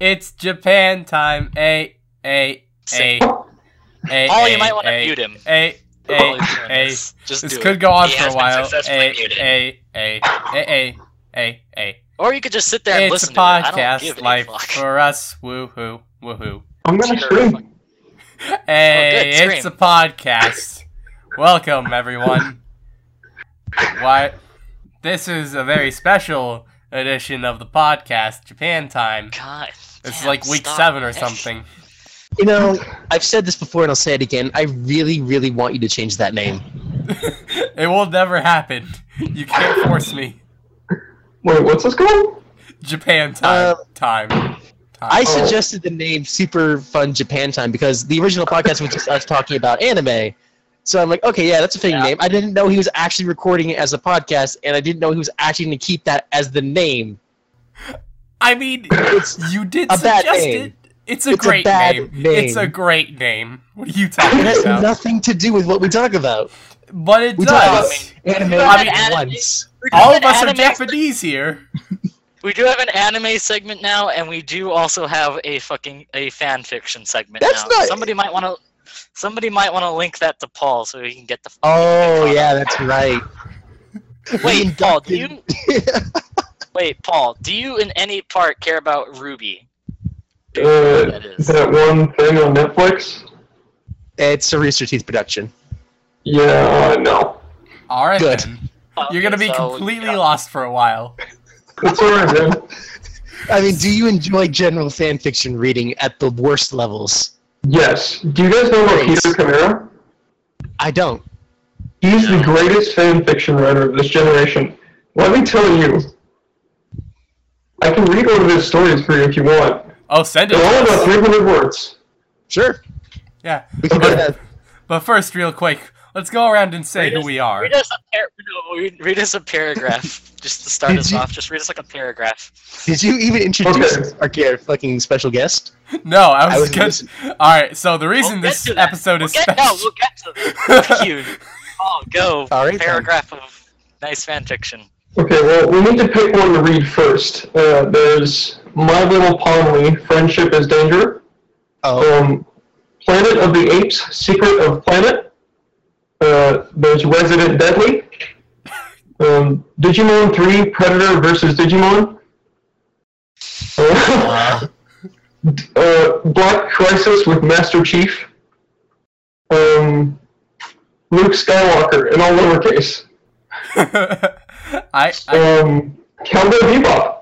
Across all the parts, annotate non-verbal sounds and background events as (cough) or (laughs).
It's Japan time. A a a a. Paul, you might want to mute him. A a a. this. Just This could go on for a while. A a a a a a a. Or you could just sit there and It's a listen to it. Podcast life for us. Woohoo woohoo. I'm gonna Sure. stream. Hey, oh, it's a podcast. Welcome, everyone. (laughs) Why? This is a very special edition of the podcast, Japan Time. God. It's damn, like week stop. seven or something. You know, I've said this before and I'll say it again. I really, really want you to change that name. (laughs) it will never happen. You can't force me. Wait, what's this called? Japan Time. Uh, time. Time. I Oh. suggested the name Super Fun Japan Time because the original podcast was just us talking about anime. So I'm like, okay, yeah, that's a fitting Yeah. name. I didn't know he was actually recording it as a podcast, and I didn't know he was actually going to keep that as the name. I mean, It's you did a bad suggest name. it. It's a It's a great bad name. name. It's a great name. What are you It talking has about? nothing to do with what we talk about. But it We does. anime I mean, once. All of us are anime- Japanese here. We do have an anime segment now, and we do also have a fucking a fan fiction segment That's now. not- Somebody might want to. Somebody might want to link that to Paul so he can get the. Oh, yeah, that's right. (laughs) Wait, Paul, do you? (laughs) Wait, Paul, do you in any part care about Ruby? Uh, That is. that one thing on Netflix? it's a Rooster Teeth production. Yeah, no. All right, Good. then. You're gonna be So, completely yeah. lost for a while. It's alright, man. (laughs) I mean, do you enjoy general fan fiction reading at the worst levels? Yes. Do you guys know about Great. Peter Chimera? I don't. He's the greatest fan fiction writer of this generation. Let me tell you. I can read one of his stories for you if you want. Oh, send it. They're all to about 300 words. Sure. Yeah. We can do Okay. that. But first, real quick, let's go around and say Read who us- we are. Read us a par- no, read, read us a paragraph (laughs) just to start Did us you- off. Just read us like a paragraph. Did you even introduce Okay. our, our fucking special guest? No, I I was was good. All right. So the reason We'll this to that. episode We'll is get, special. no, we'll get to that. Thank you. Oh, go. All right, then. paragraph of nice fan fiction. Okay, well, we need to pick one to read first. Uh, there's My Little Pony, Friendship is Danger. Oh, Um, Planet of the Apes, Secret of Planet. Uh, there's Resident Deadly. Um, Digimon 3, Predator versus Digimon. Uh, (laughs) uh, Black Crisis with Master Chief. Um, Luke Skywalker in all lowercase. (laughs) I, I Um, Cowboy Bebop.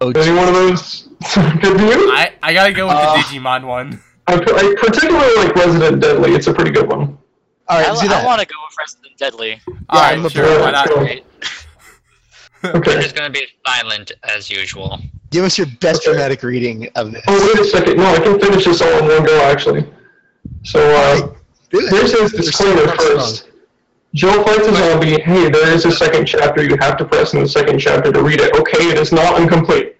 oh, Any one of those (laughs) good to you? I I gotta go with Uh, the Digimon one. I, I particularly like Resident Deadly. It's a pretty good one. all right, I, let's do that. want to go with Resident Deadly. All right, I'm sure. pro. Why not? Great. Okay. just gonna be silent as usual. Give us your best Okay. dramatic reading of this. Oh, wait a second. No, I can finish this all in one go, actually. So, uh, Do it. here's his disclaimer first. Joe fights a zombie. Hey, there is a second chapter. You have to press in the second chapter to read it. Okay, it is not incomplete.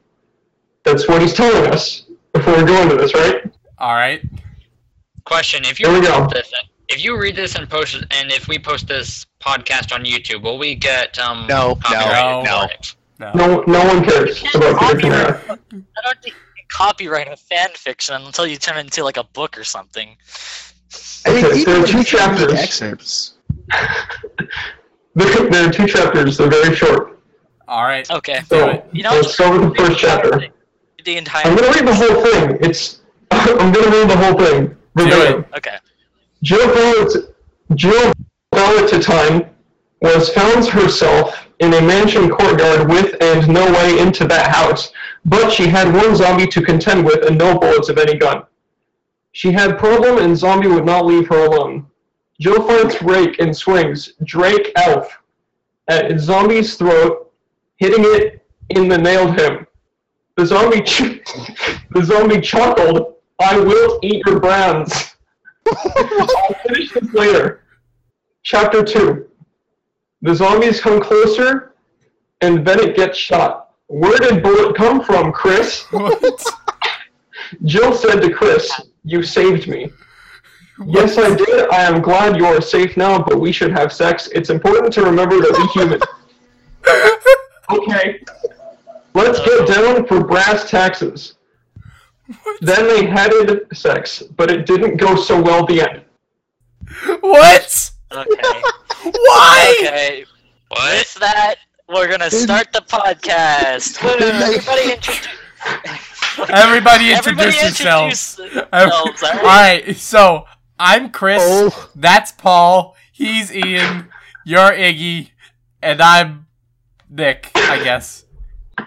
That's what he's telling us before we go into this, right? All right. Question: If you Here we go. read this, if you read this and post it, and if we post this podcast on YouTube, will we get um No, no, no. No. No, no one cares about Peter Chimera. I don't think you can copyright a fan fiction until you turn it into like a book or something. I mean, Okay, there are two you can chapters. excerpts. (laughs) There there are two chapters. They're very short. All right. Okay. So. You know, let's start with the first chapter. The entire. I'm gonna read the whole thing. It's (coughs) I'm gonna read the whole thing. verbatim. Okay. Jill Valent- Jill time was found herself in a mansion courtyard with and no way into that house, but she had one zombie to contend with and no bullets of any gun. She had problem and zombie would not leave her alone. Jill fights Rake and swings Drake Elf at zombie's throat, hitting it in the nailed him. The zombie, ch- (laughs) the zombie chuckled, "I will eat your brands." (laughs) I'll finish this later. Chapter 2. The zombies come closer, and Bennett gets shot. Where did Bullet come from, Chris? What? (laughs) Jill said to Chris, You saved me. Yes, I did. I am glad you are safe now, but we should have sex. It's important to remember that we human. (laughs) okay. Let's get down for brass taxes. Then they had sex, but it didn't go so well the end. What? Okay. (laughs) Why? Okay. What? With that, we're gonna start the podcast. (laughs) Everybody introduce. Everybody introduce Everybody yourselves. themselves, alright? so I'm Chris. Oh. That's Paul. He's Ian. You're Iggy, and I'm Nick. I guess. (laughs)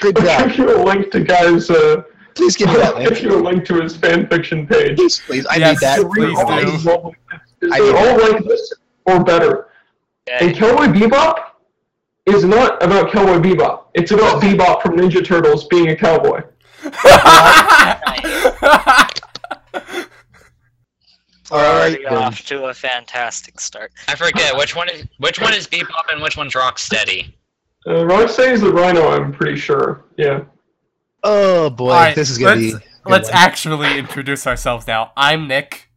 Good job. give you a link to guys. Uh, Please give me that (laughs) I'll give link. you a link to his fan fiction page. Please, please. I Yes. need that. Please all do. these all- I They're need all like this or better. And Cowboy Bebop is not about Cowboy Bebop. It's about Bebop from Ninja Turtles being a cowboy. (laughs) Already Alright, off to a fantastic start. I forget which one is which one is Bebop and which one's Rocksteady. Uh, Rocksteady is the Rhino, I'm pretty sure. Yeah. Oh boy, All right, this is gonna let's, be. good Let's one. actually introduce ourselves now. I'm Nick.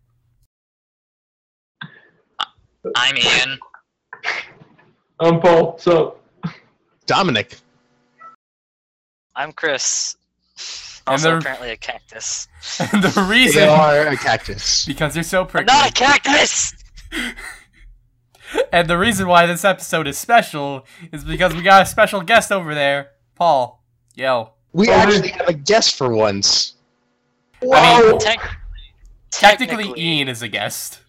I'm Ian. I'm Paul. So, Dominic. I'm Chris. Also, the- apparently a cactus. (laughs) And the You reason are a cactus. because you're so I'm prickly. not a cactus. (laughs) And the reason why this episode is special is because we got a special guest over there, Paul. Yo. We actually have a guest for once. I mean, Tec- technically, Ian is a guest.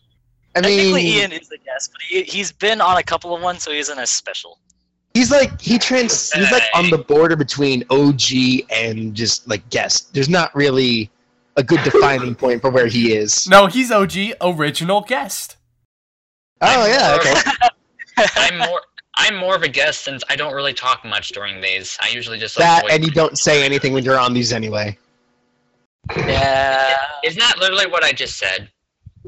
I Technically, Ian is a guest, but he, he's been on a couple of ones, so he isn't as special. he's like he trans. He's like on the border between OG and just like guest. There's not really a good defining point for where he is. No, he's OG, original guest. Oh yeah, okay. I'm more I'm more of a guest since I don't really talk much during these. I usually just like That wait. and you don't say anything when you're on these anyway. Yeah. Isn't that literally what I just said?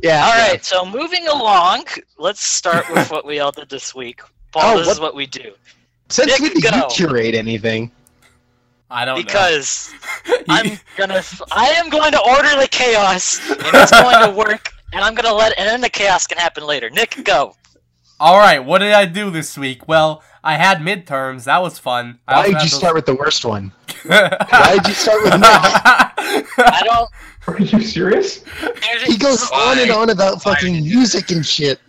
Yeah. All right. yeah. so moving along, let's start with what we all did this week. Paul, (laughs) Oh, this what- is what we do. Since Nick, when did you curate anything? I don't Because (laughs) know. I'm gonna, I am going to order the chaos, and it's (laughs) going to work, and I'm gonna let, and then the chaos can happen later. Nick, go. All right, what did I do this week? Well, I had midterms. That was fun. I Why also did you those- start with the worst one? Why (laughs) Why did you start with Nick? I don't. are you serious? He goes on and on about fucking music and shit.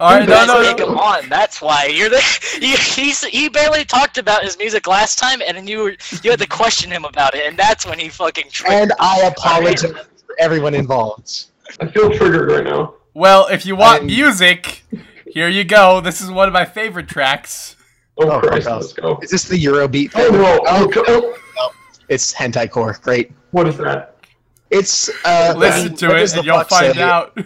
All right, You no, guys no, make no. him on. That's why you're the. (laughs) You, he's he barely talked about his music last time, and then you were you had to question him about it, and that's when he fucking. And I apologize for everyone involved. I feel triggered right now. Well, if you want I'm- music, here you go. This is one of my favorite tracks. Oh, Oh, Christ, let's go. Is this the Eurobeat Oh no! Oh, go- oh, It's hentai core. Great. what is that? It's uh. Listen what to it, and you'll find say? out.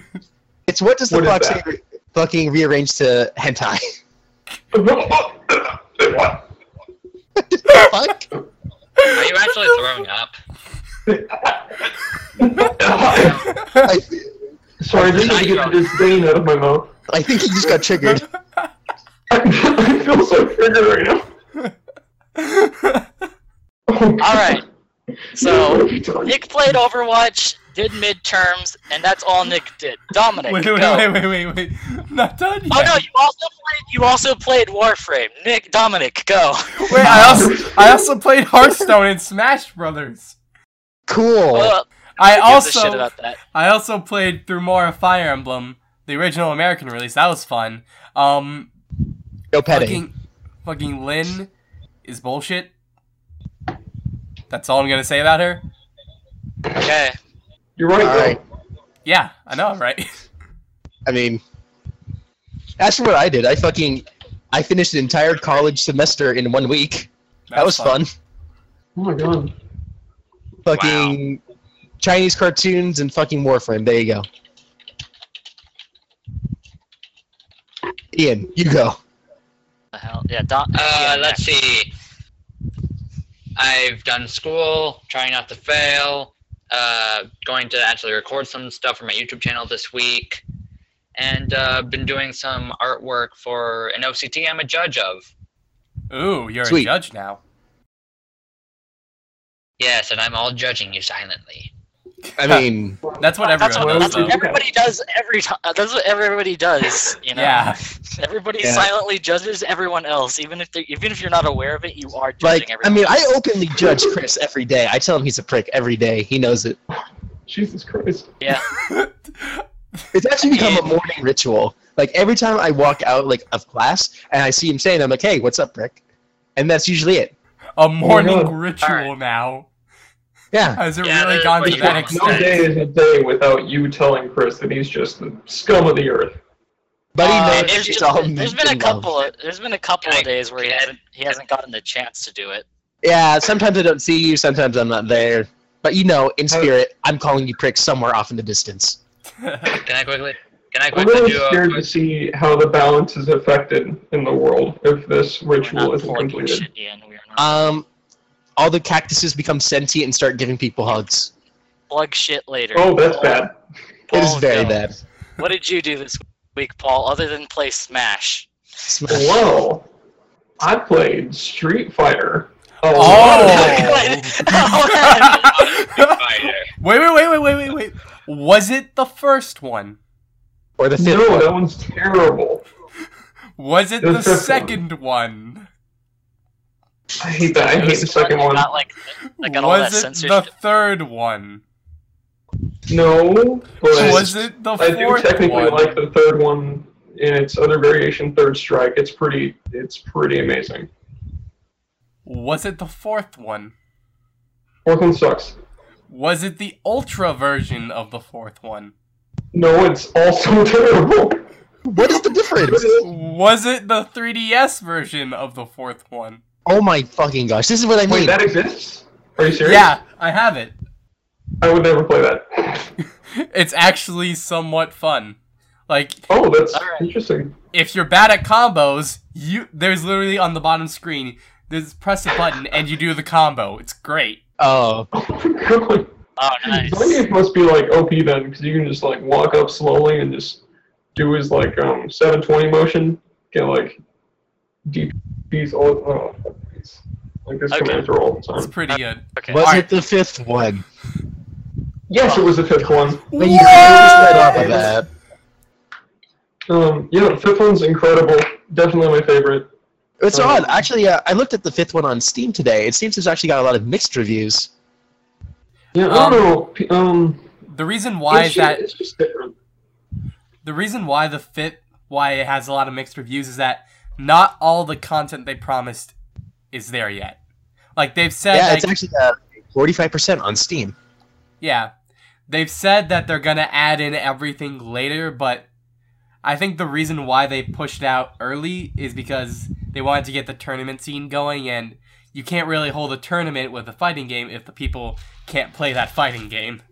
It's what does the What is fuck that? say? Fucking rearrange to hentai. (laughs) fuck. Are you actually throwing up? I, (laughs) Sorry, I just had to get the disdain out of my mouth. I think he just got triggered. (laughs) I feel so triggered right now. Oh, (laughs) All right. So Nick, Nick played Overwatch, did midterms, and that's all Nick did. Dominic, wait, wait, go. wait, wait, wait, wait. I'm not done oh, yet. Oh no, you also played. You also played Warframe. Nick, Dominic, go. Wait, I also, I also played Hearthstone and Smash Brothers. Cool. Well, I who shit also, about that. I also played through more of Fire Emblem, the original American release. That was fun. Um, no petting. fucking, fucking Lyn is bullshit. That's all I'm gonna say about her. Okay. You're right. Right. Yeah, I know, I'm right? (laughs) I mean, as for what I did, I fucking I finished an entire college semester in one week. That, was fun. Oh my god. Fucking Chinese cartoons and fucking Warframe. There you go. Ian, you go. The hell? Yeah. Dom- Uh, yeah, let's see. I've done school, trying not to fail. Uh, going to actually record some stuff for my YouTube channel this week, and uh, been doing some artwork for an OCT I'm a judge of. Ooh, you're Sweet. a judge now. Yes, and I'm all judging you silently. I mean, That's what That's what, does. that's what everybody does every time. Uh, that's what everybody does. You know. Yeah. Everybody Yeah. silently judges everyone else, even if they, even if you're not aware of it. You are judging like I everyone. mean, I openly judge Chris every day. I tell him he's a prick every day. He knows it. Jesus Christ. yeah. (laughs) It's actually become a morning ritual. Like every time I walk out like of class and I see him saying, I'm like, "Hey, what's up, prick?" And that's usually it. A morning God. ritual Alright. now. Yeah. Has it Yeah, really gone to you that don't- No day is a day without you telling Chris that he's just the scum of the earth. But he Uh, knows there's, it's just, all there's meant been a in love. couple of there's been a couple of days where he hasn't he hasn't gotten the chance to do it. Yeah, sometimes I don't see you, sometimes I'm not there. But you know, in spirit, I'm calling you prick somewhere off in the distance. (laughs) Can I quickly? Can I quickly? I'm quickly really do a scared to see how the balance is affected in the world if this We're ritual not isn't plugging completed. shit in. We are not Um, all the cactuses become sentient and start giving people hugs. plug shit later. Oh, that's bad. It is very go. bad. What did you do this week, Paul, other than play Smash? Smash. Well, I played Street Fighter. a Oh. Oh. (laughs) fighter? wait, wait, wait, wait, wait, wait, wait. Was it the first one? Or the fifth No, one. that one's terrible. Was it The the fifth one. second one? I hate that. I hate the second one one. Got like, like got all that Was it the third one? No, but Was it the I do fourth technically one? like the third one in its other variation, Third Strike. It's pretty. It's pretty amazing. Was it the fourth one? Fourth one sucks. Was it the ultra version of the fourth one? No, it's also (laughs) terrible. What is the difference? Was it the 3DS version of the fourth one? Oh my fucking gosh, this is what I need. Wait, that exists? Are you serious? Yeah, I have it. I would never play that. (laughs) It's actually somewhat fun. Like, Oh, that's Alright. interesting. if you're bad at combos, you there's literally on the bottom screen, there's press a button and you do the combo. It's great. Oh, (laughs) Oh my god. Oh, nice. Zangief must be like OP then, because you can just like walk up slowly and just do his like um 720 motion, get like deep beats all oh, like this Okay. command throw all the It's pretty good. Okay. was Alright. it the fifth one? Yes, it was the fifth one. But you just let off of that. Um, yeah, the fifth one's incredible. Definitely my favorite. It's Um, odd. Actually, uh, I looked at the fifth one on Steam today. It seems it's actually got a lot of mixed reviews. Yeah, I Um, don't know. Um, The reason why it's is just, that it's just different. the reason why the fit why it has a lot of mixed reviews is that not all the content they promised is there yet. Like they've said yeah, like, it's actually uh, 45% on Steam. Yeah. They've said that they're gonna add in everything later, but I think the reason why they pushed out early is because they wanted to get the tournament scene going, and you can't really hold a tournament with a fighting game if the people can't play that fighting game.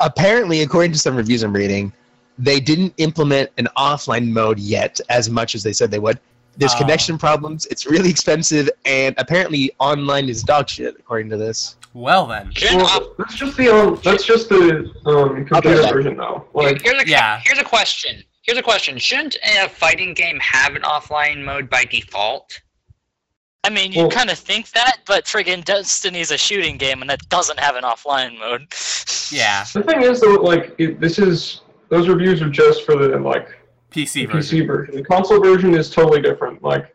Apparently, according to some reviews I'm reading, they didn't implement an offline mode yet as much as they said they would. There's Oh. connection problems, it's really expensive, and apparently online is dog shit, according to this. Well then. Shouldn't off- Well, that's just the um, that's just the um computer version though. Like, here's a Yeah. here's a question. Here's a question. Shouldn't a fighting game have an offline mode by default? I mean, you Well- kind of think that, but friggin' Destiny's a shooting game, and it doesn't have an offline mode. Yeah. the thing is though, like, it, this is those reviews are just for the like PC version. PC version. The console version is totally different. Like,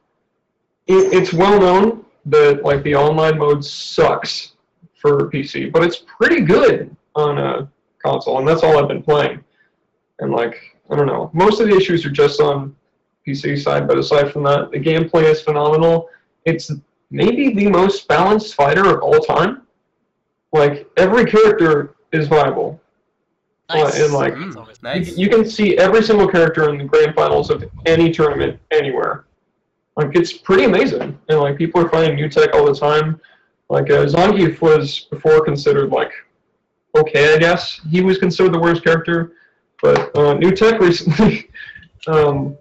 it, it's well known that like the online mode sucks for PC, but it's pretty good on a console, and that's all I've been playing. And like, I don't know, most of the issues are just on PC side, but aside from that, the gameplay is phenomenal. It's maybe the most balanced fighter of all time. Like every character is viable. Nice. and, like, Mm, always- You, you can see every single character in the grand finals of any tournament anywhere. Like it's pretty amazing, and like people are finding new tech all the time. Like uh, Zangief was before considered like okay, I guess he was considered the worst character, but uh, new tech (laughs) recently, um,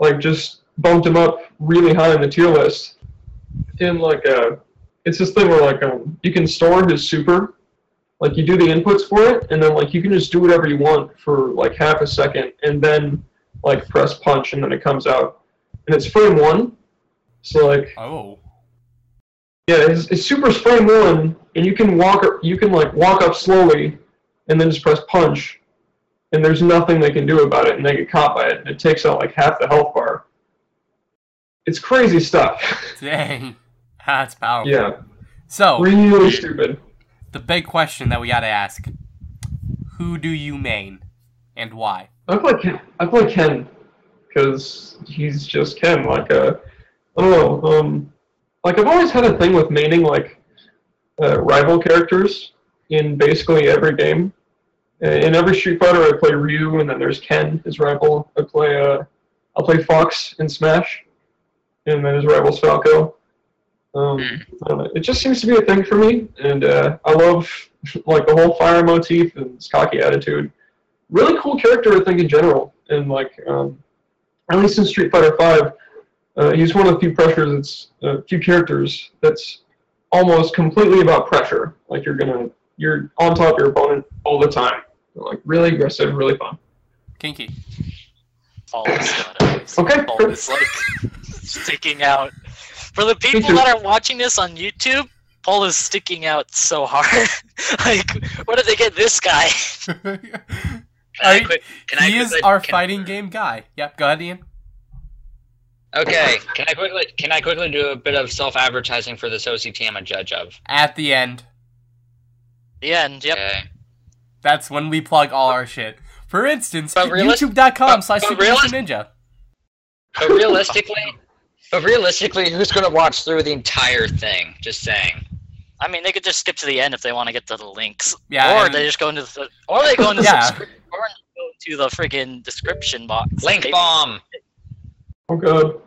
like just bumped him up really high in the tier list. And like uh, it's this thing where like um, you can store his super like you do the inputs for it and then like you can just do whatever you want for like half a second and then like press punch and then it comes out and it's frame one so like Oh. yeah it's, it's super frame one and you can walk up you can like walk up slowly and then just press punch, and there's nothing they can do about it, and they get caught by it, and it takes out like half the health bar. It's crazy stuff. (laughs) Dang. That's powerful. yeah, So, really stupid. The big question that we gotta ask Who do you main? And why? I play Ken. I play Ken because he's just Ken. Like uh, I don't know. Um, like I've always had a thing with maining like uh, rival characters in basically every game. In every Street Fighter, I play Ryu, and then there's Ken, his rival. I play uh, I'll play Fox in Smash, and then his rival's Falco. Um, I don't. It just seems to be a thing for me, and uh, I love (laughs) like the whole fire motif and his cocky attitude really cool character, I think, in general. And like, um, at least in Street Fighter Five, uh, he's one of the few pressures. It's uh, few characters that's almost completely about pressure. Like you're gonna, you're on top of your opponent all the time. Like really aggressive, really fun. Kinky. Paul is, uh, Okay. Paul is like (laughs) sticking out. For the people that are watching this on YouTube, Paul is sticking out so hard. (laughs) like, where did they get this guy? Can I I- quick? Can I he is quickly- our can- fighting game guy. Yep, go ahead, Ian. Okay, can I quickly can I quickly do a bit of self advertising for this OCT I'm a judge of? At the end. The end. Yep. Okay. That's when we plug all our shit. For instance, realis- youtube.com but- slash Super Ninja. But realistically, but realistically, who's gonna watch through the entire thing? Just saying. I mean, they could just skip to the end if they want to get to the links. Yeah, Or and- they just go into the, or they go into (laughs) Yeah. subscri- or go to the friggin' description box. Link Maybe bomb. Oh god.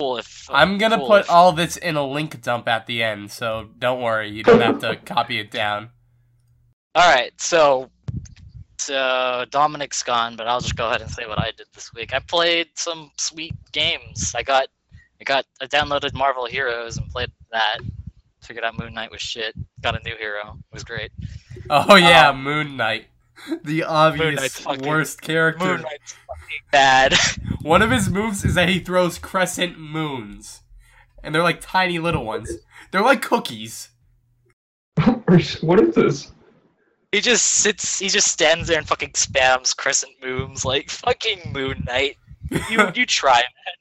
Cool if, uh, I'm gonna cool put if- all this in a link dump at the end, so don't worry, you don't have to (laughs) copy it down. All right, so so Dominic's gone, but I'll just go ahead and say what I did this week. I played some sweet games. I got I got I downloaded Marvel Heroes and played that. Figured out Moon Knight was shit. Got a new hero. It was great. Oh yeah, Um, Moon Knight. (laughs) The obvious Knight's fucking- worst character. Moon Knight's fucking bad. (laughs) One of his moves is that he throws crescent moons. And they're like tiny little ones. They're like cookies. (laughs) what is this? He just sits. He just stands there and fucking spams crescent moons like fucking Moon Knight. You (laughs) you try, man.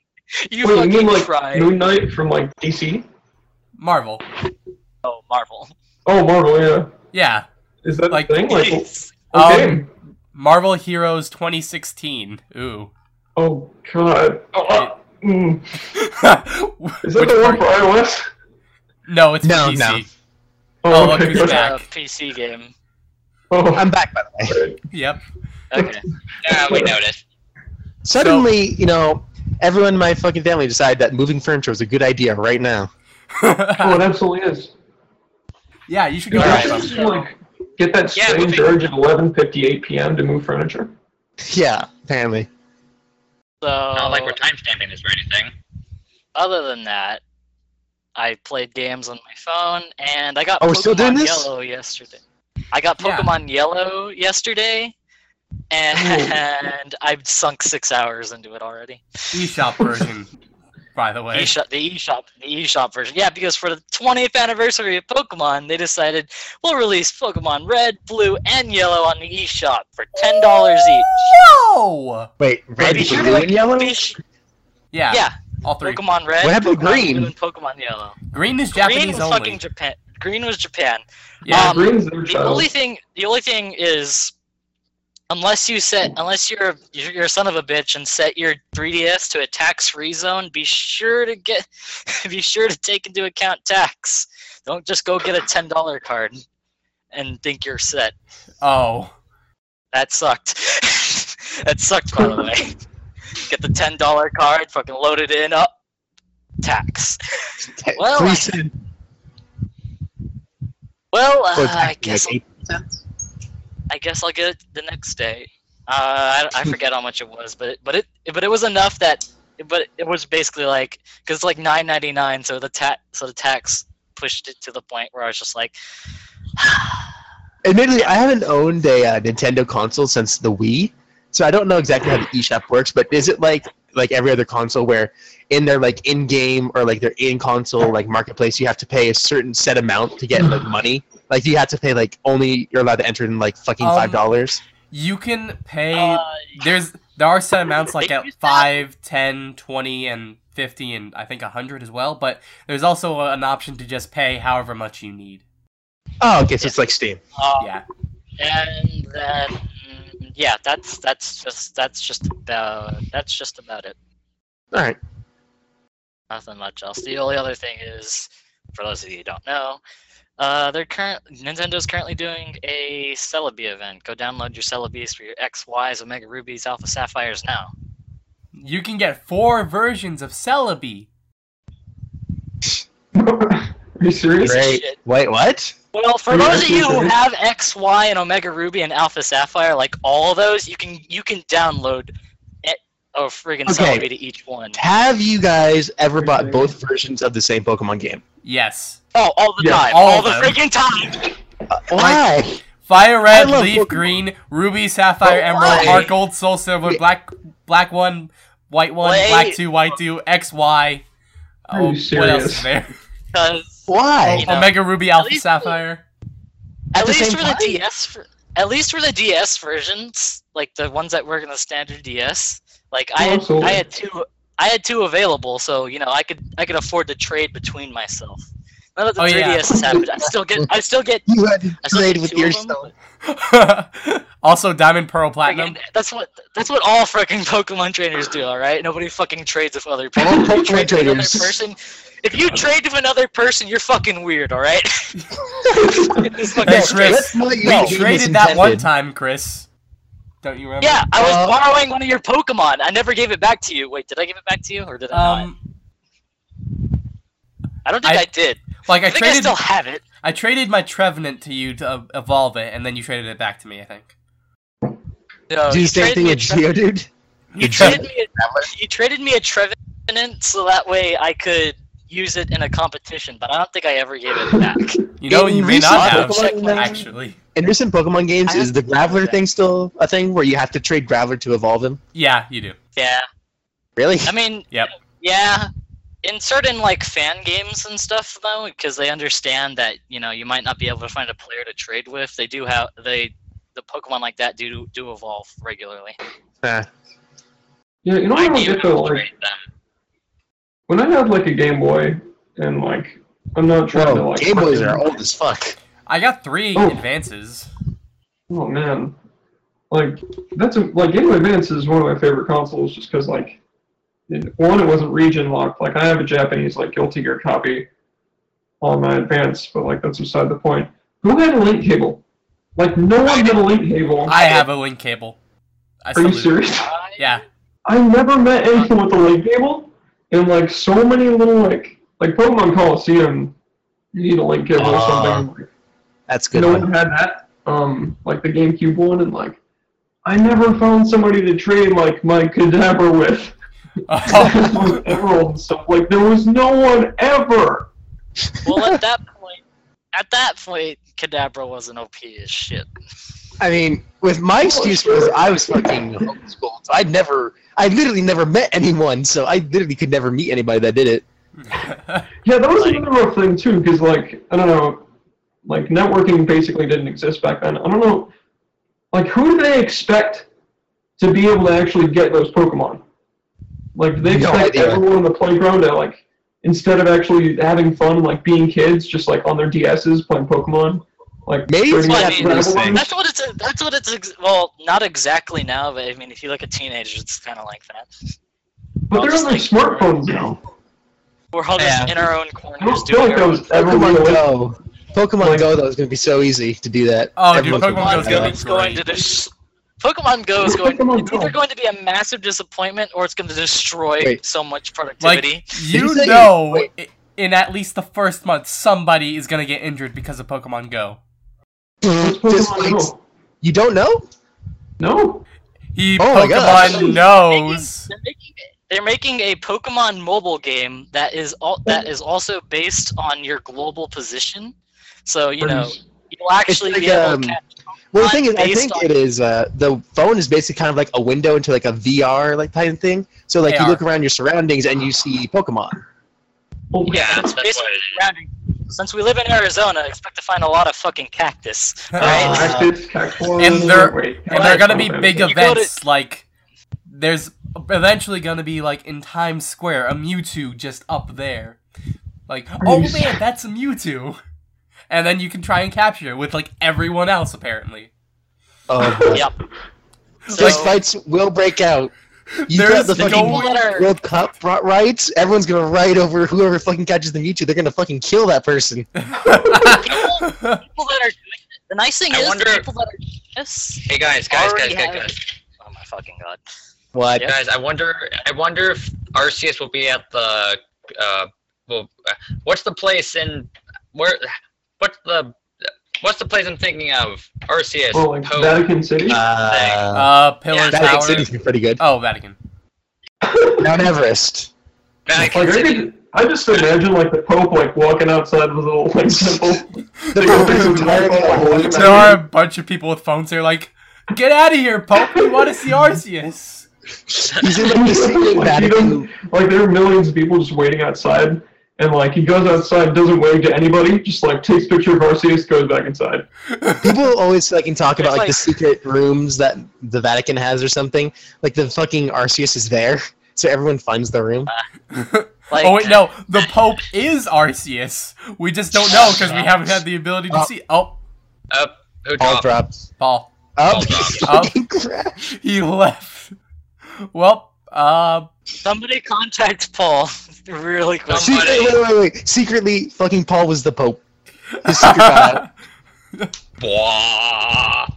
You Wait, you fucking mean like try. Moon Knight from like DC? Marvel. Oh, Marvel. Oh, Marvel, yeah. Yeah. Is that Like- the thing? Like, Jeez. Um, game? Marvel Heroes 2016. Ooh. Oh god. Oh, mm. (laughs) Is that Which the one part- for iOS? No, it's No, PC. no. Oh, look okay. who's It's back. a PC game. Oh, I'm back, by the way. Yep. Okay. Yeah, we (laughs) noticed. Suddenly, you know, everyone in my fucking family decided that moving furniture was a good idea right now. (laughs) Oh, it absolutely is. yeah, you should go Alright. out just like get that strange moving- urge at 11:58 p.m. to move furniture. Yeah, apparently. So Not like we're timestamping this or anything. other than that, I played games on my phone, and I got Oh, Pokemon we're still doing this? Yellow yesterday. I got Yeah. Pokemon Yellow yesterday, and I've sunk six hours into it already. eShop version, by the way. eShop, the eShop, the eShop version. Yeah, because for the 20th anniversary of Pokemon, they decided we'll release Pokemon Red, Blue, and Yellow on the eShop for ten dollars each. Whoa! Wait, red, Be sure blue, to- and yellow? Be Yeah, yeah, all three. Pokemon Red, What happened to Pokemon green? Blue, and Pokemon Yellow. Green is Green Japanese was only. fucking Japan. Green was Japan. Yeah, um, Green's their The child. only thing, the only thing is, unless you set, unless you're you're you're a son of a bitch and set your 3ds to a tax-free zone, be sure to get, (laughs) be sure to take into account tax. Don't just go get a ten dollar card and think you're set. oh. That sucked. (laughs) that sucked, by the (laughs) way. Get the ten dollar card, fucking load it in, up, tax. Well, Three I- cents. Well, uh, I guess. I guess I'll get it the next day. Uh, I, I forget how much it was, but it, but it but it was enough that but it was basically like because it's like nine ninety nine, so the ta- so the tax pushed it to the point where I was just like, (sighs) Admittedly, I haven't owned a uh, Nintendo console since the Wii, so I don't know exactly how the eShop works. But is it like like every other console where in their like in-game or like their in-console like marketplace you have to pay a certain set amount to get like money like you have to pay like only you're allowed to enter in like fucking Um, five dollars You can pay. Uh, there's there are set amounts like at use that. 5, 10, 20, and 50, and I think 100 as well. But there's also an option to just pay however much you need. oh okay so it's like steam uh, Yeah. And then yeah, that's that's just that's just about that's just about it. all right Nothing much else. The only other thing is, for those of you who don't know, uh, they're current Nintendo's currently doing a Celebi event. Go download your Celebis for your X, Ys, Omega Rubies, Alpha Sapphires now. You can get four versions of Celebi. (laughs) Are you serious? great shit. wait what Well, for Are you those of you who have X, Y, and Omega Ruby and Alpha Sapphire, like all of those, you can you can download it, a friggin' Okay. Celebi to each one. have you guys ever bought both versions of the same pokemon game Yes. Oh, all the Yeah, time, all all, the them. friggin' time. Uh, why Fire red, leaf Pokemon. green, ruby, sapphire, But emerald, why? heart gold, soul silver, Wait. black black one, white one, Wait. black two, white two, X Y. Are Oh, what else serious? is there? Because why You know, Omega Ruby, Alpha least- Sapphire. at the least same for the? DS, for, at least for the DS versions, like the ones that work in the standard DS, like I Oh, had absolutely. I had two I had two available, so you know I could I could afford to trade between myself. Now that the Oh, yeah. 3DS has happened, I still get I still get you had to I still trade get with two them, yourself (laughs) also, Diamond, Pearl, Platinum. Friggin- that's what that's what all fucking Pokemon trainers do, all right? Nobody fucking trades with other people. All Pokemon trade with another traders. person, if you (laughs) trade with another person, you're fucking weird, all right? (laughs) Fucking Hey. Chris, Let's not use We game traded that one time, Chris. Don't you remember? Yeah, I was Uh, borrowing one of your Pokemon. I never gave it back to you. Wait, did I give it back to you, or did I not? Um, I don't think I, I- did. like I I think I traded, still have it. I traded my Trevenant to you to uh, evolve it, and then you traded it back to me. I think. No, Do you the same traded thing me a at Tre- Geodude? You traded me a, you traded me a Trevenant so that way I could use it in a competition, but I don't think I ever gave it back. (laughs) You know, In you may recent not have Pokemon- actually. In recent Pokemon games, is the Graveler thing still a thing where you have to trade Graveler to evolve him? Yeah, you do. Yeah, Really? I mean, Yep. yeah. In certain like fan games and stuff though, because they understand that you know you might not be able to find a player to trade with, they do have they the Pokemon like that do do evolve regularly. Uh, Yeah, you know I what I do get though, like trade them. When I had like a Game Boy and like I'm not trying to oh, like Game Boys are old as fuck. I got three Oh. advances. Oh man, like that's a, like Game Boy Advance is one of my favorite consoles just because like one it wasn't region locked. Like I have a Japanese like Guilty Gear copy on my Advance, but like that's beside the point. Who had a link cable? Like no one had a link cable. I have a link cable. I Are you serious? I- Yeah. I never met anyone with a link cable, and like so many little like like Pokemon Colosseum, you need a link cable or Ah, something. Like, That's good. no one. one had that. Um, like the GameCube one, and like I never found somebody to trade like my Kadabra with. Oh, Emerald and stuff. Like there was no one ever. Well, at that (laughs) point, at that point, Kadabra wasn't OP as shit. I mean, with my excuse was I was fucking homeschooled. So I'd never, I literally never met anyone, so I literally could never meet anybody that did it. (laughs) Yeah, that was Like- another rough thing too, because like I don't know, like networking basically didn't exist back then. I don't know, like who do they expect to be able to actually get those Pokemon? Like do they expect idea. everyone on the playground to like instead of actually having fun, like being kids, just like on their DSs playing Pokemon, like Maybe trading Well, I mean, Gravel those things. ones? That's what it's. That's what it's. ex- Well, not exactly now, but I mean, if you look at teenagers, it's kind of like that. But they're on their like- smartphones now. We're all just Yeah. in our own I corners don't feel doing like our that own. was Pokemon. Go, Pokemon Like- Go though is gonna be so easy to do that. Oh, dude, Everyone's Pokemon Go's gonna be going to great. dis- Pokemon Go is going. Pokemon It's Go. either going to be a massive disappointment or it's going to destroy Wait. so much Like productivity. you you know, wait. in at least the first month, somebody is gonna get injured because of Pokemon Go. What's Pokemon wait. Go? You don't know? No. He Oh my gosh. Pokemon knows. They're making, they're making a Pokemon mobile game that is all that is also based on your global position. So you know you'll actually like, be able um, to catch. What Well, the thing is, I based think on- it is. Uh, the phone is basically kind of like a window into like a VR like type of thing. So like you AR. look around your surroundings and you see Pokemon. Oh, Yeah, It's that's what basically it is. surrounding. Since we live in Arizona, expect to find a lot of fucking cactus. (laughs) Uh, Right? cactus, cactus, And they're- wait, And they're gonna be big You go to- events like there's eventually gonna be like in Times Square a Mewtwo just up there. Like, oh man, that's a Mewtwo. And then you can try and capture it with like everyone else apparently. Oh, boy. (laughs) Yep. Those So- fights will break out. You There's got the fucking People World Cup brought rights. Everyone's gonna ride over whoever fucking catches the Mewtwo. They're gonna fucking kill that person. (laughs) people that are doing it. The nice thing I is wonder- the people that are doing this. Hey guys, guys, guys, Already guys, guys, Oh my fucking god. What? Yep. guys. I wonder. I wonder if Arceus will be at the. Uh, well, uh, what's the place in where? What's the? What's the place I'm thinking of? Arceus. Oh, like Pope. Vatican City? Uh, uh Pillar Yeah, Vatican Tower. City's been pretty good. Oh, Vatican. (laughs) Mount Everest. Vatican like, I, City. could, I just imagine like the Pope like walking outside with a little like temple. The Pope is entirely There are a bunch of people with phones. They're like, "Get out of here, Pope! We want to see Arceus." He's in like the (laughs) secret Like, he Vatican. like there are millions of people just waiting outside, and like he goes outside, doesn't wave to anybody, just like takes picture of Arceus, goes back inside. (laughs) People always fucking talk about It's like, the secret rooms that the Vatican has or something. Like the fucking Arceus is there, (laughs) so everyone finds the room. Like, (laughs) oh wait, no, the Pope is Arceus. We just don't know because we haven't had the ability to Oh. see. Oh, Up. Who All dropped? drops. Paul, Up. All drops. Fucking he left. Well, uh, somebody contact Paul (laughs) really quick. Some- wait, wait, wait. Secretly, fucking Paul was the Pope. His secret (laughs) got out.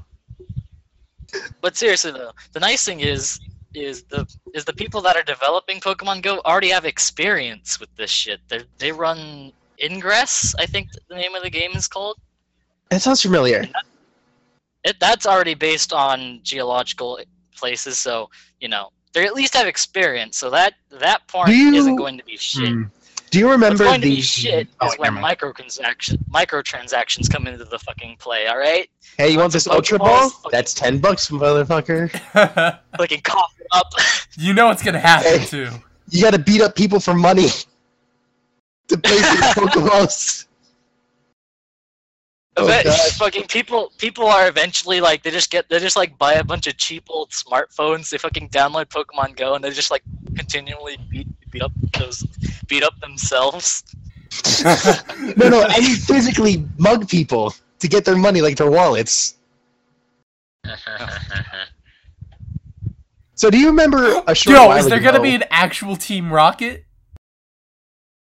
But seriously though, the nice thing is is the is the people that are developing Pokemon Go already have experience with this shit. They they run Ingress, I think the name of the game is called. That sounds familiar. It that's already based on geological places, so you know they at least have experience. So that that part you- isn't going to be shit. Hmm. Do you remember What's remember going to be shit Oh, is wait, when never mind. microtransaction microtransactions come into the fucking play. All right, Hey, you want this Ultra Ball? That's ten bucks, motherfucker. (laughs) (laughs) fucking cough it up. (laughs) you know what's gonna happen too. You gotta beat up people for money to play these Pokeballs. Oh, But (laughs) fucking people people are eventually like they just get they just like buy a bunch of cheap old smartphones they fucking download pokemon go and they just like continually beat beat up those beat up themselves (laughs) No, no, I mean physically mug people to get their money, like their wallets. (laughs) So do you remember a short Yo, is there ago, gonna be an actual Team Rocket?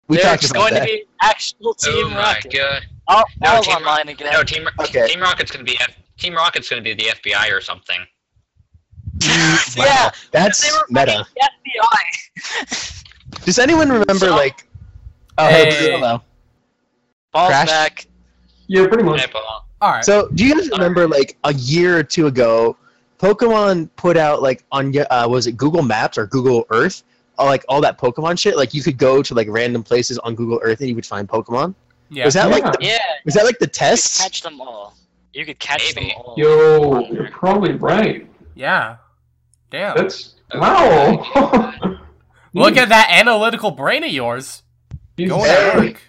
we there's talked about going that. to be actual Team oh team my rocket god. I'll, No, I'll Team online again No, Team Okay. Team Rocket's gonna be F- Team Rocket's gonna be the FBI or something. (laughs) Wow, yeah that's meta. FBI (laughs) Does anyone remember So- like? Oh, Hey. hey, hello. balls Crash? back Yeah, pretty much. Hey, Paul. All right. So, do you guys remember like a year or two ago, Pokemon put out like on uh, was it Google Maps or Google Earth, uh, like all that Pokemon shit. Like you could go to like random places on Google Earth and you would find Pokemon. Yeah. Was that like the, yeah was that like the you could tests? catch them all you could catch Maybe. them all Yo, you're probably right. yeah. Damn. That's wow. (laughs) Look at that analytical brain of yours. Going Hey. to work.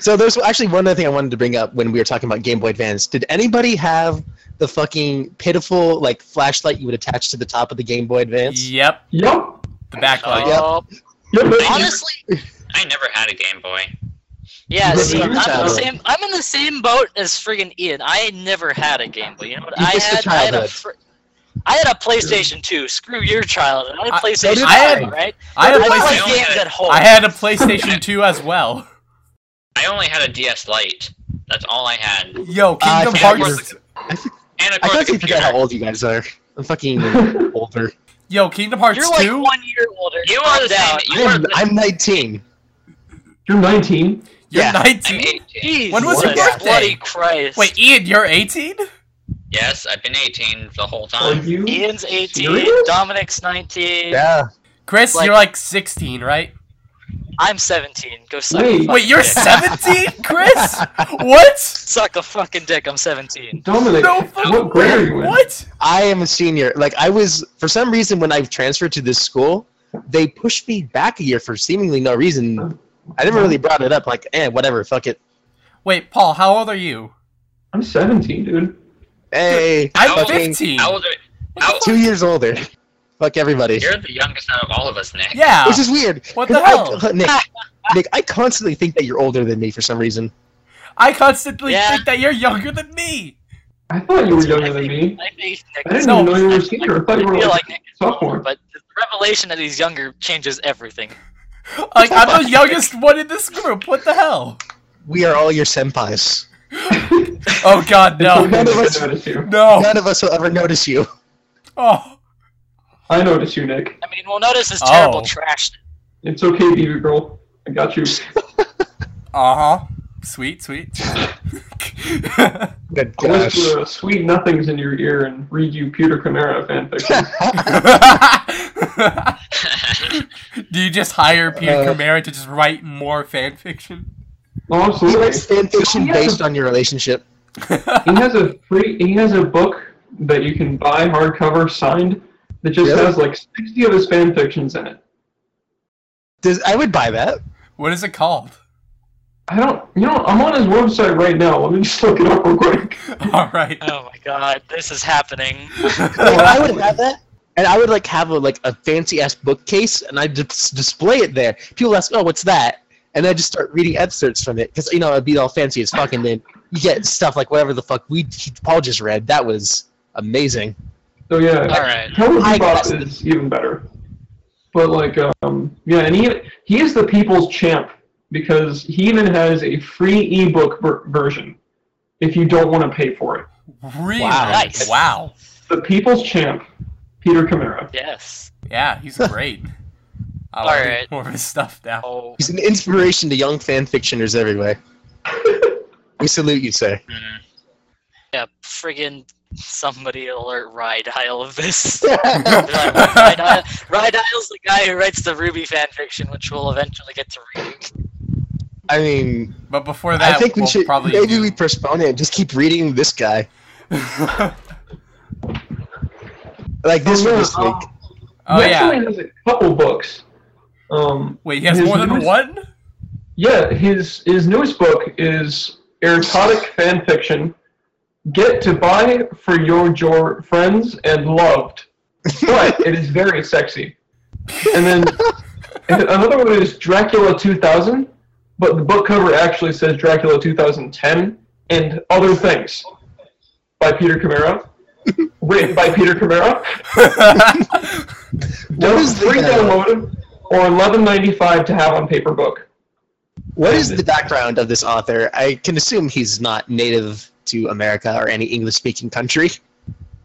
So there's actually one other thing I wanted to bring up when we were talking about Game Boy Advance. Did anybody have the fucking pitiful like flashlight you would attach to the top of the Game Boy Advance? Yep. Yep. The backlight. Oh, Yep. honestly (laughs) I never had a Game Boy. Yeah, see, I'm, in the same. I'm in the same boat as friggin' Ian. I never had a Game Boy. You know what? You I had. I had a. Fr- I had a PlayStation 2. Screw your childhood. I had a I- PlayStation did 2, I had- right? I had a I PlayStation- play PlayStation. games at home. I had a PlayStation (laughs) 2 as well. I only had a DS Lite. That's all I had. Yo, uh, Kingdom forgot Hearts. you And of I course, the constantly forget how computer. old you guys are. I'm fucking older. Yo, Kingdom Hearts You're like 2. one year older. You are the down. same. I'm, I'm 19. You're 19. You're yeah. I'm 19. 18. When was your birthday? Bloody Christ. Wait, Ian, you're 18? Yes, I've been 18 the whole time. Are you? Ian's 18. Serious? Dominic's 19. Yeah. Chris, Like- you're like 16, right? I'm 17. Go suck a Wait. fucking Wait, you're dick. 17, (laughs) Chris? What? Suck a fucking dick. I'm 17. Dominic, No what grade are you in? What? I am a senior. Like I was for some reason when I transferred to this school, they pushed me back a year for seemingly no reason. I never really brought it up. Like, eh, whatever, fuck it. Wait, Paul, how old are you? I'm 17, dude. Hey, I'm How 15. How old are, how, two years older. (laughs) Fuck everybody. you're the youngest out of all of us, Nick. Yeah. Which is weird. What the 'cause hell? I, Nick, Nick, I constantly think that you're older than me for some reason. I constantly Yeah. think that you're younger than me. I thought you were younger than me. I think Nick I didn't No. even know you were a senior. I thought you were feel like, like Nick older, sophomore. but the revelation that he's younger changes everything. Like, I'm the youngest one in this group. What the hell? We are all your senpais. Oh, God, no. None of us- notice you. No. None of us will ever notice you. Oh. I notice you, Nick. I mean, we'll notice his terrible Oh. trash. It's okay, baby girl. I got you. (laughs) Uh huh. Sweet, sweet. Good I'll whisper uh, sweet nothings in your ear and read you Peter Chimaera fanfiction. (laughs) Do you just hire Peter Uh, Chimaera to just write more fan fiction? oh, He writes fan fiction Yeah. based on your relationship. (laughs) He has a free. He has a book that you can buy hardcover signed that just Really? has like sixty of his fan fictions in it. Does I would buy that. what is it called? I don't. You know, I'm on his website right now. Let me just look it up real quick. (laughs) All right. Oh my god, this is happening. (laughs) Like, I would have that, and I would like have a like a fancy ass bookcase, and I just display it there. People ask, "Oh, what's that?" And I just start reading excerpts from it because you know it'd be all fancy as fuck, and then you get stuff like whatever the fuck we Paul just read. That was amazing. So yeah, All right. Cowboy I is even better. But like, um, yeah, and he he is the people's champ because he even has a free ebook ver- version if you don't want to pay for it. Really? Wow. Nice. Wow. The people's champ, Peter Chimaera. Yes. Yeah, he's great. I like Alright. more of his stuff now. Oh, He's an inspiration to young fan fictioners everywhere. (laughs) We salute you, sir. Mm. yeah, friggin' somebody alert Ride Isle of this. (laughs) Ride Isle- Ride Isle's the guy who writes the Ruby fanfiction, which we'll eventually get to reading. Mean, But before that, I think we we'll should probably maybe do... we postpone it and just keep reading this guy. (laughs) Like this Oh, one yeah, this week. oh he yeah. actually has a couple books. Um, Wait, he has more than newest- one? Yeah, his his newest book is erotic fan fiction. Get to buy for your your friends and loved, but it is very sexy. And then (laughs) another one is Dracula 2000, but the book cover actually says Dracula 2010 and other things by Peter Chimaera, (laughs) written by Peter Chimaera. (laughs) What is the, free uh, download or 11.95 to have on paper book. What is the background of this author? I can assume he's not native to America or any English-speaking country.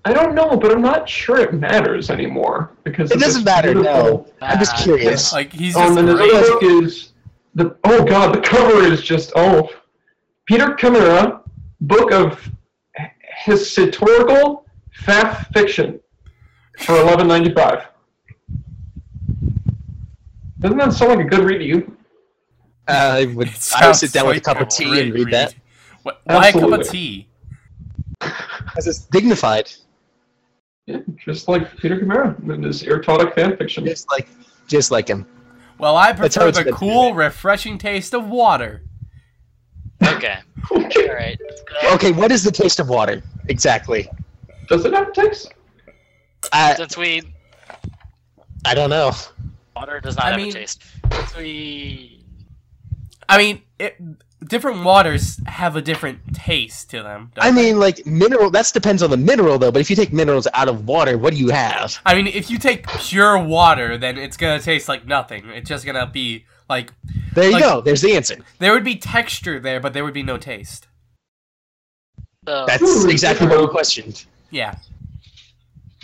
I don't know, but I'm not sure it matters anymore because It doesn't matter, beautiful- no. I'm just curious. like he's Oh, just and then his great. book is the oh god, the cover is just oh, Peter Chimaera, book of h- historical fact fiction for 11.95. Doesn't that sound like a good read to you? Uh, I would, I would sit down with a cup of tea great and read that. What, why a cup of tea? Because it's dignified, Yeah, just like Peter Chimaera in his erotic fan fiction. just like, just like him. Well, I prefer the meant to be cool, refreshing taste of water. Okay. Alright. Okay, what is the taste of water exactly? Does it have a taste? I, Since we I don't know. water does not I have mean- a taste. Since we I mean, it, different waters have a different taste to them. don't I they? mean, like mineral. That depends on the mineral, though. But if you take minerals out of water, what do you have? I mean, if you take pure water, then it's gonna taste like nothing. It's just gonna be like There you Like- go. There's the answer. there would be texture there, but there would be no taste. so That's Ooh, exactly what we questioned. Yeah.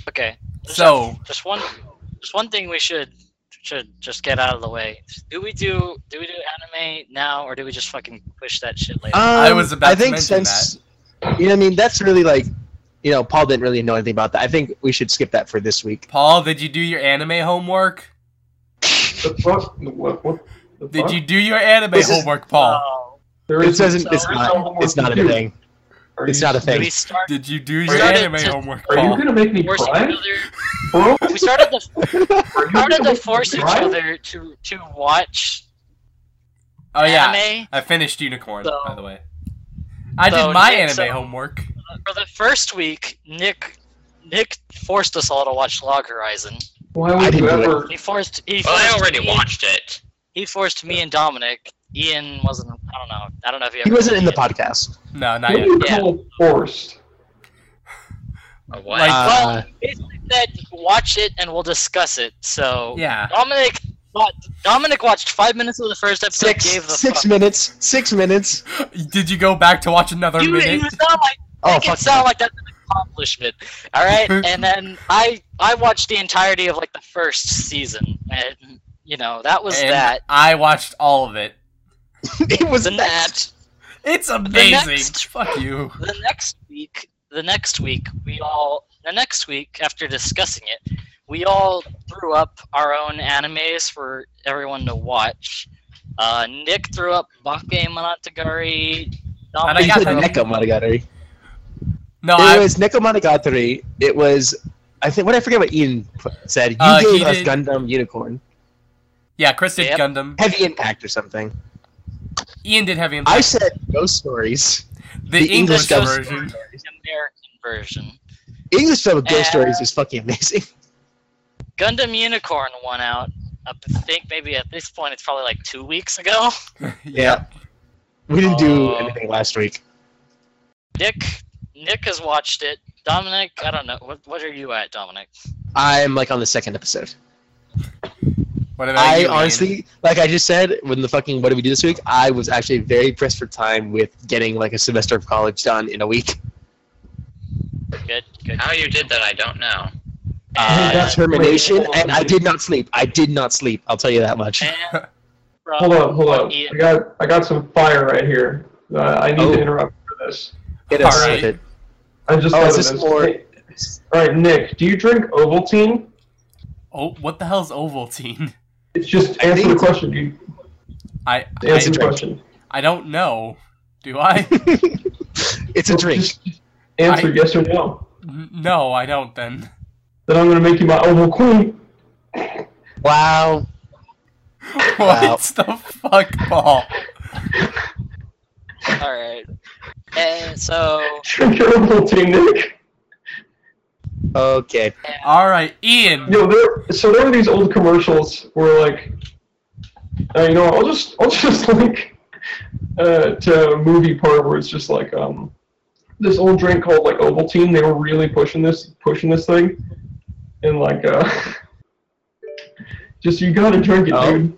okay. Just So just one just one thing we should should just get out of the way. Do we do do we do anime now or do we just fucking push that shit later? I was about Um, I to think mention since you know, I mean, that's really like, you know, Paul didn't really know anything about that. I think we should skip that for this week. Paul, did you do your anime homework? The fuck? What? what? The Did you do your anime This is- homework, Paul? Oh, There It is- doesn't. It's there is not. no homework It's not a thing. Are It's you- not a thing. we start Did you do your anime to- homework, Are you gonna make me force each cry, other. (laughs) We started to Are started gonna to make me force each cry? other to to watch Oh yeah, anime. I finished Unicorn, So- by the way. I so did my Nick- anime so- homework. For the first week, Nick Nick forced us all to watch Log Horizon. Why I would you ever? He forced he Well, I already me, watched it. He forced me and Dominic. Ian wasn't. I don't know. I don't know if he. He wasn't in the Ian. podcast. No, not What yet. you Yeah. call forced? A what? Like- Well, Uh, basically said watch it and we'll discuss it. So Yeah. Dominic, wa- Dominic watched five minutes of the first episode. six gave the six fuck. minutes. Six minutes. (gasps) Did you go back to watch another You, minute? you sound like Oh make it fuck. sound like that's an accomplishment. All right, (laughs) and then I I watched the entirety of like the first season, and you know that was And that. I watched all of it. (laughs) it was The that. next It's amazing. next- Fuck you. the next week, the next week we all the next week after discussing it, we all threw up our own animes for everyone to watch. Uh, Nick threw up Bakemonogatari. And Dominic I got said. Neko Monogatari. No, It I was Nekomonogatari. It was. I think. What I forget what Ian said. You Uh, he gave us did- Gundam Unicorn, yeah, Chris did Yep. Gundam. Heavy Impact or something. Ian did Heavy I said Ghost Stories. the, the English, English version. the American version. English dub of Ghost Uh, Stories is fucking amazing. (laughs) Gundam Unicorn won out. I think maybe at this point it's probably like two weeks ago. (laughs) yeah. We didn't do Oh. anything last week. Nick Nick has watched it. Dominic, I don't know. What what are you at, Dominic? I'm like on the second episode. What about I you, honestly, like I just said, when the fucking what did we do this week? I was actually very pressed for time with getting like a semester of college done in a week. Good, good. How you did that, I don't know. Uh, (laughs) And- determination, wait, and I did not sleep. I did not sleep. I'll tell you that much. And from (laughs) Hold up, hold what up. I got I got some fire right here. Uh, I need Oh. to interrupt for this. Hit us Alright. with it. I just Oh, thought is this this. more- Hey, All right, Nick, do you drink Ovaltine? Oh, what the hell's Ovaltine? (laughs) It's just I answer the question. You I answer I, the drink. question. I don't know. Do I? (laughs) it's a drink. Just answer I- yes or no. N- no, I don't. Then. Then I'm gonna make you my Oval Queen. Wow. (laughs) what the fuck, Paul? (laughs) All right. And so Drink your Ovaltine, Nick. Okay. All right, Ian. Yo, there. So there are these old commercials where like, uh, you know, I'll just I'll just (laughs) link uh, to a movie part where it's just like um this old drink called like Ovaltine. They were really pushing this pushing this thing, and like uh, (laughs) just you gotta drink it, Oh. dude.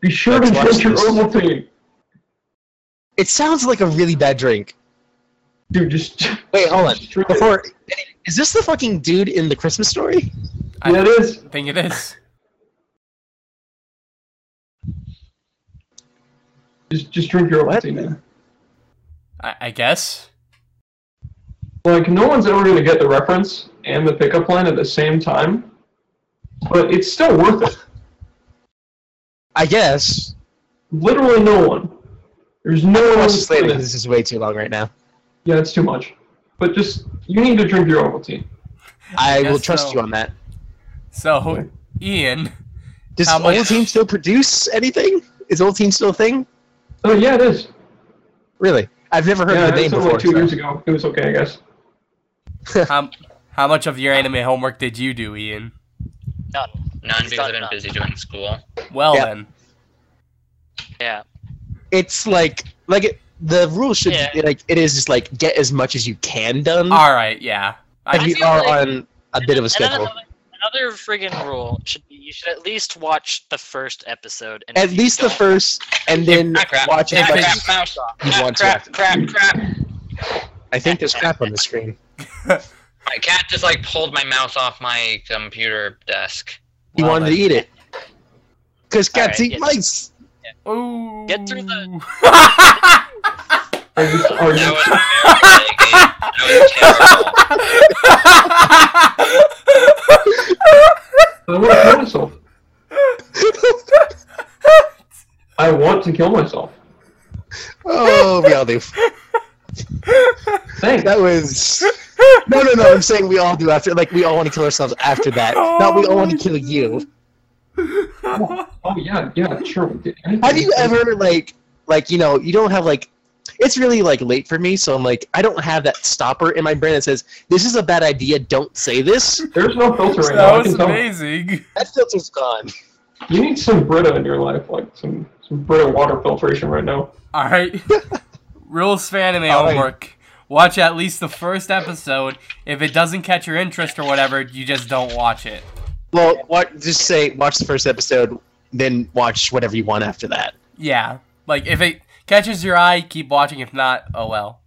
Be sure Let's to watch drink your this. Ovaltine, It sounds like a really bad drink. dude. Just Wait, hold on. just drink it. Before, is this the fucking dude in the Christmas story? I Yeah, it is. I (laughs) think it is. Just just drink your What? Ovaltine, man. I, I guess. Like no one's ever gonna get the reference and the pickup line at the same time, but it's still worth it. I guess. Literally no one. There's no I'll one. watch this later gonna- because this is way too long right now. Yeah, it's too much. But just you need to drink your Ovaltine. I will trust so. you on that. So, Ian, Does How much- Ovaltine still produce anything? Is Ovaltine still a thing? Oh yeah, it is. Really? I've never heard yeah, of the name before. like two so- years ago. It was okay, I guess. (laughs) how, how much of your anime homework did you do, Ian? none. None because I've been busy doing school. Well Yeah. then, Yeah. It's like like it, the rule should Yeah. be like it is just like get as much as you can done. all right, yeah. if I, you are like- on a bit of a schedule. another, another friggin' rule should be you should at least watch the first episode. And At least the first, and then crap. watch as If much it's- as mouse. you want to. crap, crap, crap. I think there's crap on the screen. (laughs) My cat just like pulled my mouse off my computer desk. He Well, wanted then. to eat it. Because cats Alright, eat yes. mice. Ooh. Get through the- (laughs) (laughs) Are you, are That you, was very That was terrible. I want to kill myself. I Oh, we all do. Thanks. That was no, no, no. I'm saying we all do after. Like we all want to kill ourselves after that. Not we all want to oh, kill you. Oh yeah, yeah, sure. we did. Have you ever like, like you know, you don't have like. It's really like late for me, so I'm like, I don't have that stopper in my brain that says this is a bad idea. Don't say this. There's no filter right now. that was can tell. amazing. That filter's gone. You need some Brita in your life, like some some Brita water filtration right now. All right. Rules for anime All right. homework. Watch at least the first episode. If it doesn't catch your interest or whatever, you just don't watch it. Well, what? Just say watch the first episode, then watch whatever you want after that. Yeah. Like if it catches your eye, keep watching. If not, oh well.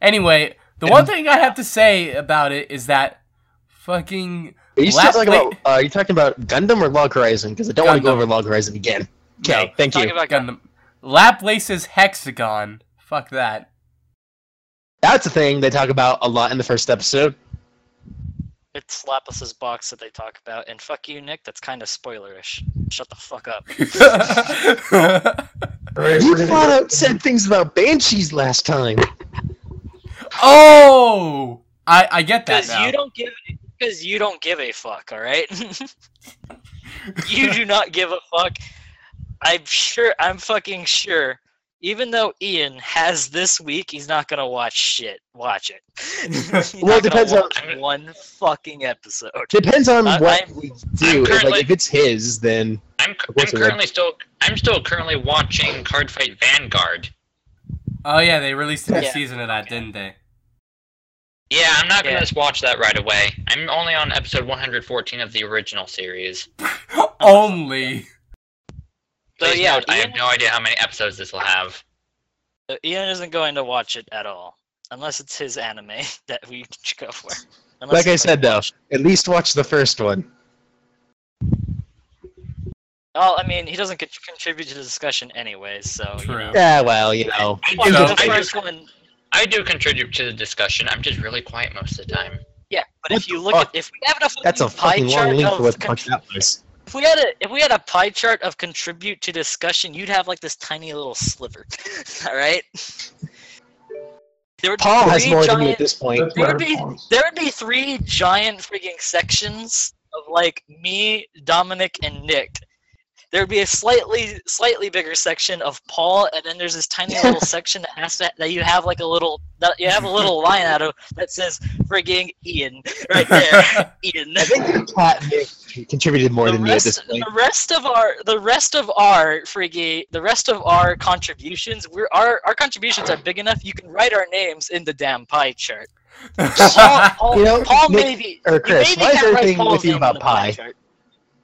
Anyway, the one thing I have to say about it is that fucking Are you Last talking play- about? Uh, are you talking about Gundam or Log Horizon? Because I don't want to go over Log Horizon again. Okay, No, thank Talking you. about Gundam. Laplace's hexagon. Fuck that. That's a thing they talk about a lot in the first episode. It's Laplace's box that they talk about, and fuck you, Nick. That's kind of spoilerish. Shut the fuck up. (laughs) All right, You we're flat out said things about banshees last time. oh, I I get that Because now. you don't give because you don't give a fuck, all right? (laughs) you do not give a fuck. I'm sure. I'm fucking sure. Even though Ian has this week, he's not gonna watch shit. Watch it. (laughs) Well, not it gonna depends on- one fucking episode. Depends on I- what I'm- we do. If, like if it's his, then I'm, I'm it currently still I'm still currently watching Card Fight Vanguard. oh yeah, they released a new Yeah. season of that, didn't they? Yeah, I'm not gonna Yeah. just watch that right away. I'm only on episode 114 of the original series. (laughs) Only. So Please yeah, note, I have no idea how many episodes this will have. uh, Ian isn't going to watch it at all, unless it's his anime (laughs) that we go for. Unless like I said though, at least watch the first one. Well, I mean, he doesn't contribute to the discussion anyways, so you True. know. Yeah, well, you know. I Watch do, So- the I, do, one. I do contribute to the discussion. I'm just really quiet most of the time. Yeah, but What if you look fuck? at if we have a fucking That's a pie fucking chart long link of for what the fuck that was. If we had a if we had a pie chart of contribute to discussion, you'd have like this tiny little sliver. (laughs) All right. There would be Paul has three more than me at giant- this point. There would be there would be three giant freaking sections of like me, Dominic, and Nick. There would be a slightly slightly bigger section of Paul, and then there's this tiny little (laughs) section that has to that you have like a little that you have a little line out of that says frigging Ian right there. (laughs) Ian. I think Pat Nick contributed more the than me at this point. the rest of our the rest of our friggy the rest of our contributions we're our, our contributions are big enough you can write our names in the damn pie chart (laughs) Paul, Paul, You know, Paul Nick- maybe or Chris, maybe why is can't write everything Paul's with you about in the pie?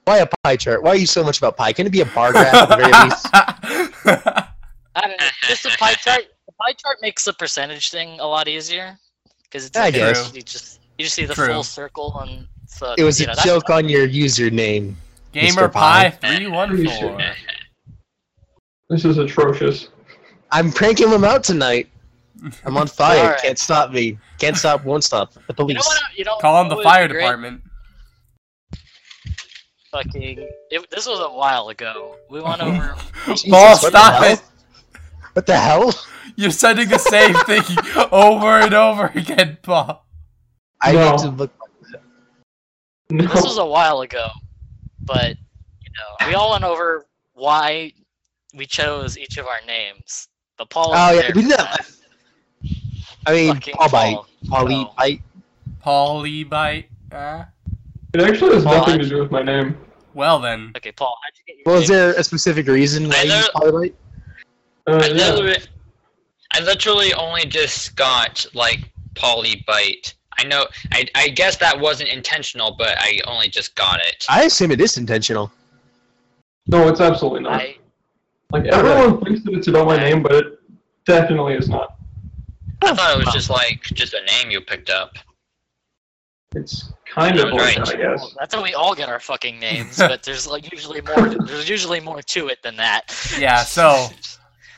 Chart. Why a pie chart? Why are you so much about pie? Can it be a bar graph at the very least? (laughs) I don't know just a pie chart the pie chart makes the percentage thing a lot easier because it's I like, guess. you just you just see the True. full circle and so It was a know, joke on your username. Gamer Mr. Pie. Pie three one four. This is atrocious. I'm pranking him out tonight. (laughs) I'm on fire. Alright. Can't stop me. Can't stop. Won't stop. The you police. know what you know Call him the fire great? department. Fucking it, this was a while ago we went over (laughs) Jesus, Paul, what the stop hell? it! What the hell? You're sending the same (laughs) thing over and over again, Paul. I No. need to look. No. this was a while ago, but you know, we all went over why we chose each of our names. But Paul. Oh yeah, we did that. I mean, Fucking Paul bite. Paul. Polly No. bite. Polybyte. Uh, It actually has Paul, nothing to do with my name. well then. Okay, Paul, how'd you get your Well, is there a specific reason why I you know- use Polybyte? Uh, I, yeah. literally, I literally only just got like Polybyte. I know. I, I guess that wasn't intentional, but I only just got it. I assume it is intentional. No, it's absolutely not. I, Like everyone thinks that it's about my name, but it definitely is not. I thought it was just like just a name you picked up. It's kind of Right. I guess. well, that's how we all get our fucking names, (laughs) but there's like usually more. There's usually more to it than that. Yeah, so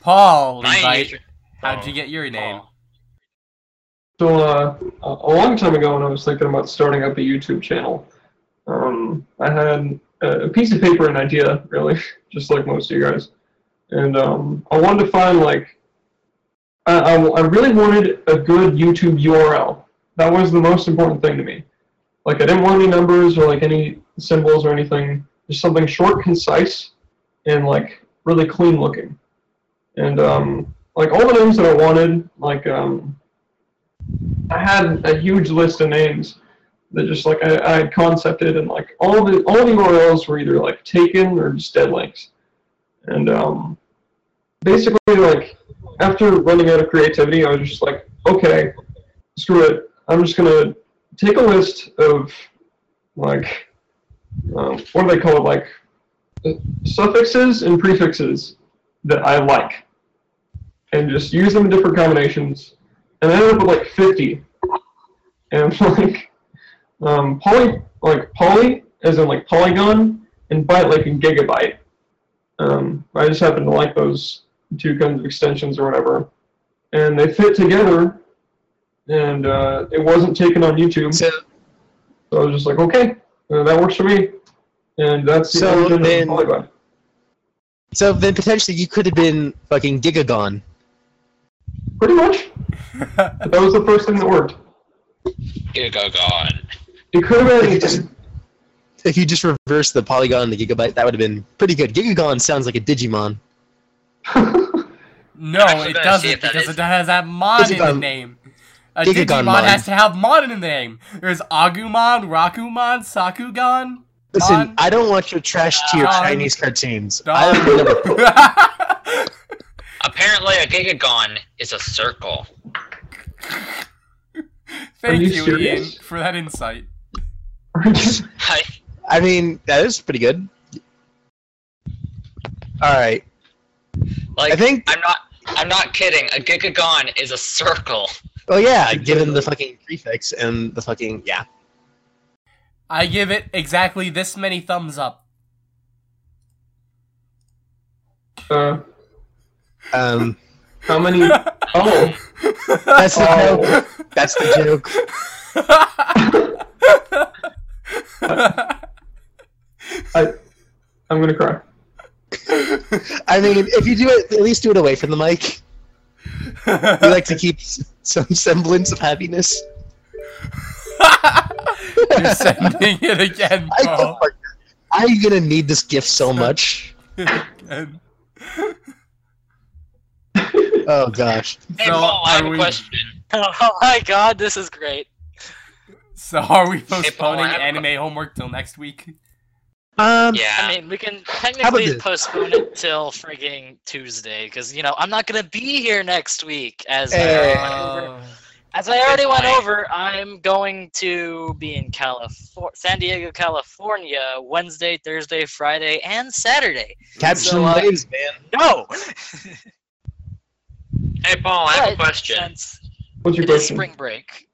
Paul (laughs) Levite, how'd you get your name? So uh, a a long time ago, when I was thinking about starting up a YouTube channel, um, I had a piece of paper and idea, really, (laughs) just like most of you guys, and um, I wanted to find like I, I, I really wanted a good YouTube URL. That was the most important thing to me. Like I didn't want any numbers or like any symbols or anything. Just something short, concise, and like really clean looking. And um, like all the names that I wanted, like um, I had a huge list of names that just like I, I had concepted, and like all the all the URLs were either like taken or just dead links. And um, basically, like after running out of creativity, I was just like, okay, screw it. I'm just gonna take a list of like um, what do they call it, like uh, suffixes and prefixes that I like, and just use them in different combinations. And I ended up with like 50, and (laughs) like um, poly, like poly, as in like polygon, and byte like in gigabyte. Um, I just happen to like those two kinds of extensions or whatever, and they fit together, and uh, it wasn't taken on YouTube. So, So I was just like, okay, uh, that works for me, and that's the So origin then- of Polygon. so then potentially you could have been fucking Gigagon. Pretty much. (laughs) That was the first thing that worked. Gigagon. It could have been anything. If you just reverse the polygon and the gigabyte, that would have been pretty good. Gigagon sounds like a Digimon. (laughs) No, it doesn't because is- it has that mon in the name. A Gigagon Digimon has to have mon in the name. There's Agumon, Rakumon, Sakugan. Listen, Mon. I don't want your trash tier Don. Chinese cartoons. Don. I am gonna (laughs) Apparently, a gigagon is a circle. Thank you you, Ian, for that insight. I, (laughs) (laughs) I mean, that is pretty good. All right. like, I think- I'm not. I'm not kidding. A gigagon is a circle. Oh yeah, given the fucking prefix and the fucking yeah. I give it exactly this many thumbs up. uh, Um, (laughs) how many? (laughs) Oh, that's the Oh. joke. That's the joke. (laughs) I, I'm gonna cry. I mean, if you do it, at least do it away from the mic. We like to keep some semblance of happiness. (laughs) You're sending it again, I Paul. I'm gonna need this gift so much. (laughs) Oh gosh. Hey, So, Paul, I have are a question. (laughs) Oh my god, this is great. So are we Paul, I postponing have a- anime homework till next week? Um, Yeah. I mean, we can technically postpone it till frigging Tuesday, because you know I'm not gonna be here next week. As I already went over. As I already went over, I'm going to be in California, San Diego, California, Wednesday, Thursday, Friday, and Saturday. catch So, some uh, waves, man. No. Hey, Paul, I have a question. Since What's your it is question? spring break.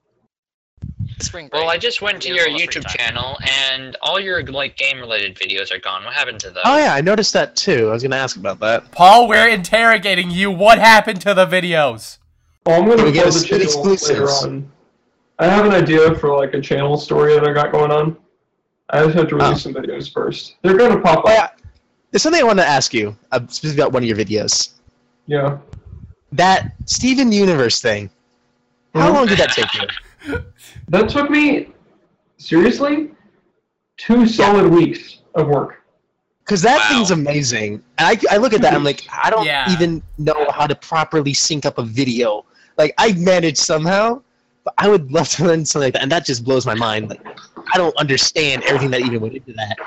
Spring break. Well, I just went to your have a lot of free YouTube channel, and all your like game-related videos are gone. What happened to those? Oh yeah, I noticed that too. I was gonna ask about that. Paul, we're interrogating you. What happened to the videos? Oh, I'm gonna We get the ex- channel exclusives. later on. I have an idea for like a channel story that I got going on. I just have to release some videos first. They're gonna pop Oh up. yeah, there's something I want to ask you, uh, specifically about one of your videos. Yeah. That Steven Universe thing. How Mhm. long did that take you? That took me seriously two solid weeks of work. Because that Wow. thing's amazing. And I, I look at that, I'm like, I don't Yeah. even know how to properly sync up a video. Like, I manage somehow, but I would love to learn something like that. And that just blows my mind. Like, I don't understand everything that even went into that.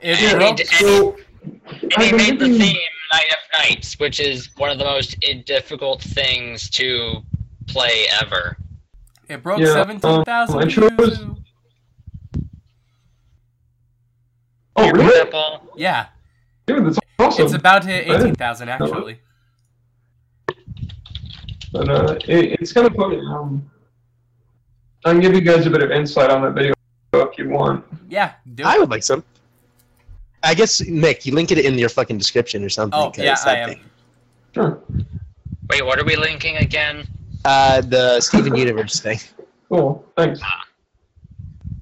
It Yeah, broke, they- So And he made the thinking- theme Night of Nights, which is one of the most difficult things to play ever. It broke Yeah, 17,000 um, I chose- Oh you really? Yeah, Dude, that's awesome. it's about to hit 18,000 actually. But uh, it, it's kind of funny. Um, I can give you guys a bit of insight on that video if you want. Yeah, do I would like some. I guess, Nick, you link it in your fucking description or something. Oh, 'cause yeah, that I am. thing- Sure. Wait, what are we linking again? Uh, the Steven Universe thing. (laughs) Cool. Thanks.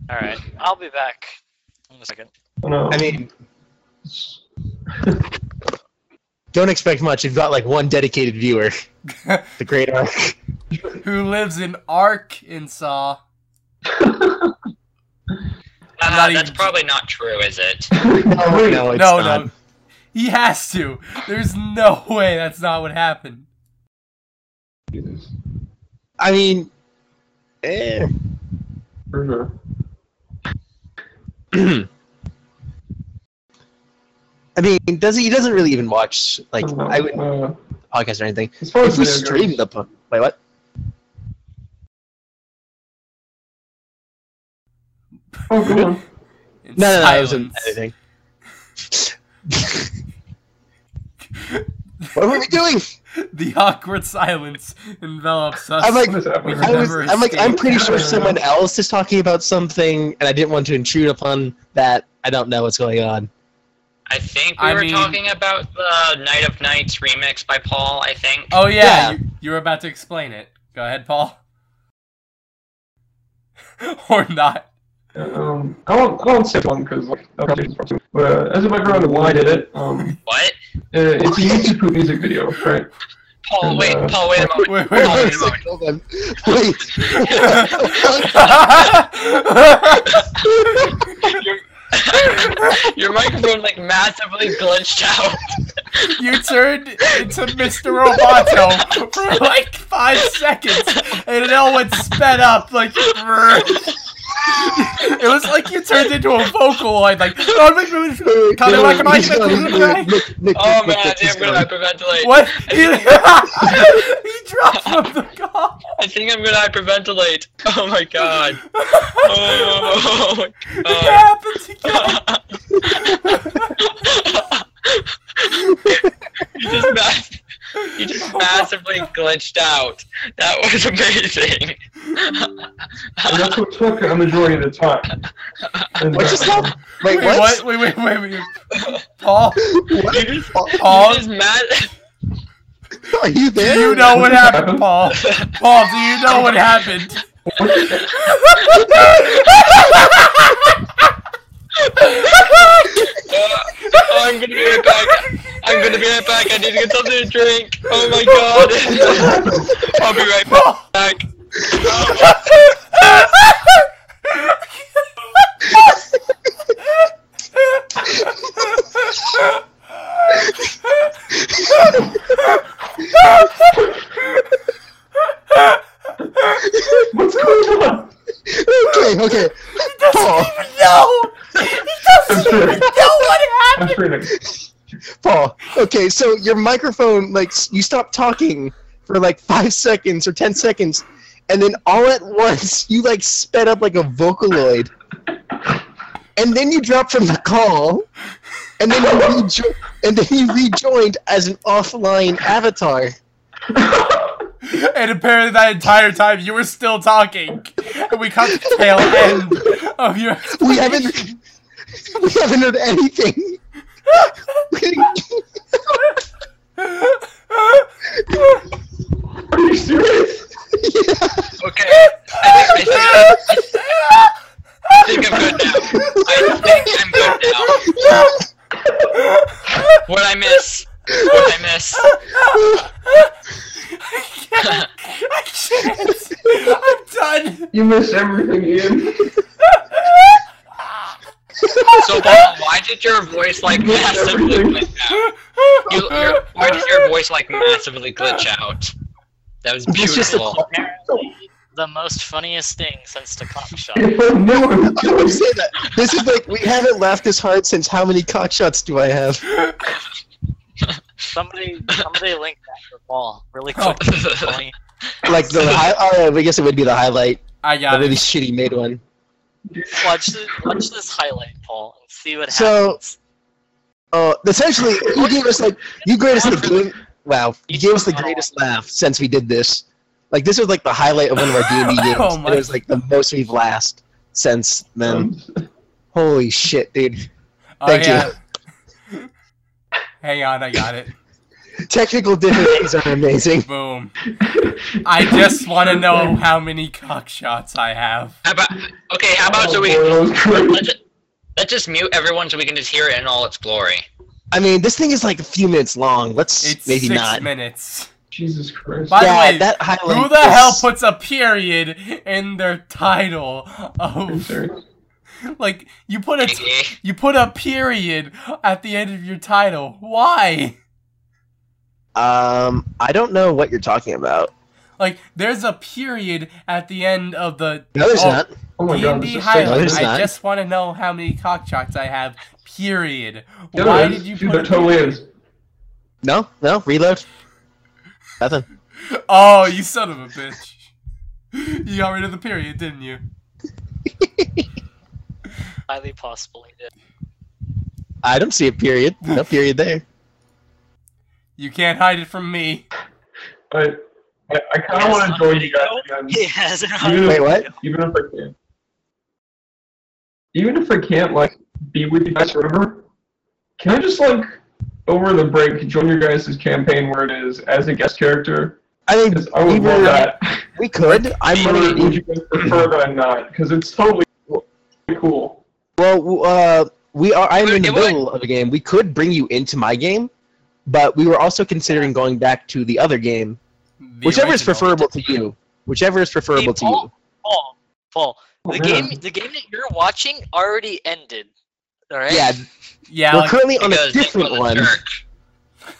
All right, I'll be back in a second. I know. I mean, don't expect much. You've got like one dedicated viewer. (laughs) The Great Arc. who lives in Arkansas. Uh, not that's even- probably not true, is it? (laughs) No, no, it's no, not. no. He has to. There's no way that's not what happened. I mean, eh. Mhm. (clears throat) I mean, does he? He doesn't really even watch like Uh, I would uh, podcast or anything. as far If as we stream goes, the po- wait, what? oh, go on. In No, no, no, I wasn't silence. editing. (laughs) what were we doing? (laughs) The awkward silence envelops us. I'm like- What is happening? We I was, never I'm like, I'm pretty sure someone else is talking about something, and I didn't want to intrude upon that. I don't know what's going on. I think we I were mean- talking about the Night of Nights remix by Paul, I think. oh yeah, Yeah. You, you were about to explain it. Go ahead, Paul. (laughs) or not. Um, I won't, I won't say one because like, I'll just talk But uh, as a background of why I did it, um, What? uh, it's a YouTube music video, right? Paul, wait, Uh, Paul, wait a moment. Wait, wait, Paul, wait. wait a moment. Hold on. Wait. Your, your microphone like massively glitched out. you turned into Mr. Roboto for like five seconds, and it all went sped up like. (laughs) It was like you turned into a Vocaloid, like. "Oh, Kind of like an ice Nick, Nick, Oh Nick, man, Nick, damn, I'm gonna hyperventilate. What? (laughs) He, he dropped from the car. I think I'm gonna hyperventilate. Oh my god. Oh my (laughs) It god. happened again. (laughs) you just mass- you just massively glitched out. That was amazing. And that's what took a majority of the time. And, What uh, just happened? Wait, Wait, what? what? Wait, wait, wait, wait. Paul, (laughs) you just, Paul, you just ma- Are you there? do you know what happened, Paul? (laughs) Paul, do you know what happened? (laughs) oh, I'm gonna be right back. I'm gonna be right back. I need to get something to drink. Oh my god. (laughs) I'll be right back. What's going on? Okay, okay. Paul, No! He doesn't even know what I'm happened! Paul. Okay, so your microphone, like, you stop talking for like five seconds or ten seconds, and then all at once you like sped up like a Vocaloid, and then you dropped from the call, and then you rejo- and then you rejoined as an offline avatar. (laughs) And apparently that entire time you were still talking. And we caught the tail end of your We haven't we haven't heard anything. Are you serious? Okay. I think, I think, I think I'm good now. I think I'm good now. What I miss? What I miss? I can't. I can't. I'm done. You miss everything, Ian. So, Paul, why did your voice like massively glitch out? You, your, why did your voice like massively glitch out? That was It's just a beautiful. Apparently, the most funniest thing since the cock shot. no one I would say that this is like we haven't laughed this hard since how many cock shots do I have? (laughs) Somebody, somebody (laughs) link that for Paul really Oh. quick. Funny. (laughs) Like the hi- oh, I guess it would be the highlight, I the got really it. shitty made one. Watch this, watch this highlight, Paul, and see what So- happens. Uh, essentially, you gave us like you gave us the game. Wow, you gave us the greatest laugh since we did this. Like this was like the highlight of one of our D and D (laughs) games. Oh It was like the most we've laughed since then. Holy shit, dude! Oh, Thank yeah. Hang on, I got it. (laughs) Technical difficulties are amazing. (laughs) Boom. I just want to know how many cock shots I have. How about okay? How about so we Oh, boy, that was great. let's just, let's just mute everyone so we can just hear it in all its glory. I mean, this thing is like a few minutes long. Let's It's maybe six not. minutes. Jesus Christ. By yeah, the way, that highlight. Who the hell puts a period in their title Are you of serious? (laughs) like you put a t- (laughs) you put a period at the end of your title? Why? Um, I don't know what you're talking about. Like there's a period at the end of the No, there's Oh, not. Oh my god, D&D this highlight. No, there's I not. just want to know how many cock shots I have. Period. Yeah, Why there is. did you Dude, put there a totally is. No, no, reload. Nothing. Oh, you son of a bitch! (laughs) You got rid of the period, didn't you? Highly possible he did. I don't see a period. No (laughs) period there. You can't hide it from me. I, I, I kind of want to join you guys again. He has it Even on. if- Wait, what? Even if I can't. Even if I can't, like, be with you guys forever, can I just, like, over the break, join your guys' campaign where it is as a guest character? I think I would we love that. we could. I'm Or running. would you guys prefer that I'm not? Because it's totally cool. Well, uh, we are. I'm in the middle of a game. We could bring you into my game, but we were also considering going back to the other game, The whichever is preferable to you. Whichever is preferable to you. Paul, Paul, Paul. Oh, The man. game, the game that you're watching already ended. All right. Yeah, Yeah, we're like, currently on a Because Nick different was a one. jerk.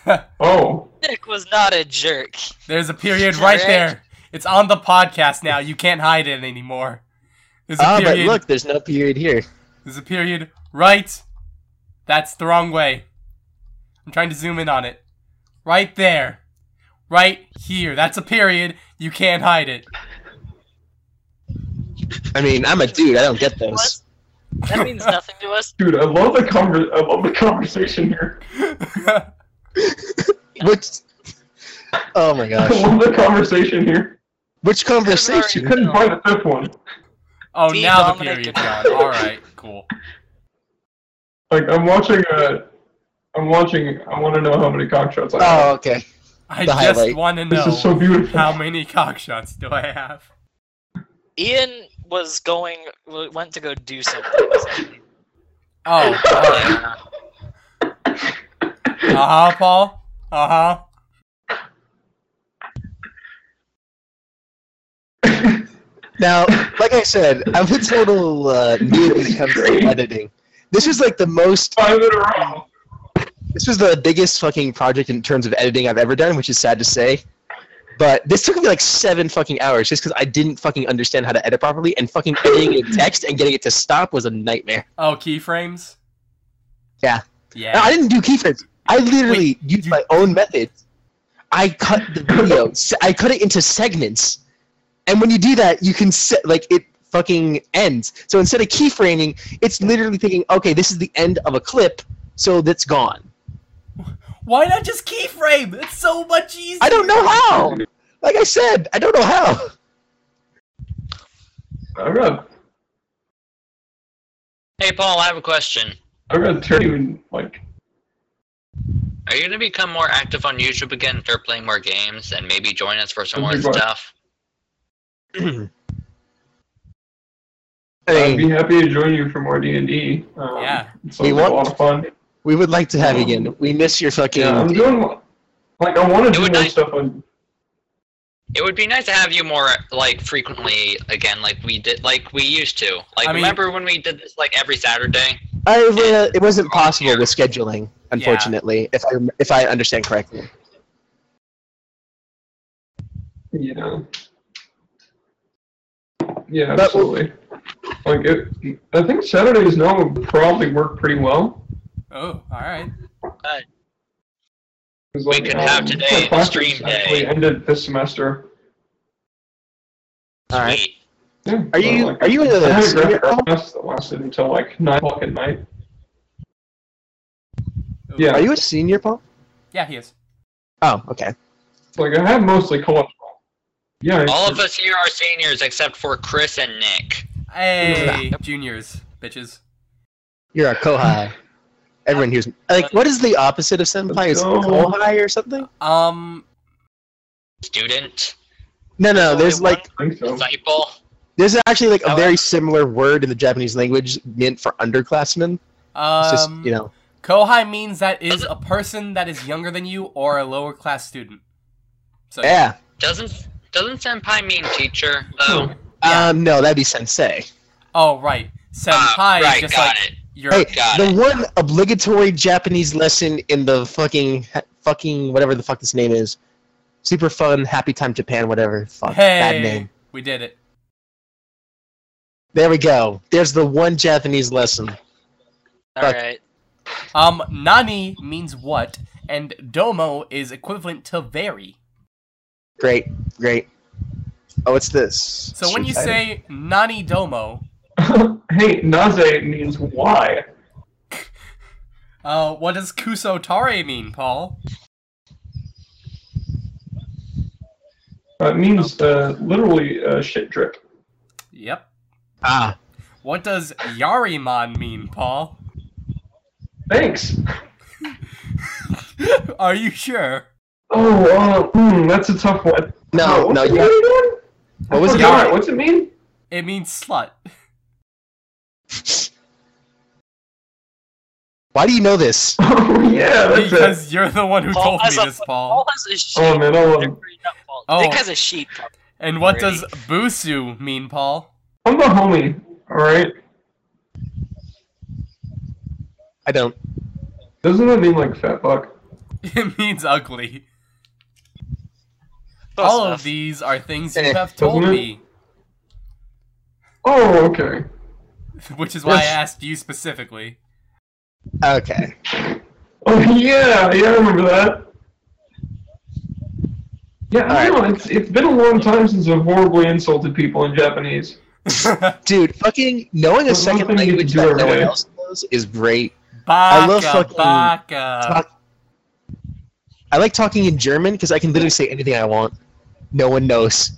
(laughs) Oh. Nick was not a jerk. there's a period right Correct. there. It's on the podcast now. You can't hide it anymore. There's a Ah, but period. look, there's no period here. There's a period right. That's the wrong way. I'm trying to zoom in on it. Right there. Right here. That's a period. You can't hide it. I mean, I'm a dude. I don't get those. That means nothing to us. (laughs) Dude, I love the conver- I love the conversation here. (laughs) Which? Oh my (laughs) I gosh! love the conversation here. Which You conversation? couldn't find the fifth one. oh, Team now the Dominic period's and- gone. All right, cool. Like I'm watching a, I'm watching. I want to know how many cock shots I Oh, have. okay. I The just highlight. want to This know is so beautiful. how many cock shots do I have. Ian was going, went to go do something. Oh. (laughs) Uh huh, Paul. Uh huh. Now, (laughs) like I said, I'm a total uh, noob when it comes to editing. This was like the most. Five in a row. This was the biggest fucking project in terms of editing I've ever done, which is sad to say. But this took me like seven fucking hours just because I didn't fucking understand how to edit properly, and fucking editing in text and getting it to stop was a nightmare. Oh, keyframes. Yeah. Yeah. No, I didn't do keyframes. I literally used you- my own method. I cut the video. (laughs) I cut it into segments, and when you do that, you can set like it fucking ends. So instead of keyframing, it's literally thinking, okay, this is the end of a clip, so that's gone. Why not just keyframe? It's so much easier. I don't know how. Like I said, I don't know how. I've got, Hey, Paul, I have a question. I've got two like. Are you gonna become more active on YouTube again, start playing more games, and maybe join us for some more That's a stuff? (clears throat) I I'd be happy to join you for more D and D. Um, Yeah. It We sounds a lot of fun. we would like to have you again. We miss your fucking. Yeah, I'm doing. Like I want to It do would more nice- stuff on. It would be nice to have you more like frequently again, like we did, like we used to. Like I mean- remember when we did this like every Saturday? I, uh, it wasn't possible with scheduling, Yeah. unfortunately, if I if I understand correctly. You know. Yeah, But- absolutely. Like it, I think Saturdays now would probably work pretty well. Oh, all right. 'Cause, We like, could have um, today my the stream day. Actually ended this semester. All right. Yeah, Are so, you like, are you in I had a a senior? graphic class that lasted until like nine o'clock at night. Yeah. Are you a senior, Paul? Yeah, he is. Oh, okay. Like I have mostly college. Yeah. All of us here are seniors except for Chris and Nick. Hey, juniors, bitches. You're a kohai. (laughs) Everyone here's like, what is the opposite of senpai? Is No. kohai or something? Um, Student, No, no. There's like, so. disciple. there's actually like a very similar word in the Japanese language meant for underclassmen. It's just um, you know. kohai means that is a person that is younger than you or a lower class student. So Yeah. Doesn't doesn't senpai mean teacher though? Um, no, that'd be sensei. Oh right, senpai is right, just got like it. your. Hey, Got the it. one obligatory Japanese lesson in the fucking fucking whatever the fuck this name is, super fun, happy time Japan, whatever. Fuck bad Hey, name. we did it. There we go. There's the one Japanese lesson. All Fuck. right. Um, nani means what, and domo is equivalent to very. Great, great. Oh, it's this? So when you Shoot, say nani domo, (laughs) hey, naze means why. (laughs) uh, what does kusotare mean, Paul? Uh, it means uh, literally uh, shit drip. Yep. ah, What does yariman mean, Paul? Thanks. (laughs) Are you sure? Oh, uh, hmm, that's a tough one. no, Oh, what's no, it you. mean? What was it? forgot. What's it mean? It means slut. (laughs) Why do you know this? (laughs) Oh, yeah, that's it. Because you're the one who Paul told me a- this, Paul Paul. has a sheet. Oh, man, I'll, Paul. Oh. Nick has a sheet. And what Already. does busu mean, Paul? I'm the homie, alright? I don't. Doesn't that mean like fat fuck? (laughs) It means ugly. Close All enough. of these are things you Eh, have told me, Oh, okay. (laughs) which is why I asked you specifically. Okay. (laughs) Oh, yeah, yeah, I remember that. Yeah, I don't know, it's, it's been a long time since I've horribly insulted people in Japanese. (laughs) Dude, fucking knowing a second language that no one else knows is great. Baka, I love fucking baka. Talk- I like talking in German because I can literally say anything I want. No one knows.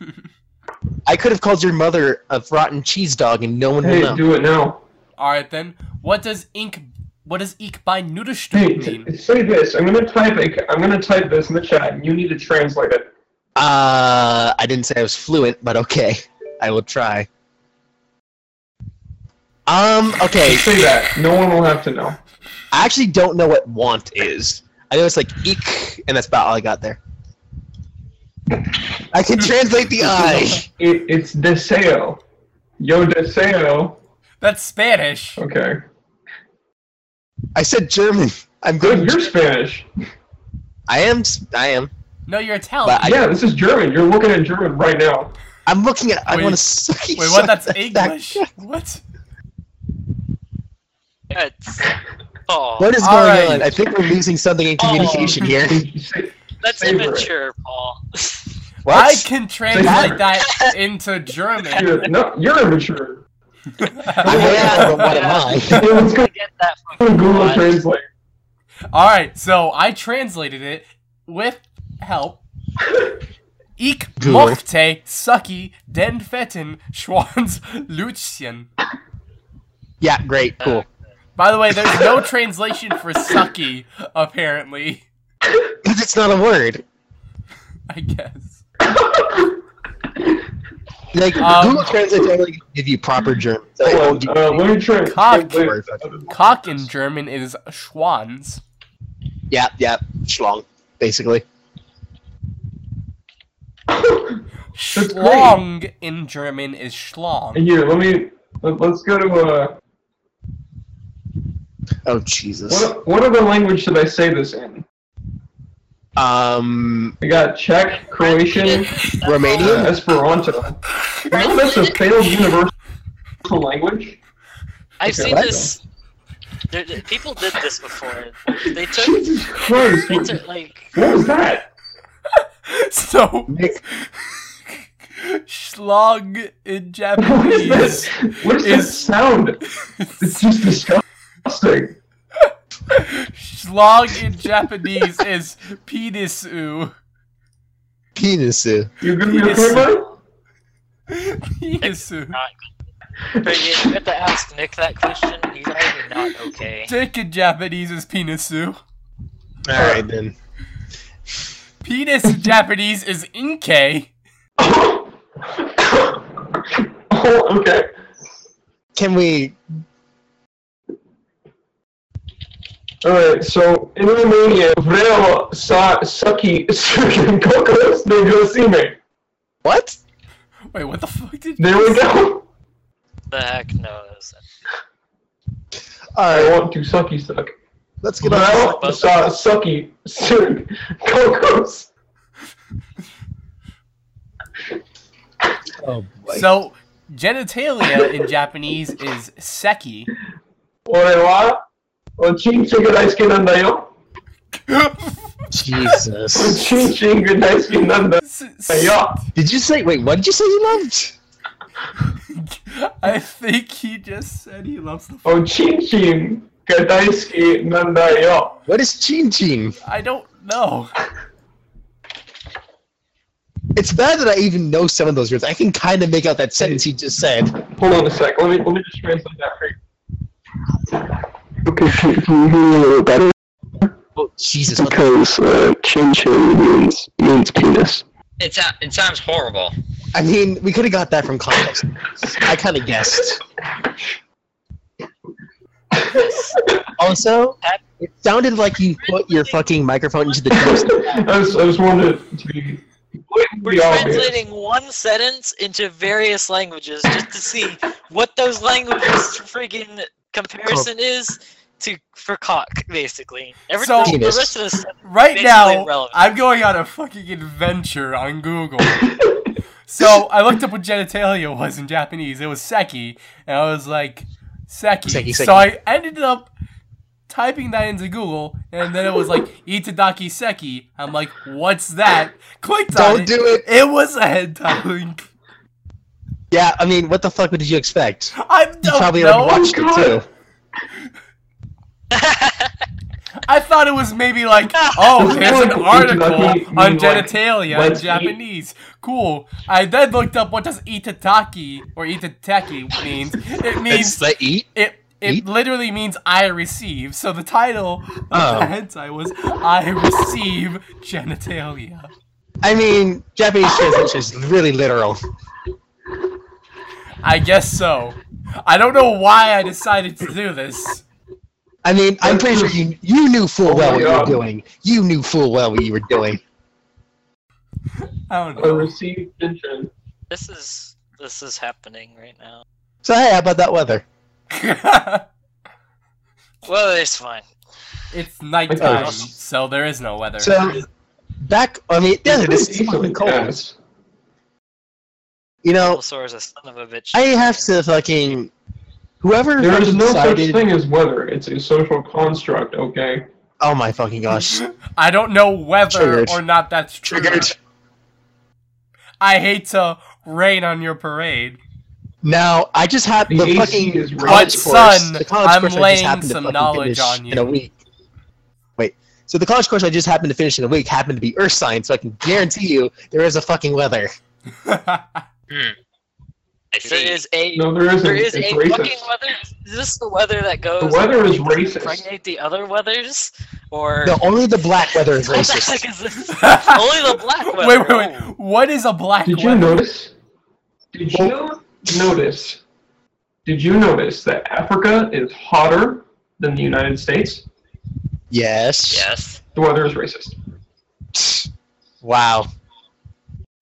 (laughs) I could have called your mother a rotten cheese dog and no one Hey, would know. do it now. All right then. What does ink? What does ik by Hey, Nuderstück mean? say this. I'm gonna type it. I'm gonna type this in the chat, and you need to translate it. Uh, I didn't say I was fluent, but okay. I will try. Um, okay. Say that. No one will have to know. I actually don't know what want is. I know it's like eek, and that's about all I got there. I can translate the (laughs) I. It, it's deseo. Yo deseo. That's Spanish. Okay. I said German. I'm Good. good. You're Spanish. I am. I am. No, you're Italian. But I, yeah, this is German. You're looking at German right now. I'm looking at. I Wait, want to suck. Wait, what? That's English. (laughs) What? It's, oh, What is going right. on? I think we're losing something in oh. communication here. Say- (laughs) that's savor it. immature, Paul. What? I can translate that into German. You're, no, you're immature. I am, but what am I? (laughs) Let's go get that from Google Translate. All right, so I translated it with help. (laughs) Ich mochte Sucky den fetten Schwanz Lütchen. Yeah, great, cool. Uh, By the way, there's no translation for sucky, apparently. Because it's not a word. I guess. Like Um, Google Translate only give you proper German. So it Hold won't on, give uh, you- let me try. Cock. translate- Cock in German is Schwanz. yeah, yeah, schlong, basically. That's. Schlong in German is Schlong. Here, let me. Let, let's go to. Uh, Oh Jesus. what what other language should I say this in? Um, I got Czech, Croatian, uh, Romanian. Esperanto. You know that's a failed universal language. I've Okay, seen this. There, there- people did this before. They took. Jesus Christ! They took like. what was that? (laughs) So, Nick, Schlong in (laughs) What is Japanese this? What is that is- sound? It's just disgusting. Schlong in Japanese is penisu. penisu. You gonna be Yes. okay, bud? Penisu. But you have to ask Nick that question. He's already not okay. Dick in Japanese is penisu. All right then. Penis in Japanese is inke. (coughs) oh, okay. Can we? Alright, so in Romania, vreau să sucky cocos de grosime. What? Wait, what the fuck did you? There we go. The heck knows. All I want to sucky suck. let's get on. Vreau să sucky cocos. Oh boy. So, genitalia in Japanese is seki. Orewa, o chinchiga daisuke nanda yo. O Jesus. chinchiga daisuke nanda S- s- yo. Did you say? Wait, what did you say you loved? I think he just said he loves the. O chinchin ga daisuke nanda yo. What is chin chin? I don't know. It's bad that I even know some of those words. I can kind of make out that sentence he just said. Hold on a sec. Let me let me just translate that for you. Okay, can can you hear me a little better? Oh Jesus! Because uh, chin chin means means penis. It, sou- it sounds horrible. I mean, we could have got that from context. I kind of guessed. (laughs) Also, it sounded like you put your fucking microphone into the (laughs) toaster. I just I just wanted to be We're blatantly obvious. translating one sentence into various languages just to see what those languages freaking comparison is to for cock, basically. Every So- the Penis. rest of this Right now, irrelevant. I'm going on a fucking adventure on Google. (laughs) so I looked up what genitalia was in Japanese. It was seki, and I was like, seki. Seki, seki. So I ended up typing that into Google, and then it was like (laughs) itadaki seki. I'm like, what's that? Clicked on Don't it. do it. It was a hentai link. Yeah, I mean, what the fuck did you expect? I You don't probably know. already watched it too. (laughs) I thought it was maybe like, (laughs) oh, there's an article on genitalia in? Japanese. Cool. I then looked up what does itataki or itateki means. It (laughs) means the eat. it. It Eat? literally means I receive. So the title of Oh. the hentai was I receive genitalia. I mean, Japanese translation is really literal. I guess so. I don't know why I decided to do this. I mean, I'm pretty sure you you knew full Oh well my what you were doing. You knew full well what you were doing. I don't know. I know. received mention. this is this is happening right now. So hey, how about that weather? (laughs) Well, it's fine. it's nighttime, Okay. so there is no weather. So back, I mean, yeah, this is fucking cold. Yes. You know, Bulbasaur is a son of a bitch. I have to fucking whoever There is fucking no such thing as weather. It's a social construct, okay? Oh my fucking gosh! I don't know whether Triggered. or not that's true. Triggered. I hate to rain on your parade. Now I just had The the, AC fucking is college course. son, the college I'm course I just happened to fucking knowledge finish on in a week. Wait, so the college course I just happened to finish in a week happened to be Earth science, so I can guarantee you there is a fucking weather. (laughs) Hmm. I see. is a No, there isn't. there is it's a racist. fucking weather. Is this the weather that goes? The weather is racist. Impregnate the other weathers, or No, only the black weather is racist. (laughs) what the heck is this? Only the black (laughs) weather. wait, wait, wait. What is a black Did you notice? Did you notice? Did you notice that Africa is hotter than the United States? Yes. Yes. The weather is racist. Wow.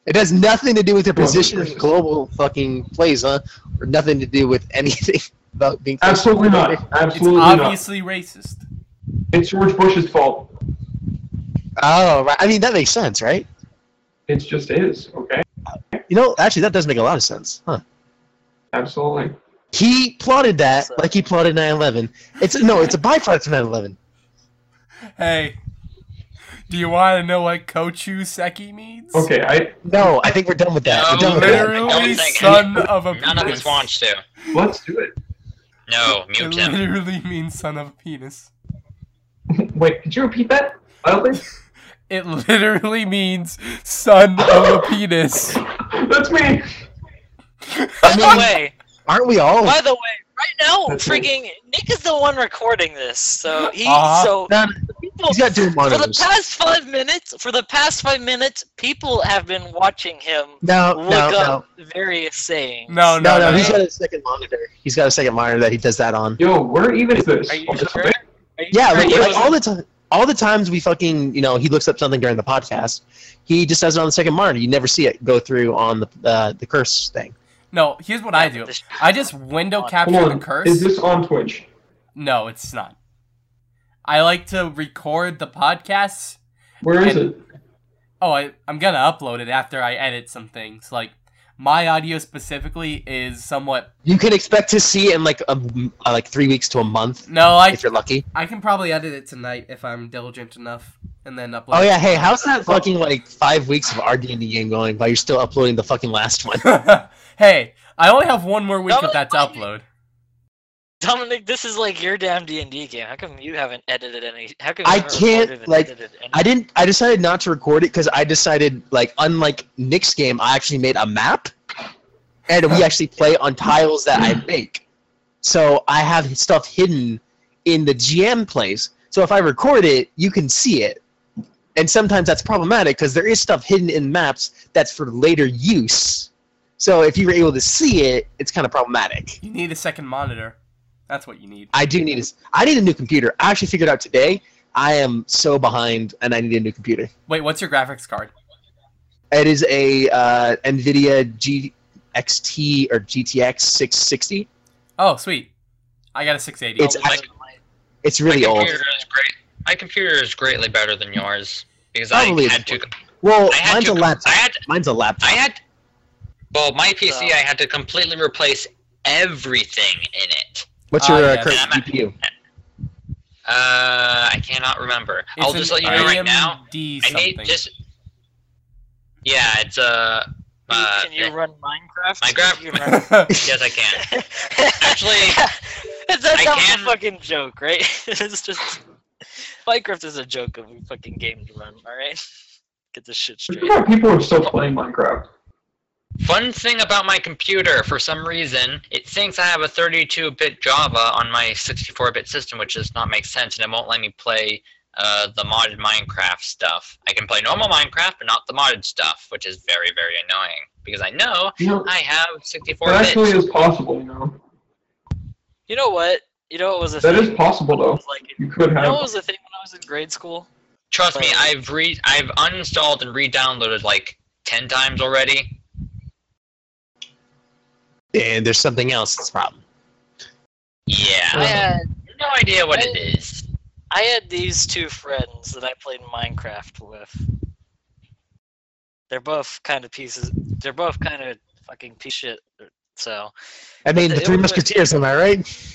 It has nothing to do with their Well, position in the racist. global fucking plays, huh? Or nothing to do with (laughs) anything about being. Absolutely not. It's Absolutely not. obviously racist. It's George Bush's fault. Oh, right. I mean, that makes sense, right? It just is. Okay. You know, actually, that does make a lot of sense, huh? Absolutely. He plotted that So- like he plotted 9/11. It's no, it's a byproduct of 9/11. (laughs) Hey, do you want to know what Kochu Seki means? Okay. I No, I think we're done with that. No, we're done with. Literally, I don't think son of a None of penis. us wants to. let's do it. No, It him. literally means son of a penis. Wait. Could you repeat that? Loudly? It literally means son of a penis. (laughs) (laughs) (laughs) That's me. By the way, Aren't we all? by the way, right now, That's me. freaking Nick is the one recording this, so he Uh-huh. so No, the people he's got dual for the past five minutes. For the past five minutes, people have been watching him No, look no, no, up various sayings. No, no, no, no. no. He's got a second monitor. He's got a second monitor that he does that on. Yo, where even is this? Are you sure? Are you Yeah, sure like, like all the time. All the times we fucking, you know, he looks up something during the podcast, he just does it on the second monitor. You never see it go through on the uh, the curse thing. No, here's what I do. I just window Hold capture the curse. Is this on Twitch? No, it's not. I like to record the podcasts. Where is And- it? Oh, I, I'm gonna upload it after I edit some things. Like my audio specifically is somewhat. You can expect to see in like a, m- uh, like three weeks to a month No, I if you're lucky. I can probably edit it tonight if I'm diligent enough, and then upload. Oh yeah, hey, how's that fucking like five weeks of our D&D game going while you're still uploading the fucking last one? (laughs) hey, I only have one more week of that to upload. Dominic, this is like your damn D and D game. How come you haven't edited any? How come I can't, like. I didn't. I decided not to record it because I decided, like, unlike Nick's game, I actually made a map, and we actually play on tiles that I (clears throat) make. So I have stuff hidden in the GM place. So if I record it, you can see it. And sometimes that's problematic because there is stuff hidden in maps that's for later use. So if you were able to see it, it's kind of problematic. You need a second monitor. That's what you need. I do need a, I need a new computer. I actually figured out today I am so behind and I need a new computer. Wait, what's your graphics card? It is a uh, NVIDIA GXT or GTX 660. Oh, sweet. I got a 680. It's Oh, actually- my- It's My really old. computer is great. My computer is greatly better than yours because I Probably had is. to. Well, had mine's to. a laptop. I had. Mine's a laptop. I had. Well, my PC, So- I had to completely replace everything in it. What's Ah, your uh, yes. current I'm a- GPU? Uh, I cannot remember. I'll just let you know right now. AMD I need just. Yeah, it's uh, uh can you run Minecraft? Minecraft? Can run- (laughs) (laughs) yes, I can. (laughs) Actually, That's, that, I can- a fucking joke, right? it's just Minecraft is a joke of a fucking game to run. All right, get this shit straight. Yeah, people are still playing Minecraft. Fun thing about my computer, for some reason, it thinks I have a 32-bit Java on my 64-bit system, which does not make sense, and it won't let me play uh, the modded Minecraft stuff. I can play normal Minecraft, but not the modded stuff, which is very, very annoying, because I know You know, I have 64 that 64 actually bits. is possible, you know. You know what? You know what was a That thing? is possible, though. was like, you You could know have. what was the thing when I was in grade school? Trust me, I've re I've uninstalled and re-downloaded like 10 times already. And there's something else that's a problem. Yeah, I had no idea what it is. I had these two friends that I played Minecraft with. They're both kind of pieces. They're both kind of fucking piece shit. So I mean, the It Three was- Musketeers, am I right?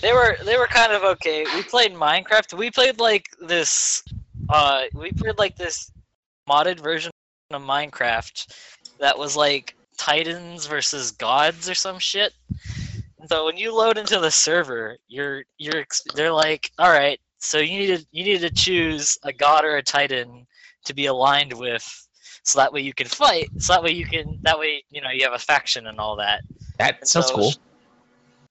they were they were kind of okay. We played Minecraft. We played like this. Uh, we played like this modded version of Minecraft that was like Titans versus gods or some shit. So when you load into the server, you're you're they're like, all right, so you need to you need to choose a god or a titan to be aligned with, so that way you can fight. So that way you can that way you know you have a faction and all that. That And sounds so- cool.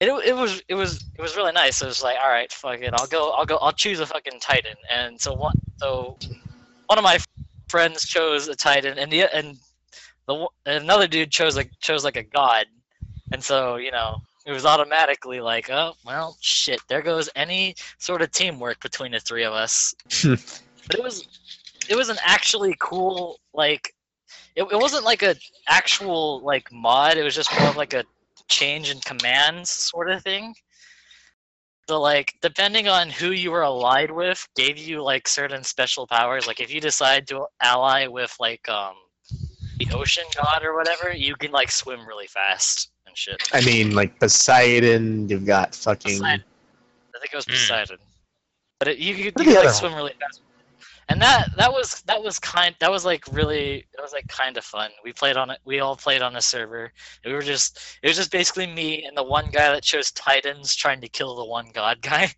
It, it was it was it was really nice. It was like, all right, fuck it, I'll go, I'll go, I'll choose a fucking Titan. And so one, so one of my friends chose a Titan, and the and the another dude chose like chose like a god. And so you know, it was automatically like, oh well, shit, there goes any sort of teamwork between the three of us. (laughs) but it was it was an actually cool like it, it wasn't like a actual like mod it was just more of like a change in commands sort of thing so like depending on who you were allied with gave you like certain special powers like if you decide to ally with like um the ocean god or whatever you can like swim really fast and shit I mean, like Poseidon, you've got fucking. Poseidon. I think it was Hmm. Poseidon. But it, you could, you could like swim really fast. And that that was that was kind that was like really that was like kind of fun. We played on it. We all played on a server. We were just it was just basically me and the one guy that chose Titans trying to kill the one god guy.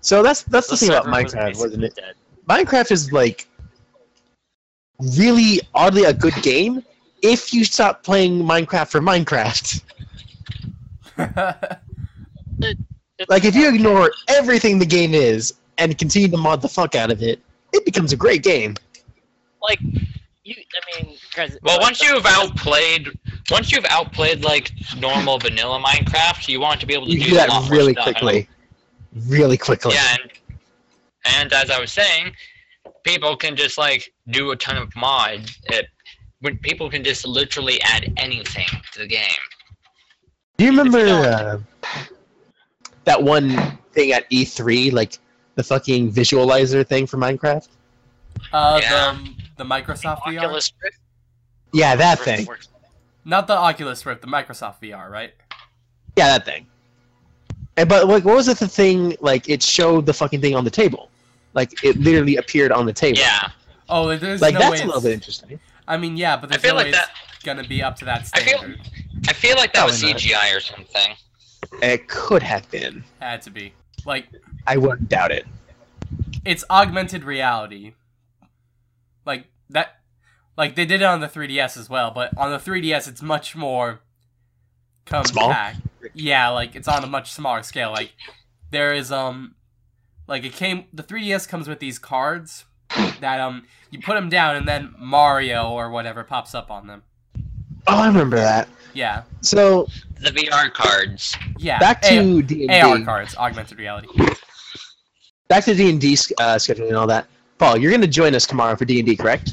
So that's that's the, thing about server was Minecraft, wasn't it? dead. Minecraft is like really oddly a good game if you stop playing Minecraft for Minecraft. It's (laughs) Like if you ignore everything the game is and continue to mod the fuck out of it, it becomes a great game. like you, I mean, Well, like, once you've outplayed, once you've outplayed like normal vanilla Minecraft, you want to be able to You do, do a lot that more really stuff. quickly. really quickly. Yeah, and and as I was saying, people can just like do a ton of mods. It when people can just literally add anything to the game. Do you remember uh, that one thing at E3, like the fucking visualizer thing for Minecraft? Uh, Yeah. the the Microsoft VR, Oculus Rift. Yeah, that Rift thing. works. not the Oculus Rift, the Microsoft VR, right? Yeah, that thing. And but like, what was it? The thing like it showed the fucking thing on the table, like it literally appeared on the table. Yeah, Oh, there's like no that's way a little bit interesting. I mean, yeah, but I there's feel no like way that. it's gonna be up to that I feel- I feel like that was Probably not. CGI or something. It could have been. Had to be. Like, I wouldn't doubt it. it's augmented reality. Like that like they did it on the 3DS as well, but on the 3DS it's much more compact. Yeah, like it's on a much smaller scale. Like there is um like it came the 3DS comes with these cards that um you put them down and then Mario or whatever pops up on them. Oh, I remember that. Yeah. So The VR cards. Yeah. back to D and D. cards, augmented reality. Back to D and D uh, scheduling and all that. Paul, you're going to join us tomorrow for D and D, correct?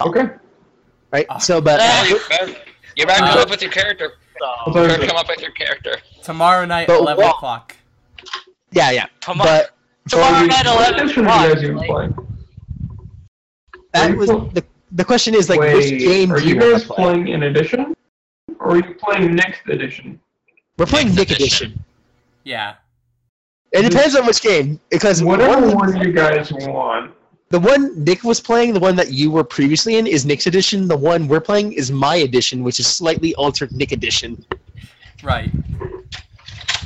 Okay. Right. Ah. So, but Yeah. you better, you better Uh, come up with your character. So, You Sorry. better come up with your character. Tomorrow night, But 11 what- o'clock. yeah, yeah. tomorrow, But tomorrow So, night, what 11 edition are you guys even playing? that was the the question is like Wait, which game are do you, you guys play? playing in edition? Or are you playing next edition? We're playing Next Nick edition. Edition. Yeah. It depends on which game because Whatever one, one you guys want. the one Nick was playing, the one that you were previously in, is Nick's edition. The one we're playing is my edition, which is slightly altered Nick edition. Right.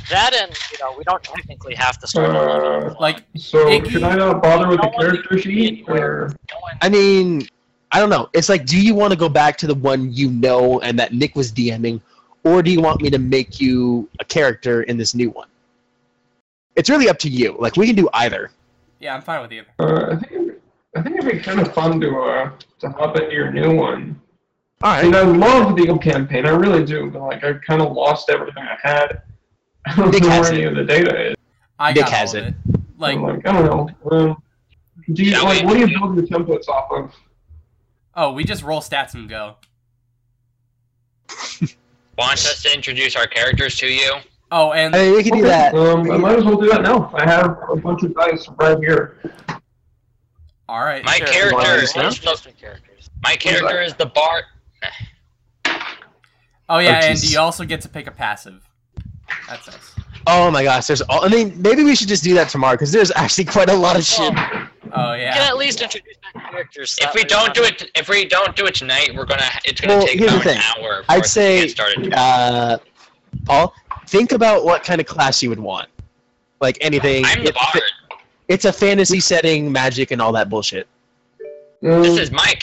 That and you know we don't technically have to start. at 11 Uh, o'clock. Like So Iggy- should I not bother with the No one character sheet? Or I mean, I don't know. It's like, do you want to go back to the one you know and that Nick was DMing, or do you want me to make you a character in this new one? It's really up to you. Like, we can do either. yeah, I'm fine with either. uh, I think it'd- I think it'd be kind of fun to uh to hop into your new one. All I mean. I love the old campaign, I really do, but like I kind of lost everything I had. I don't Nick know has where any it. of the data is. I Nick got has it. it. Like, I'm like, I don't know. Um, do you Yeah, like what do you build your templates off of? oh, we just roll stats and go. (laughs) Want us to introduce our characters to you? Oh, and I mean, we can do that. Um, I might as well do that now. I have a bunch of dice right here. all right. My Sure. character is understand? the, Interesting characters. my character is the bard. Oh yeah, Oh, and you also get to pick a passive. That's nice. Oh my gosh, there's all. I mean, maybe we should just do that tomorrow because there's actually quite a lot of shit. Oh You can yeah. at least introduce that characters. If we don't do it, if we don't do it tonight, we're gonna. It's gonna Well, take here's about an hour. I'd for us to say, get started. uh, Paul, think about what kind of class you would want. Like anything. I'm the bard. It's a fantasy setting, magic, and all that bullshit. This is my.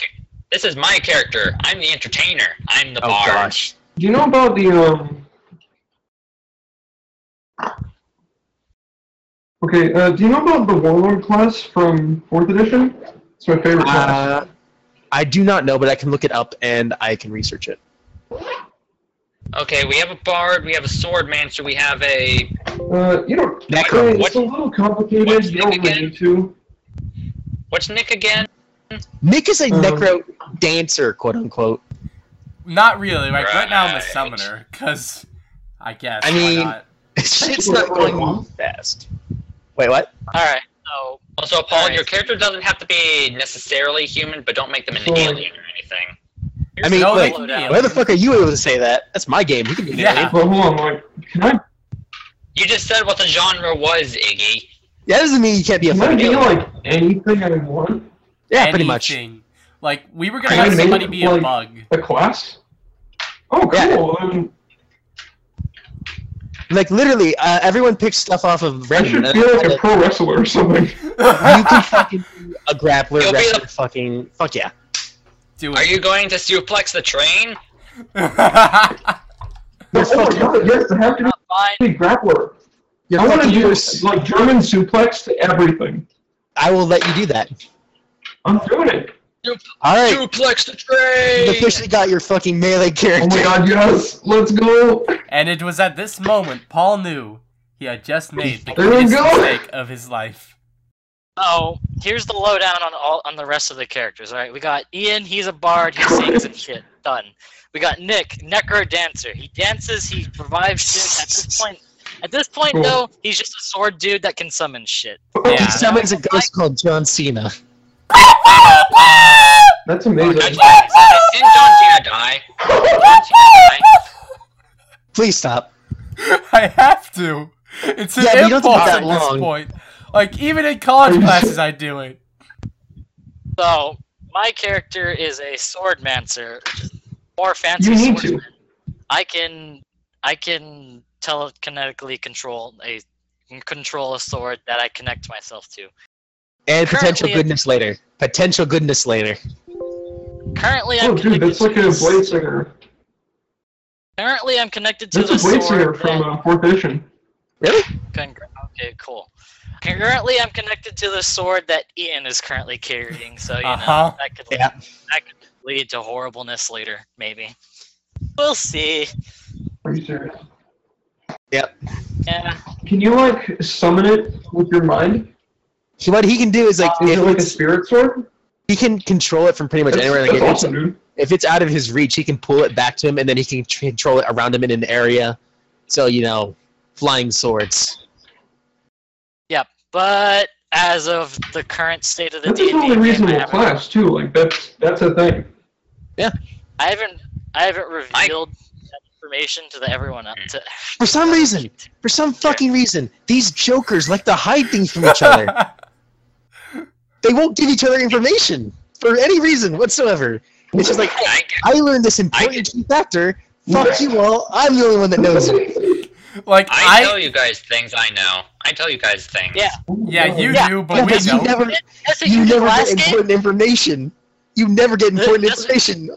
This is my character. I'm the entertainer. I'm the Oh bard. gosh. do you know about the um? Okay, uh, do you know about the warlord class from fourth edition? It's my favorite class. Uh, I do not know, but I can look it up and I can research it. Okay, we have a bard. We have a swordmancer. We have a. Uh, you know, Necro. it's a little complicated. What's Nick again? need. What's Nick again? Nick is a Um, necro dancer, quote unquote. Not really. Like right now, I'm a summoner because I guess. I why mean- not? (laughs) Shit's not going fast. Wait, what? All right. So Also, Paul, Alright. your character doesn't have to be necessarily human, but don't make them an So- alien or anything. I mean, No, wait, they can be where the fuck are you able to say that? That's my game. You can be an Yeah. alien. Hold on, like, can I, You just said what the genre was, Iggy. That doesn't mean you can't be a can I fucking be alien. like anything I want? Yeah, pretty much. Like we were gonna Can have make, somebody be a like- bug. A class? Oh, Yeah. cool. Then Like literally, uh, everyone picks stuff off of I random. should feel like a pro wrestler or something. (laughs) you can fucking be (laughs) a grappler, You'll wrestler, the- fucking fuck yeah. Do it. Are you going to suplex the train? (laughs) You're oh my god, yes, I have to not fine. grappler. you're I want to fucking do yours. like German suplex to everything. I will let you do that. I'm doing it. All right, Duplex the you train. officially got your fucking melee character. Oh character. my god, yes! Let's go! And it was at this moment Paul knew he had just made the There greatest mistake of his life. Oh, here's the lowdown on all on the rest of the characters. All right, we got Ian. He's a bard. He sings and shit. Done. We got Nick, necro dancer. He dances. He revives shit. At this point, at this point Cool. though, he's just a sword dude that can summon shit. He summons a ghost called John Cena. That's amazing. Didn't John Cena die? John Cena die? Please stop. I have to. It's an Yeah, but you don't impulse at do this point. Like even in college classes, I do it. So my character is a sword mancer, more fancy. You need swordsman. to. I can I can telekinetically control a control a sword that I connect myself to. And potential Currently- goodness later. Potential goodness later. Currently, I'm Oh, dude, connected that's like to a this- Blade Singer. Currently, I'm connected to That's the a Blade sword. Singer from that- uh, 4th edition. Really? Congr- Okay, cool. Currently, I'm connected to the sword that Ian is currently carrying, so you Uh-huh. know that could Yeah. that could lead to horribleness later, maybe. We'll see. Are you serious? Yeah. Can you, like, summon it with your mind? So what he can do is like oh, Is if it like a spirit sword? he can control it from pretty much That's, anywhere. Like that's if, it's, awesome, dude. if it's out of his reach, he can pull it back to him, and then he can tr- control it around him in an area. So you know, flying swords. Yeah, but as of the current state of the That's a D&D totally game, reasonable class, too. Like, that's, that's a thing. Yeah, I haven't I haven't revealed that information to the everyone else. To, For some reason, for some fucking reason, these jokers like to hide things from each other. (laughs) they won't give each other information for any reason whatsoever. It's just like I I learned this important key factor. Fuck you all. I'm the only one that knows it. like I I, tell you guys things I know. I tell you guys things. Yeah. yeah, you Yeah, do, but yeah, we don't. never, you you never get last game. important information. You never get important That's- information.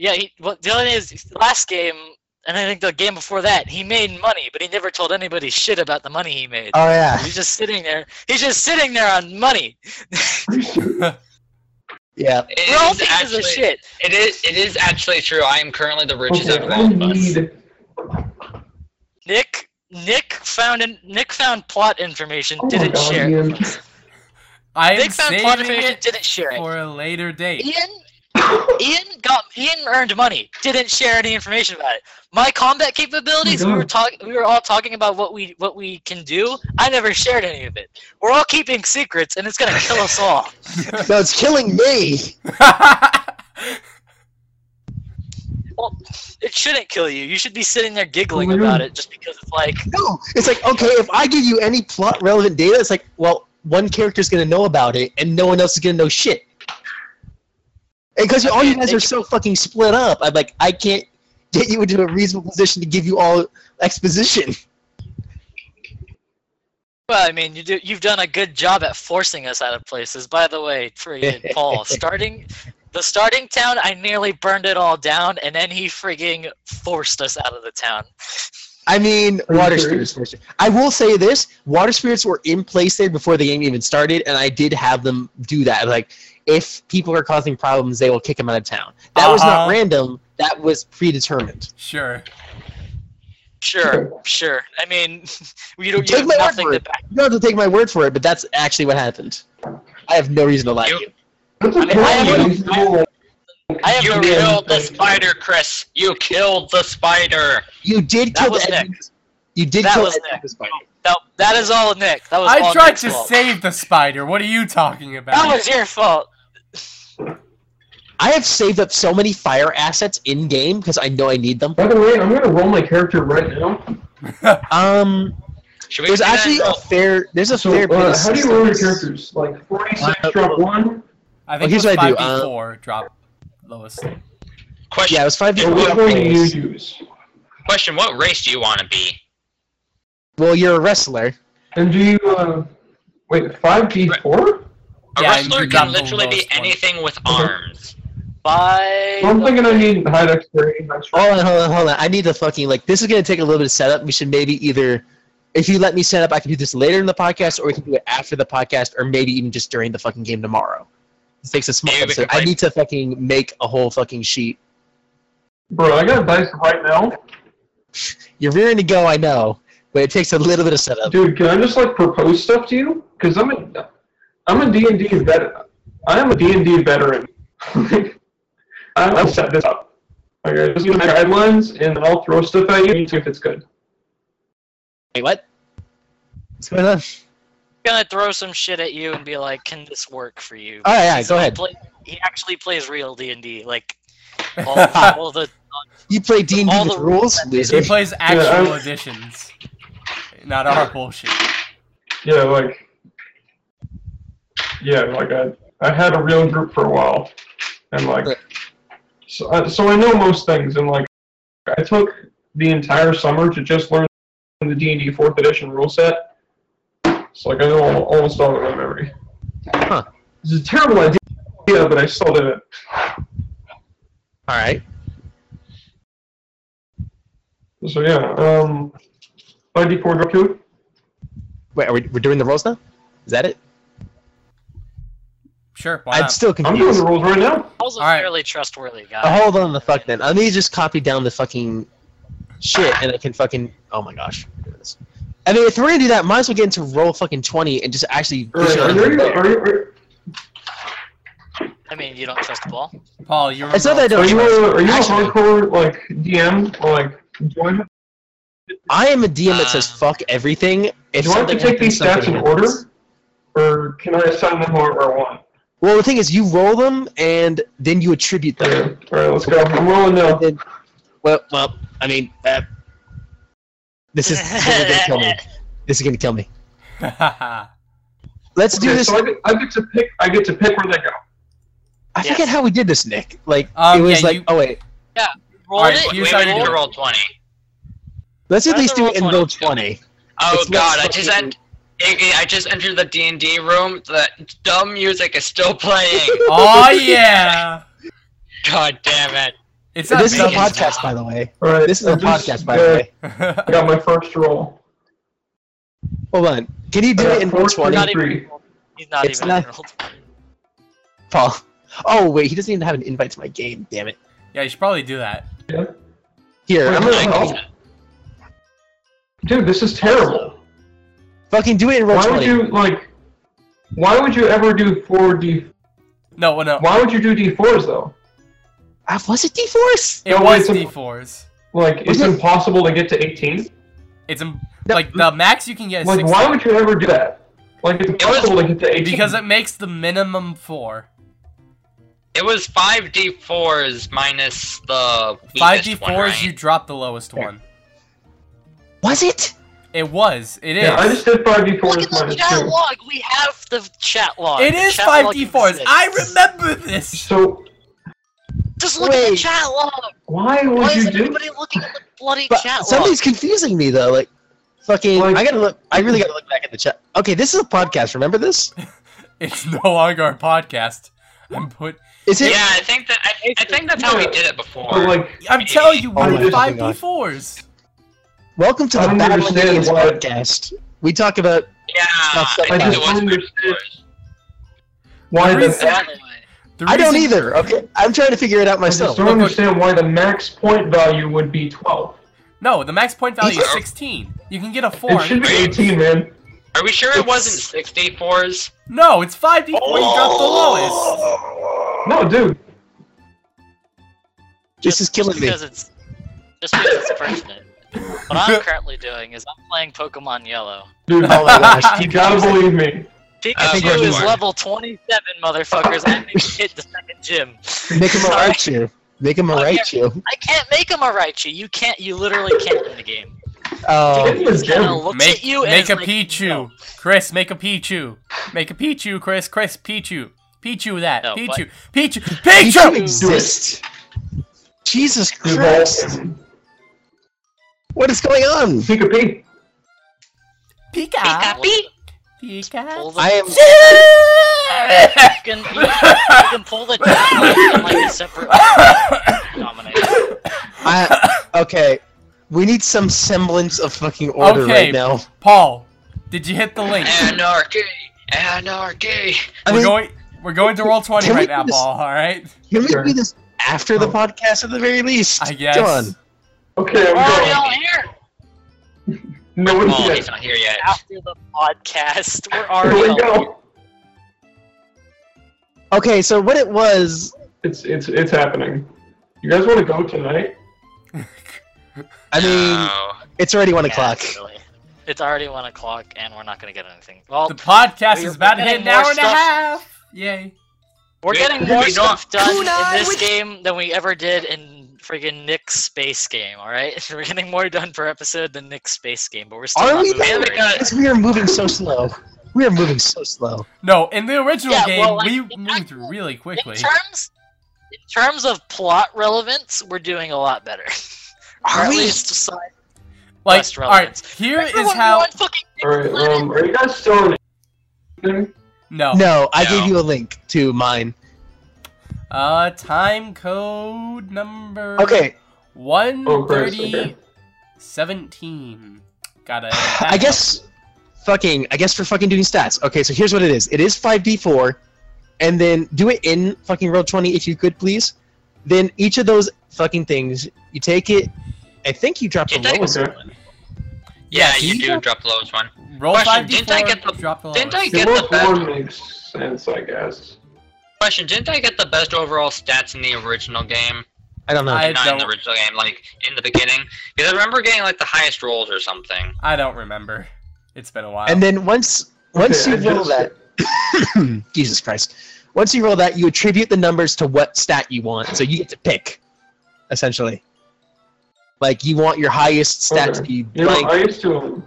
Yeah, he, well, the only is last game, and I think the game before that, he made money, but he never told anybody shit about the money he made. Oh yeah, He's just sitting there. He's just sitting there on money. (laughs) yeah. It We're all is pieces actually, of shit. It is. It is actually true. I am currently the richest Okay, out of I all of us. Nick, Nick found an, Nick found plot information, Oh didn't god, share. Ian. I am Nick found plot information, it didn't share it. for a later date. Ian, (laughs) Ian got Ian earned money, didn't share any information about it. My combat capabilities, we oh were talking, we were all talking about what we what we can do. I never shared any of it. We're all keeping secrets, and it's gonna kill us all. (laughs) No, it's killing me. (laughs) Well, it shouldn't kill you. You should be sitting there giggling oh Well, about yeah. it just because it's like, No, it's like okay, if I give you any plot relevant data, it's like well, one character's gonna know about it, and no one else is gonna know shit. Because all you guys are so fucking split up. I'm like, I can't get you into a reasonable position to give you all exposition. well, I mean, you do, you've done a good job at forcing us out of places. By the way, friggin' Paul, (laughs) starting the starting town, I nearly burned it all down, and then he frigging forced us out of the town. I mean, Are you water spirits. I will say this: water spirits were in place there before the game even started, and I did have them do that. Like, if people are causing problems, they will kick them out of town. That was not Uh-huh. random. That was predetermined. sure. Sure, sure. I mean, (laughs) you don't you Take have my word nothing for to it. back. You don't have to take my word for it, but that's actually what happened. I have no reason to lie to You- you. That's a I mean, I totally am- I have You no killed the spider, Chris. You killed the spider. You did That kill was the Nick. You did That kill was Nick. the spider. No, that is all Nick. That was I all tried Nick's to fault. save the spider. What are you talking about? That was your fault. I have saved up so many fire assets in game because I know I need them. By the way, I'm gonna roll my character right now. (laughs) Um, Should we there's do that? actually a fair. There's a So, fair. bit uh, how do you roll your characters? Like, 46, Uh, drop 1? I think here's it was what I do, 5d4 drop lowest. Question. Yeah, it was five Or different which one do you use? Question. What race do you want to be? Well, you're a wrestler. And do you, uh... Wait, 5d4? A Yeah, wrestler can literally be lowest one. anything with (laughs) arms. By I'm thinking I need high dexterity, high strength. Hold on, hold on, hold on. I need to fucking like. This is gonna take a little bit of setup. We should maybe either, if you let me set up, I can do this later in the podcast, or we can do it after the podcast, or maybe even just during the fucking game tomorrow. It takes a small Maybe we episode. I need to fucking make a whole fucking sheet. Bro, I got dice right now. (laughs) You're rearing to go, I know, but it takes a little bit of setup. Dude, can I just like propose stuff to you? Because I'm a, I'm a D&D vet. I am a D&D veteran. (laughs) I'll set this up. Okay, just give me guidelines, and I'll throw stuff at you and see if it's good. Wait, what? What's going on? gonna throw some shit at you and be like, "Can this work for you?" All right, yeah, He's- go he ahead. play- he actually plays real D and D, like (laughs) all, all the (laughs) You play D and D with the rules, He plays actual I'm- editions, not our bullshit. Yeah, like, yeah, like I, I had a real group for a while, and like, so I, so I know most things, and like, I took the entire summer to just learn the D and D fourth edition rule set. So like, I know al- almost all of by memory. Huh. It's a terrible idea, but I still did it. All right. So yeah, um, five D four drop two. Wait, are we we're doing the rolls now? Is that it? Sure, why I'm not? still I'm doing the rules right now. Paul's a Alright. fairly trustworthy guy. Oh, hold on the fuck then. Let me just copy down the fucking shit and I can fucking oh my gosh. I mean if we're gonna do that, might as well get into roll fucking twenty and just actually Are, are, you, are, you, are, I mean, you don't trust Paul. Paul, you It's not that I are don't you a, are you a Actually- hardcore like DM or like do I am a DM that says Uh, fuck everything. If do I have to take these happens, stats in order, or can I assign them however I want? Well, the thing is, you roll them and then you attribute them. Okay. All right, let's go. I'm rolling now. Then, well, well, I mean, uh, this is, this is gonna kill me. (laughs) This is gonna kill me. (laughs) Let's do this. so I get, I get to pick. I get to pick where they go. I Yes. forget how we did this, Nick. Like Um, it was yeah, like, you- oh wait, Rolled Alright, it. here's we how you need do to roll 20. let's at Rather least do it in roll roll 20. twenty. Oh It's god, I just fucking- ent- I I just entered the D and D room. The dumb music is still playing. (laughs) oh yeah! god damn it! It's not This is a big. podcast, by the way. All right. This is a just, podcast, by the way. I got my first roll. Hold on. Can you do Uh, it in roll four twenty, Not twenty- He's not It's even not- rolled. Paul? Oh wait, he doesn't even have an invite to my game. Damn it. yeah, you should probably do that. Yeah. Here, I'm gonna Dude, this is terrible. Fucking do it in roll Why would twenty. you like? Why would you ever do four D? No, no. Why would you do D fours though? Ah, was it D fours? It No, was it's a- D4s. Like, it's Wasn't it- impossible to get to eighteen. It's im- No, like the max you can get is Like, 16 why would you ever do that? Like, it's was- impossible to get to eighteen. because it makes the minimum four. It was five D fours minus the Five weakest D4s, one, right? you drop the lowest one. Was it? It was. It is. Yeah, I just did five D Look fours at the chat two. log. We have the chat log. It The is 5d4s. I remember this. So Just look at the chat log. why would Why is you do? everybody looking at the bloody But chat log? something's confusing me though. Like, fucking, Like- I gotta look. I really gotta look back at the chat. Okay, this is a podcast. Remember this? (laughs) It's no longer a podcast. I'm put. Is it? Yeah, I think that I, I think that's how we did it before. But like, I'm telling you, Oh we're my five God. D4s. Welcome to the don't Battling understand Idiots podcast. We talk about yeah, Stuff like I think that. it I just five understand- why The the? reason- the way, I don't either. Okay, I'm trying to figure it out myself. I just don't Look, look. understand why the max point value would be twelve. No, the max point value is 16. You can get a four. It should be eighteen, man. Are we sure it wasn't six D4s? No, it's five D4. You dropped the oh! lowest. No, dude. This just- is killing just me. because It's, just because it's pertinent. What I'm (laughs) currently doing is I'm playing Pokemon Yellow. Dude, Oh my (laughs) gosh. you gotta believe me. Pikachu we're is level 27, motherfuckers. I haven't even hit the second gym. Make him a Raichu. Make him a Oh. Raichu. I can't make him a Raichu. You can't. You literally can't in the game. Oh, Get in the He kind of gym. looks Make, at you and make a like, Pichu. no. Chris, make a Pichu. Make a Pichu, Chris. Chris, Pichu. Pichu that. No, Pichu. Pichu. Pichu Pichu! exists. Jesus Christ! What is going on? Pika Pig. Pika. Pika, Pika. Pull the- I am. (laughs) (laughs) You can, you, you can pull the chat in like a separate dominator. I, okay, we need some semblance of fucking order Okay. right now. Paul, did you hit the link? Anarchy, anarchy. I we're going. We're going to roll twenty right now, this- Paul. All right. Can we Sure. do this after the Oh. podcast at the very least? I guess. Come on. Okay, I'm We're already all going. here No one's Paul, yet. he's not here yet. after the podcast. We're (laughs) Here we all go. Okay, so what it was, It's it's it's happening. You guys want to go tonight? I mean, No. it's already one Yeah, o'clock. actually. It's already one o'clock, and we're not gonna get anything. Well, The podcast is about to we're hit an hour more and a half. Yay. we're getting more stuff done in this game than we ever did in friggin' Nick's space game. All right, (laughs) we're getting more done per episode than Nick's space game, but we're still Are not we? moving though? very Because- Because we are moving so slow. We are moving so slow. No, in the original Yeah, game, well, like, we moved actual- really In quickly. terms, in terms of plot relevance, we're doing a lot better. (laughs) or Are at we? least side Like, quest all right, relevance. here is Everyone how. want fucking All right. Um, are you guys still in? No. No, I No. gave you a link to mine. Uh, time code number. Okay, One Oh, Chris, thirty okay. seventeen. Gotta. (sighs) I guess fucking I guess for fucking doing stats. Okay, so here's what it is. It is 5d4 and then do it in fucking roll 20 if you could please. Then each of those fucking things, you take it I think you drop the lowest Okay. one. Yeah, do you you do drop- drop the lowest one. roll Question, 5d4, didn't I get the- Drop the didn't I lowest. get the the lowest best- one makes sense, I guess. Question: Didn't I get the best overall stats in the original game? I don't know. I Not in the original game, like in the beginning, because I remember getting like the highest rolls or something. I don't remember. It's been a while. and then once once you roll that (coughs) Jesus Christ. Once you roll that, you attribute the numbers to what stat you want. So you get to pick, essentially. Like you want your highest stat to Okay. be You know, blank. I used to.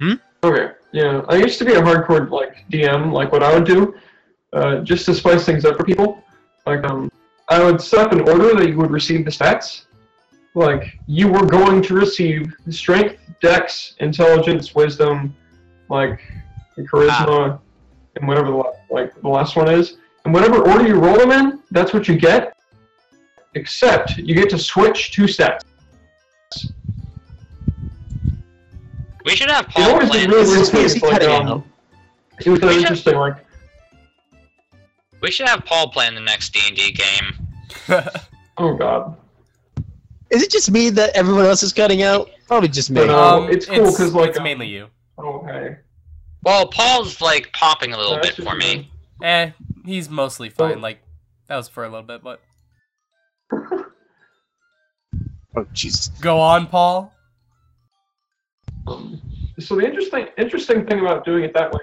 Hmm? Okay. Yeah, I used to be a hardcore like DM. Like what I would do, uh, just to spice things up for people. Like um, I would set up an order that you would receive the stats. Like you were going to receive the strength, dex, intelligence, wisdom, like charisma, and whatever the like the last one is. And whatever order you roll them in, that's what you get. Except you get to switch two stats. We should have It Paul always plan. been really This is weird. basically Like, cutting um, out. it was We really should- interesting. Like, We should have Paul plan the next D and D game. (laughs) oh god. Is it just me that everyone else is cutting out? Probably just me. But, uh, um, it's cool 'cause, like, it's um, mainly you. Oh hey. Well, Paul's like popping a little No, bit for just me. Eh, he's mostly fine. Well- Like that was for a little bit, but (laughs) oh Jesus. go on, Paul. Um, so the interesting interesting thing about doing it that way,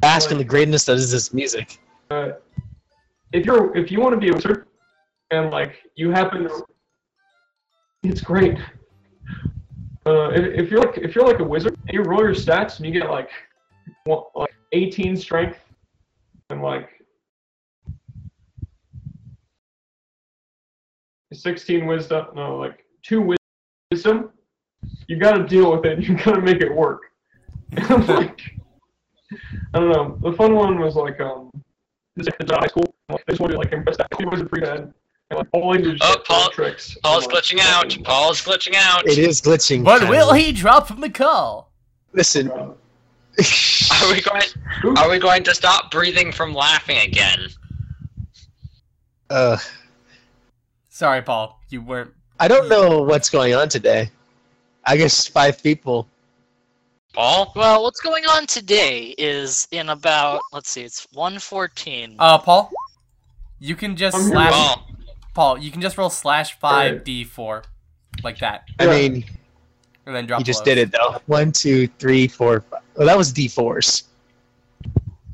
Bask in the greatness that is this music. uh, if you're if you want to be a wizard, and like you happen to, it's great. Uh, if, if you're like if you're like a wizard, and you roll your stats and you get like, one, like 18 strength, and like 16 wisdom, no, like two wisdom, you got to deal with it. (laughs) You got to make it work. (laughs) I'm like, I don't know. The fun one was like, um, this is high school. Like, they just wanted to like impress that. He wasn't pretty bad. And like all they Oh, Paul- tricks. Paul's And, like, glitching out. Paul's glitching out. It is glitching. But kinda. will he drop from the call? Listen. Uh, Are we going? Are we going to stop breathing from laughing again? uh, Sorry, Paul. You weren't. I don't know what's going on today. I guess five people. Paul? Well, what's going on today is in about let's see, it's 114. Uh, Paul. You can just I'm slash. Paul. Paul, you can just roll slash five d four, like that, I Yeah. mean, and then drop. you just did it though. One, two, three, four, five. Oh, that was D4s.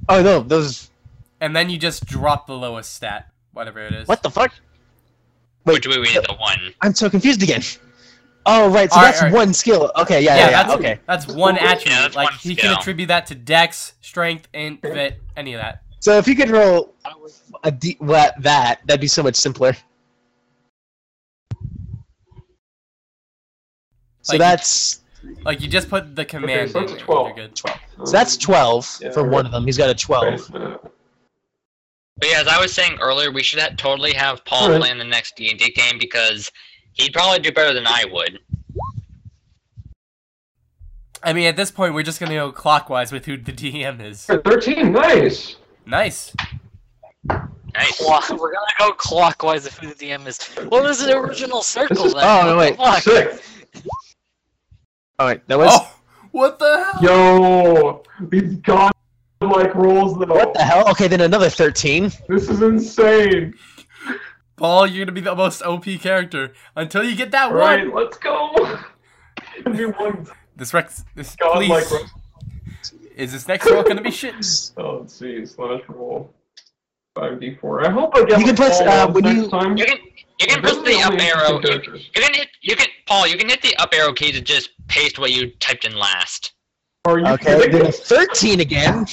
Oh no, those. And then you just drop the lowest stat, whatever it is. What the fuck? Wait, Which way we need the one? I'm so confused again. Oh right, so Alright, that's alright. one skill. Okay, yeah, Yeah, yeah, yeah, that's okay. that's one attribute. that's like one he skill. can attribute that to Dex, Strength, and Fit, any of that. So if you could roll a D, what, that, that'd be so much simpler. So Like- that's Like you just put the command so in that's 12. you're good. so that's twelve Yeah, for right. one of them. He's got a twelve. But yeah, as I was saying earlier, we should ha- totally have Paul Alright. plan the next D and D game because he'd probably do better than I would. I mean, at this point, we're just gonna go clockwise with who the DM is. 13, nice. Nice. Nice. Clo- We're gonna go clockwise if who the DM is. What was the original circle is- then? Oh, no, wait. Fuck. Sick. All right, that was Oh, what the hell? Yo, these god-like rolls though. what the hell? Okay, then another thirteen. This is insane. Paul, you're gonna be the most OP character until you get that one. All right, one. let's go. Give me one This Rex, this god-like please. roll. Is this next roll gonna be (laughs) shit? Oh, let's see. Slash roll. 5d4. I hope I get You can press, all uh, when next you- time. You can you can press the up arrow. You, you can hit you can Paul. You can hit the up arrow key to just paste what you typed in last. Are you Okay, kidding then thirteen again.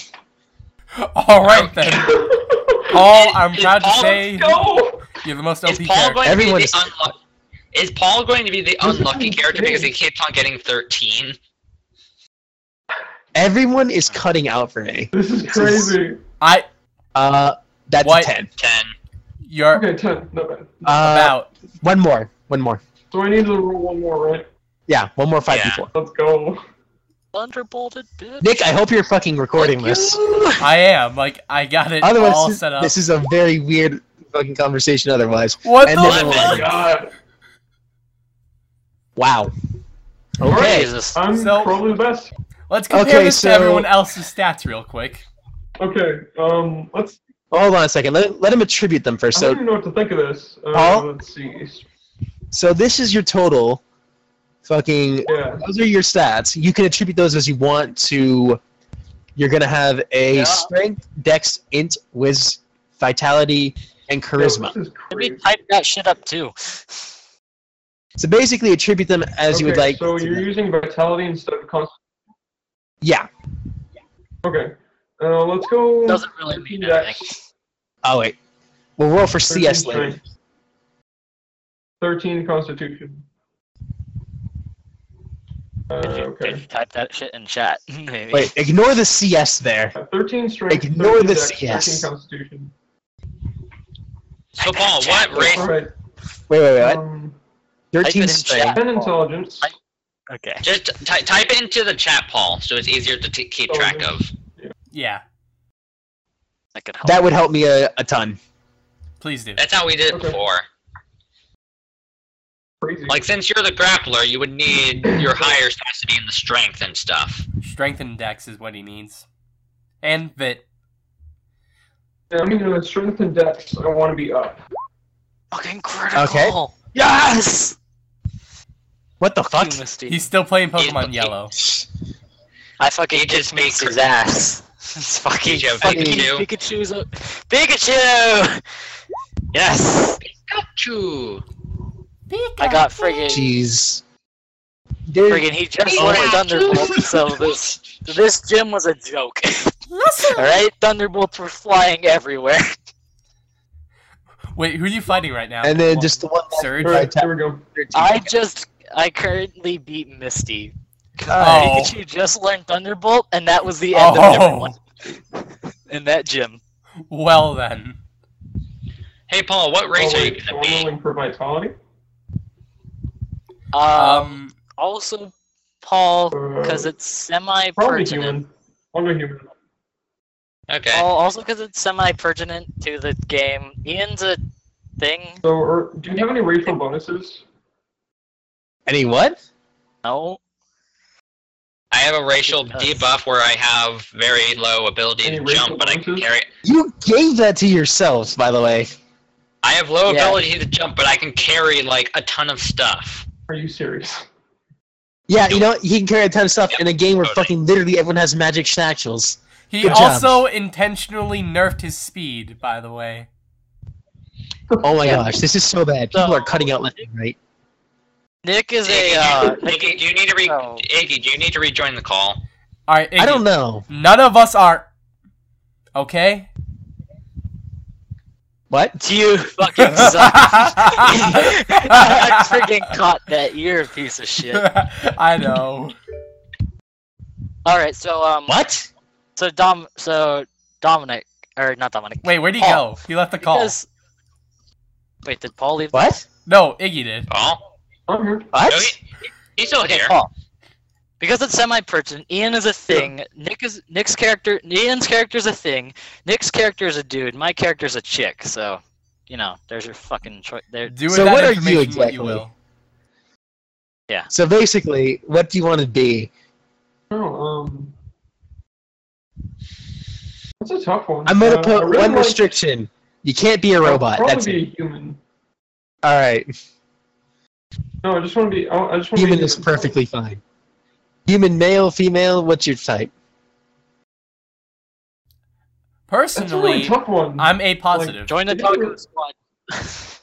(laughs) All right then. (laughs) Paul, I'm proud to Paul- say Go! You're the most OP Is Paul character. going Everyone to is- be the unlucky? Is Paul going to be the unlucky character because he insane. keeps on getting thirteen? Everyone is cutting out for me. This is This is- crazy. I, Uh, that's What? a ten. Ten. you're Okay, 10. Not bad. Uh, about. one more, one more. So I need to roll one more, right? Yeah, one more five before. Let's go. Thunderbolted bitch. Nick, I hope you're fucking recording this. I am like I got it Otherwise, all set up. this is a very weird fucking conversation. Otherwise, what and the? then Oh we'll- god. wow. Okay, Jesus. I'm So- probably the best. Let's compare Okay, this so- to everyone else's stats real quick. Okay, um, let's. hold on a second. Let, let him attribute them first. I don't So, even know what to think of this. Uh, Paul? Let's see. so this is your total. Fucking, Yeah. those are your stats. You can attribute those as you want to. You're gonna have a Yeah. strength, dex, int, wiz, vitality, and charisma. This is Maybe crazy. type that shit up too. So basically, attribute them as you would like. So you're them. using vitality instead of const. Yeah. Okay. Uh, let's go. Doesn't really mean Dex, anything. Oh wait. We'll roll for 13 CS later. strength, Thirteen Constitution. Uh, Did you, okay. did you type that shit in chat? (laughs) Maybe. Wait, ignore the CS there. Uh, Thirteen strength. Ignore 13 the dex, CS. Thirteen Constitution. So Paul, (laughs) what race? All right. Wait, wait, wait. what? Um, Type it 13 in strength. chat. ten intelligence. I- Okay. Just ty- type into the chat, Paul, so it's easier to t- keep track of. Yeah, That could help. That would help me a, a ton. please do. That's how we did it Okay. before. Crazy. Like since you're the grappler, you would need (laughs) your higher stats to be in the strength and stuff. Strength and dex is what he needs, and vit. Yeah, I mean, uh, strength and dex. I want to be up. Fucking critical. Okay. Yes. What the fuck? Fuck Misty. He's still playing He's- Pokemon Yellow. I fucking He just just makes makes his ass. (laughs) It's fucking Pikachu, fucking Pikachu. Pikachu's a Pikachu. Yes. Pikachu! I got friggin' Jeez. Dude, friggin' he just Oh, learned. Thunderbolt, so this this gym was a joke. (laughs) Alright? Thunderbolts were flying everywhere. (laughs) Wait, who are you fighting right now? and then just the one Surge. All right, here we go. I just I currently beat Misty. Oh. Pikachu just learned Thunderbolt, and that was the end of Oh, everyone (laughs) in that gym. well then. Hey Paul, what race Oh, are you wait, gonna be? for vitality. Um, Um, also Paul, because it's probably semi-pertinent. human. I'll human. Okay. Paul, also because it's semi-pertinent to the game. Ian's a thing. So, or, do you have any racial bonuses? Any what? No. I have a racial debuff where I have very low ability Any to jump, but I can carry. You gave that to yourselves, by the way. I have low Yeah. ability to jump, but I can carry like a ton of stuff. Are you serious? Yeah, you know, he can carry a ton of stuff Yep, in a game where totally. fucking literally everyone has magic satchels. he Good job. also intentionally nerfed his speed, by the way. Oh my Yeah. gosh, this is so bad. People So- are cutting out left and right. Nick is a Iggy, uh, do, Iggy, do you need to re- Oh. Iggy, do you need to rejoin the call? All right, I don't know. None of us are. Okay. What? you (laughs) fucking suck. (laughs) I freaking caught that. You're a piece of shit. (laughs) I know. All right, so um, What? so Dom, so Dominic, or not Dominic? Wait, where'd he Paul. go? He left the call. Because wait, did Paul leave? What? No, Iggy did. Paul? I'm. What? No, he, he's still Okay, here. Paul. Because it's semi-pertinent. Ian is a thing. Nick is Nick's character. Ian's character is a thing. Nick's character is a dude. My character is a chick. So, you know, there's your fucking choice. There. Do So what are you exactly? you will. So basically, what do you want to be? Oh, um, that's a tough one. I'm gonna Uh, put really one like- restriction. You can't be a I'll robot. Probably That's be it. a human. All right. No, I just want to be. I just want to Human be is perfectly fine. Human, male, female. What's your type? That's a really Personally, tough one. I'm a positive. Join the Did taco squad. (laughs)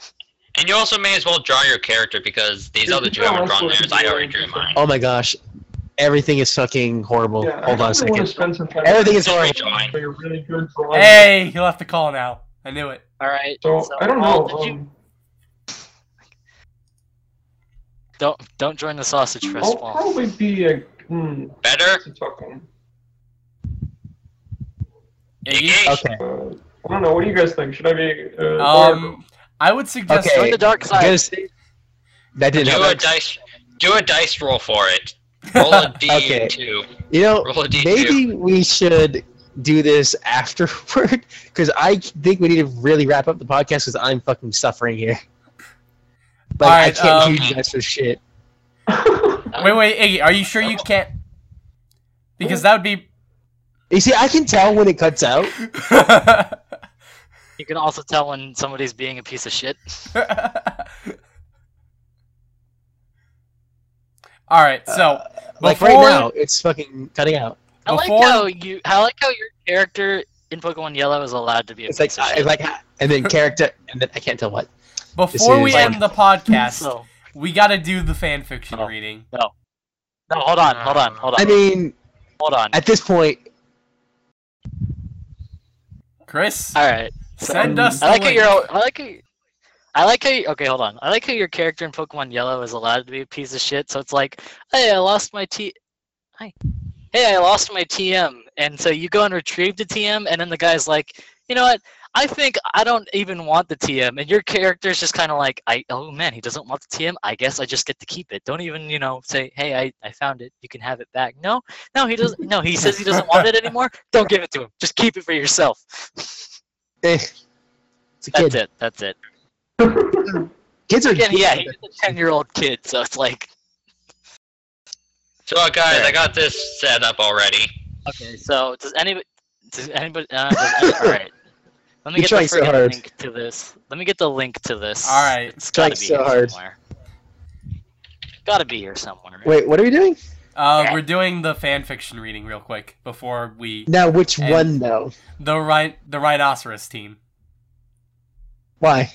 And you also may as well draw your character because these other two know haven't drawn theirs. I already drew mine. Oh my gosh, everything is fucking horrible. yeah, Hold on a second. to spend some time. Everything is Just horrible. rejoin. Like a really good drawing. Hey, he left the call now. I knew it. All right. So, I don't Paul, know. did you- Um, Don't don't join the sausage I'll probably be a. Hmm, Better? that's a tough Okay. Uh, I don't know. What do you guys think? Should I be? Uh, Um, I would suggest. Okay. Join the dark side. gonna that didn't Do a dice. Do a dice roll for it. Roll a (laughs) D Okay. two. You know, Roll a D2. maybe we should do this afterward (laughs) because I think we need to really wrap up the podcast because I'm fucking suffering here. Like I can't um, hear you guys for shit. (laughs) Wait, wait, Iggy, are you sure you can't? Because that would be. You see, I can tell when it cuts out. You can also tell when somebody's being a piece of shit. (laughs) All right, so uh, Like before right now, it's fucking cutting out. I like how you. I like how your character in Pokemon Yellow is allowed to be a It's like piece of I, shit. like and then character and then I can't tell what. before we is- end the podcast, (laughs) so, we got to do the fan fiction Oh. reading. no, No, hold on, hold on, hold on, I mean, hold on. at this point, Chris, All right. send um, us. I like the how link. you're. I like how. You, I like how. You, okay, hold on. I like how your character in Pokemon Yellow is allowed to be a piece of shit. So it's like, hey, I lost my T. Hi. Hey, I lost my TM, and so you go and retrieve the TM, and then the guy's like, you know what? I think I don't even want the TM, and your character's just kind of like, I oh man, he doesn't want the TM. I guess I just get to keep it. Don't even you know say, hey, I, I found it. You can have it back. No, no, he doesn't. No, he says he doesn't want it (laughs) anymore. Don't give it to him. Just keep it for yourself. eh, it's a That's kid. it. That's it. (laughs) Kids are Again, yeah, he's a ten-year-old kid, so it's like, So uh, guys, I got this set up already. okay. So does anybody? Does anybody? Uh, does all right. Let me You're get the trying so hard. link to this. Let me get the link to this. All right. It's Trying gotta be so here hard. somewhere. Gotta be here somewhere. right? Wait, what are we doing Uh, we're doing the fan fiction reading real quick before we now? Which And- one though? the right the rhinoceros team Why?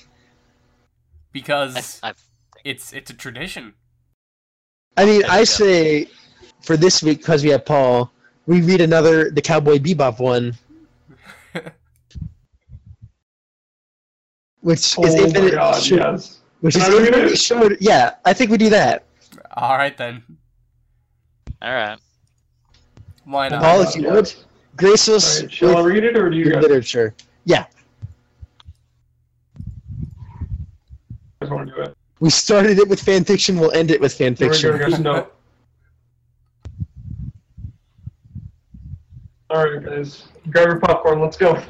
because I, I've, it's it's a tradition. I mean, There I say for this week because we have Paul, we read another the Cowboy Bebop one, which oh is my infinite, god, short- yes. which Can is I read infinitely short. Yeah, I think we do that. All right then. all right. Why not? Paul, if you yeah. would, grace us Alright, shall I read it or do you your guys, literature. Yeah, guys want to do it? we started it with fan fiction. We'll end it with fan Here go, fiction. guys. No. (laughs) Alright, guys. Grab your popcorn. Let's go.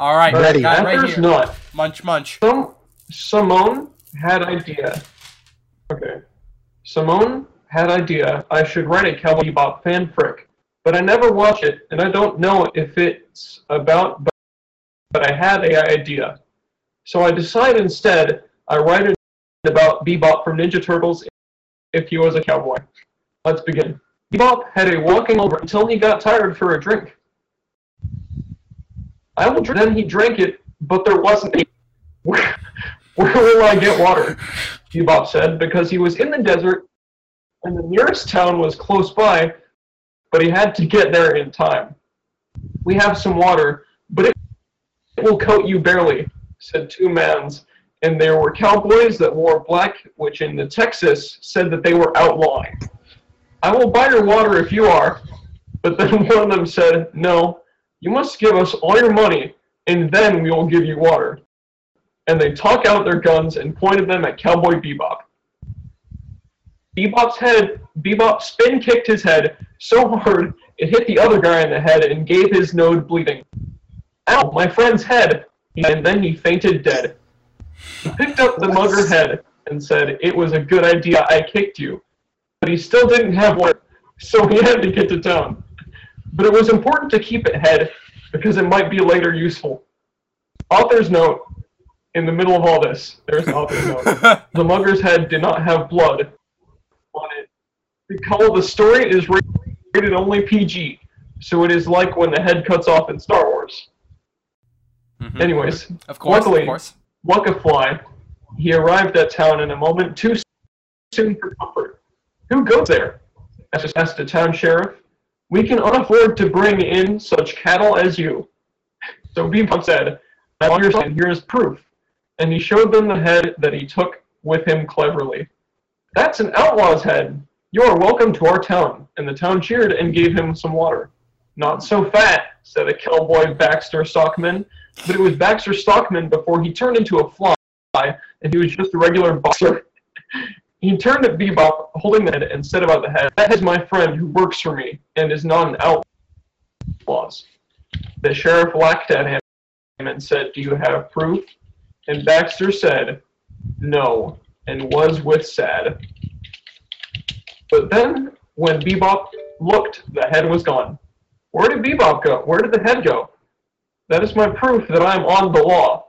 All right, Ready. guy right here. not. Munch munch. Some Simone had idea. Okay. Simone had idea I should write a Cowboy Bebop fanfic, but I never watched it, and I don't know if it's about. But, but I had a idea, so I decide instead I write it about Bebop from Ninja Turtles if he was a cowboy. Let's begin. Bebop had a walking over until he got tired for a drink. I will drink. Then he drank it, but there wasn't any. Where, where will I get water? Bebop said, because he was in the desert and the nearest town was close by, but he had to get there in time. We have some water, but it, it will coat you barely, said two mans. And there were cowboys that wore black, which in the Texas said that they were outlawing. I will buy your water if you are. But then (laughs) one of them said, No, you must give us all your money, and then we will give you water and they took out their guns and pointed them at Cowboy Bebop. Bebop's head, Bebop spin kicked his head so hard it hit the other guy in the head and gave his nose bleeding. Ow, my friend's head! And then he fainted dead. He picked up the mugger head and said, It was a good idea I kicked you. But he still didn't have one, so he had to get to town. But it was important to keep it head because it might be later useful. Author's note in the middle of all this, there's an author's note. (laughs) The mugger's head did not have blood on it. Because the story is rated only PG, so it is like when the head cuts off in Star Wars. Mhm. Anyways, of course, luckily- of course. Luckafly, he arrived at town in a moment too soon for comfort. Who goes there? Asked asked the town sheriff. We can afford to bring in such cattle as you. So Bebop said, your side, here is proof. And he showed them the head that he took with him cleverly. That's an outlaw's head. You are welcome to our town. And the town cheered and gave him some water. Not so fat, said a cowboy Baxter Stockman. But it was Baxter Stockman before he turned into a fly, and he was just a regular boxer. (laughs) He turned at Bebop, holding the head, and said about the head, That is my friend who works for me and is not an outlaw. The sheriff laughed at him and said, Do you have proof? And Baxter said, No, and was with sad. But then, when Bebop looked, the head was gone. Where did Bebop go? Where did the head go? That is my proof that I am on the law.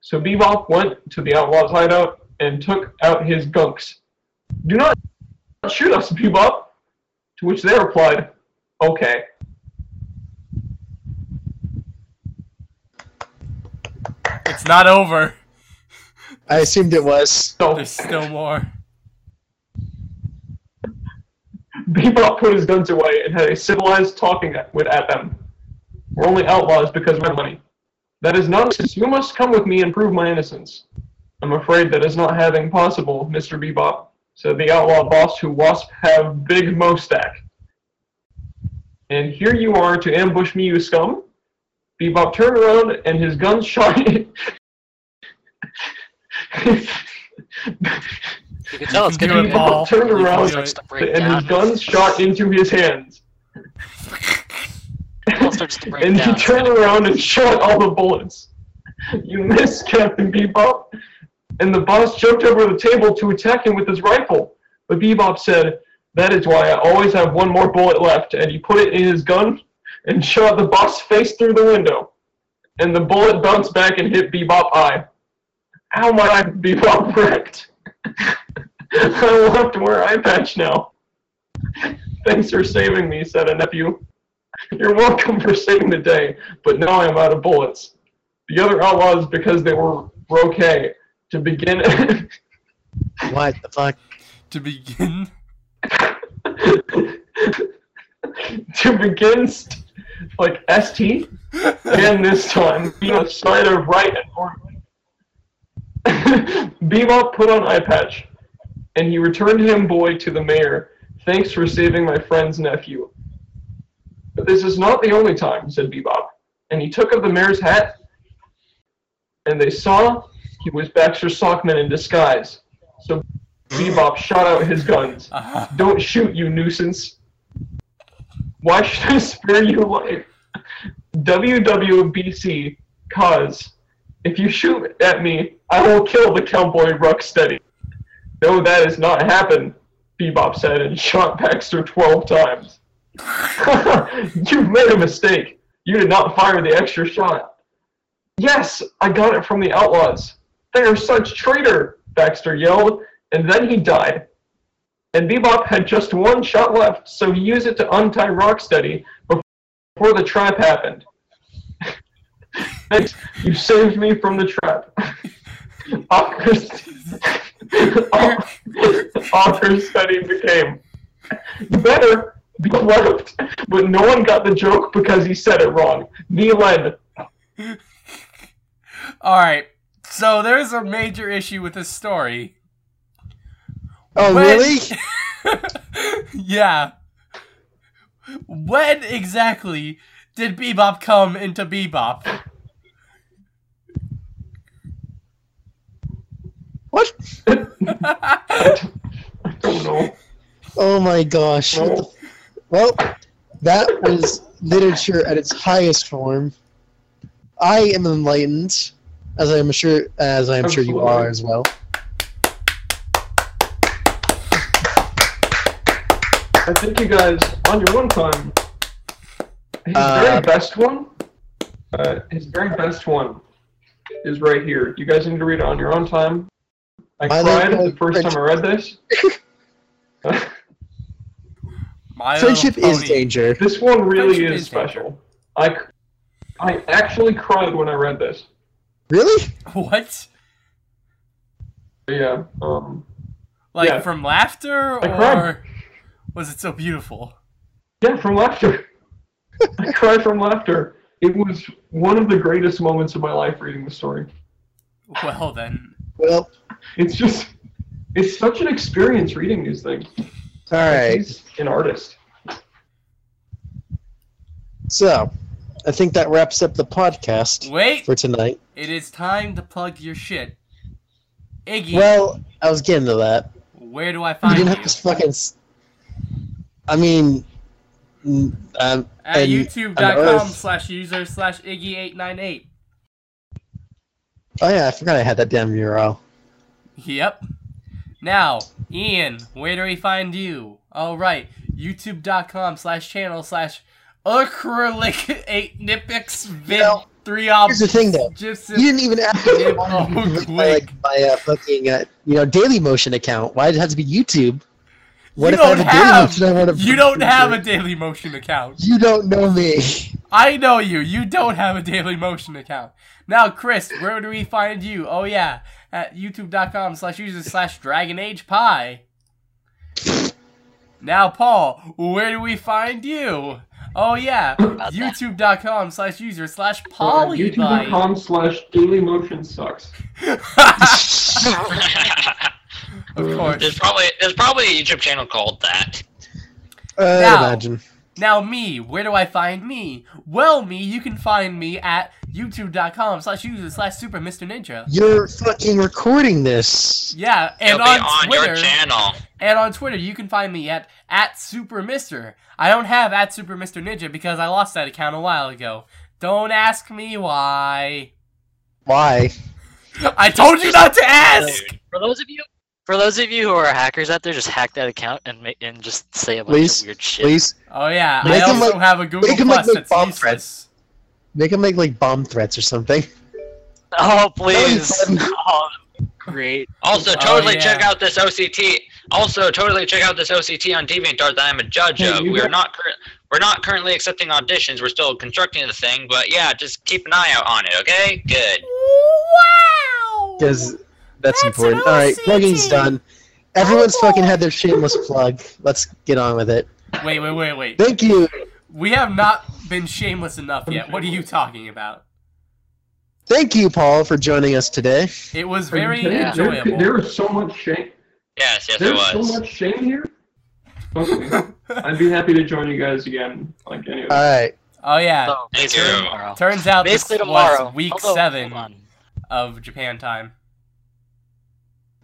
So Bebop went to the outlaw's hideout and took out his gunks. Do not shoot us, Bebop. To which they replied, Okay. It's not over. I assumed it was. So There's still more. (laughs) Bebop put his guns away and had a civilized talking with at them. We're only outlaws because we have money. That is nonsense. You must come with me and prove my innocence. I'm afraid that is not having possible, Mr. Bebop, said the outlaw boss who wasp have big mostack. And here you are to ambush me, you scum? Bebop turned around and his gun shot. You can tell it's can getting do. Bebop turned around do it. starts to break and his guns shot into his hands. Paul starts to break and down. he turned around and shot all the bullets. You missed, Captain Bebop. And the boss jumped over the table to attack him with his rifle. But Bebop said, That is why I always have one more bullet left. And he put it in his gun and (laughs) shot the boss face through the window. And the bullet bounced back and hit Bebop eye. Ow, my eye, Bebop wrecked. (laughs) I will have to wear eye patch now. (laughs) Thanks for saving me, said a nephew. You're welcome for saving the day, but now I'm out of bullets. The other outlaws, because they were okay, to begin (laughs) What the fuck? To begin. (laughs) to begin st- like ST, and this time being a side of right and forward. (laughs) Bebop put on eye patch, and he returned him boy to the mayor. Thanks for saving my friend's nephew. But this is not the only time, said Bebop. And he took up the mayor's hat, and they saw he was Baxter Stockman in disguise. So Bebop shot out his guns. Uh, Don't shoot, you nuisance. Why should I spare you life? WWBC, cause if you shoot at me, I will kill the cowboy Rocksteady. No, that has not happened, Bebop said and shot Baxter 12 times. (laughs) You've made a mistake. You did not fire the extra shot. Yes, I got it from the outlaws. They are such traitor, Baxter yelled, and then he died. And Bebop had just one shot left, so he used it to untie Rocksteady before the trap happened. (laughs) Thanks, you saved me from the trap. Author's (laughs) study became better be left, but no one got the joke because he said it wrong. The end. Alright. So there's a major issue with this story. Oh, When- really? (laughs) yeah. When exactly did Bebop come into Bebop? What? I Oh no. Oh my gosh. What No. Well, that was literature at its highest form. I am enlightened, as I am sure as I am sure you are as well. I think you guys, on your one time, his Uh, very best one, uh, his very best one is right here. You guys need to read it on your own time. I My cried the first time I read this. My Friendship is Pony. danger. this one really Friendship is is danger. special. I, c- I actually cried when I read this. Really? (laughs) What? Yeah. Um. Like Yeah. from laughter, I cried. or was it so beautiful? Yeah, from laughter. I (laughs) cried from laughter. It was one of the greatest moments of my life reading the story. Well then, Well, It's just, it's such an experience reading these things. all right. He's an artist. So, I think that wraps up the podcast wait. for tonight. It is time to plug your shit. Iggy, Well, I was getting to that. where do I You find didn't you? have to fucking. I mean, um, At youtube.com slash user slash Iggy898. oh yeah, I forgot I had that damn URL. Yep. Now, Ian, where do we find you? All right, youtube.com slash channel slash acrylic (laughs) eight nipix vid Well, three ob. here's the thing, though. gypsum- You didn't even ask me Yeah, why you could quick. buy, like my uh, fucking uh, you know Daily Motion account. Why did it have to be YouTube? What you if I don't have a Daily have, Motion? I you don't have a Daily Motion account. You don't know me. I know you. You don't have a Daily Motion account. Now, Chris, where do we find you? Oh yeah, at youtube.com slash user slash Dragon Age Pie. Now, Paul, where do we find you? Oh yeah, youtube.com slash user slash Uh, YouTube.com slash Daily Motion sucks. (laughs) of course. There's probably there's probably a YouTube channel called that. I Now. imagine. Now me, where do I find me? Well, me, you can find me at youtube.com slash user slash super Mr. Ninja. You're fucking recording this. Yeah, and It'll be on, on Twitter, your channel. and on Twitter, you can find me at at super Mister. I don't have at super Mr. Ninja because I lost that account a while ago. Don't ask me why. Why? I told you not to ask. Dude. For those of you, for those of you who are hackers out there, just hack that account and make and just say a bunch Please, of weird shit. Please Oh yeah, Make I 'em also like- have a Google make 'em like Plus make that's bomb useless. threats. make them make like bomb threats or something. Oh please! (laughs) Oh, great. Also, Oh, totally yeah. check out this OCT. Also, totally check out this OCT on DeviantArt that I'm a judge Hey, of. you We're not cur- we're not currently accepting auditions. We're still constructing the thing, but yeah, just keep an eye out on it. Okay? Good. Wow. Because that's, That's important. All right, plugging's done. Everyone's Oh, fucking had their shameless plug. Let's get on with it. Wait, wait, wait, wait. Thank you. We have not been shameless enough yet. What are you talking about? Thank you, Paul, for joining us today. It was very enjoyable. There- enjoyable. There is so much shame. Yes, yes, it There's so much shame here. Okay. (laughs) I'd be happy to join you guys again. Like any of All right. oh yeah. Oh, so Thank basically you. tomorrow. Turns out this Basically tomorrow. was week Although, seven of Japan time.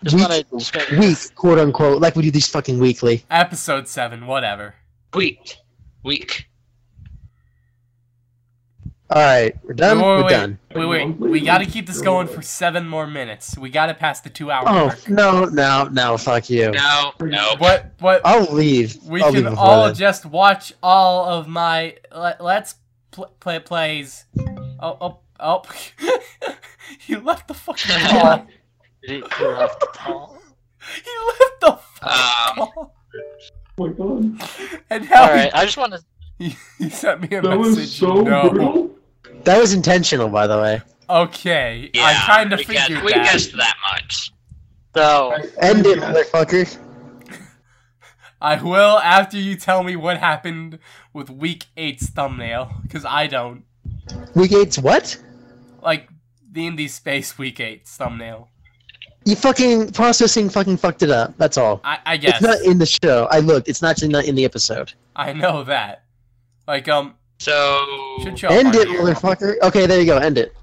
Just week, wanna week, quote unquote, like we do these fucking weekly. Episode seven, whatever. Week, Weak. All right, we're done. Wait, wait, we're wait. done. Wait, wait. We gotta keep this going for seven more minutes. We gotta pass the two hour Oh mark. no, no, no! Fuck you. No, no. What? What? I'll leave. We I'll can before all then. just watch all of my let, let's pl- play plays. Oh, oh, oh! (laughs) you left the fucking (laughs) ball. Did it go the ball? You left the fucking Um, ball. Oh my god. And now All right, I just want to. He, (laughs) he sent me a That message. was so no. brutal. That was intentional, by the way. Okay, Yeah, I kind of we guessed, figured we that. guessed that much. So End it, Yeah. motherfucker. (laughs) I will after you tell me what happened with week eight's thumbnail, because I don't Week eight's what? like the Indie Space week eight's thumbnail. You fucking processing fucking fucked it up. That's all. I, I guess It's not in the show. I looked. It's actually not in the episode. I know that. Like um, So should show End it, motherfucker. Okay, there you go. End it.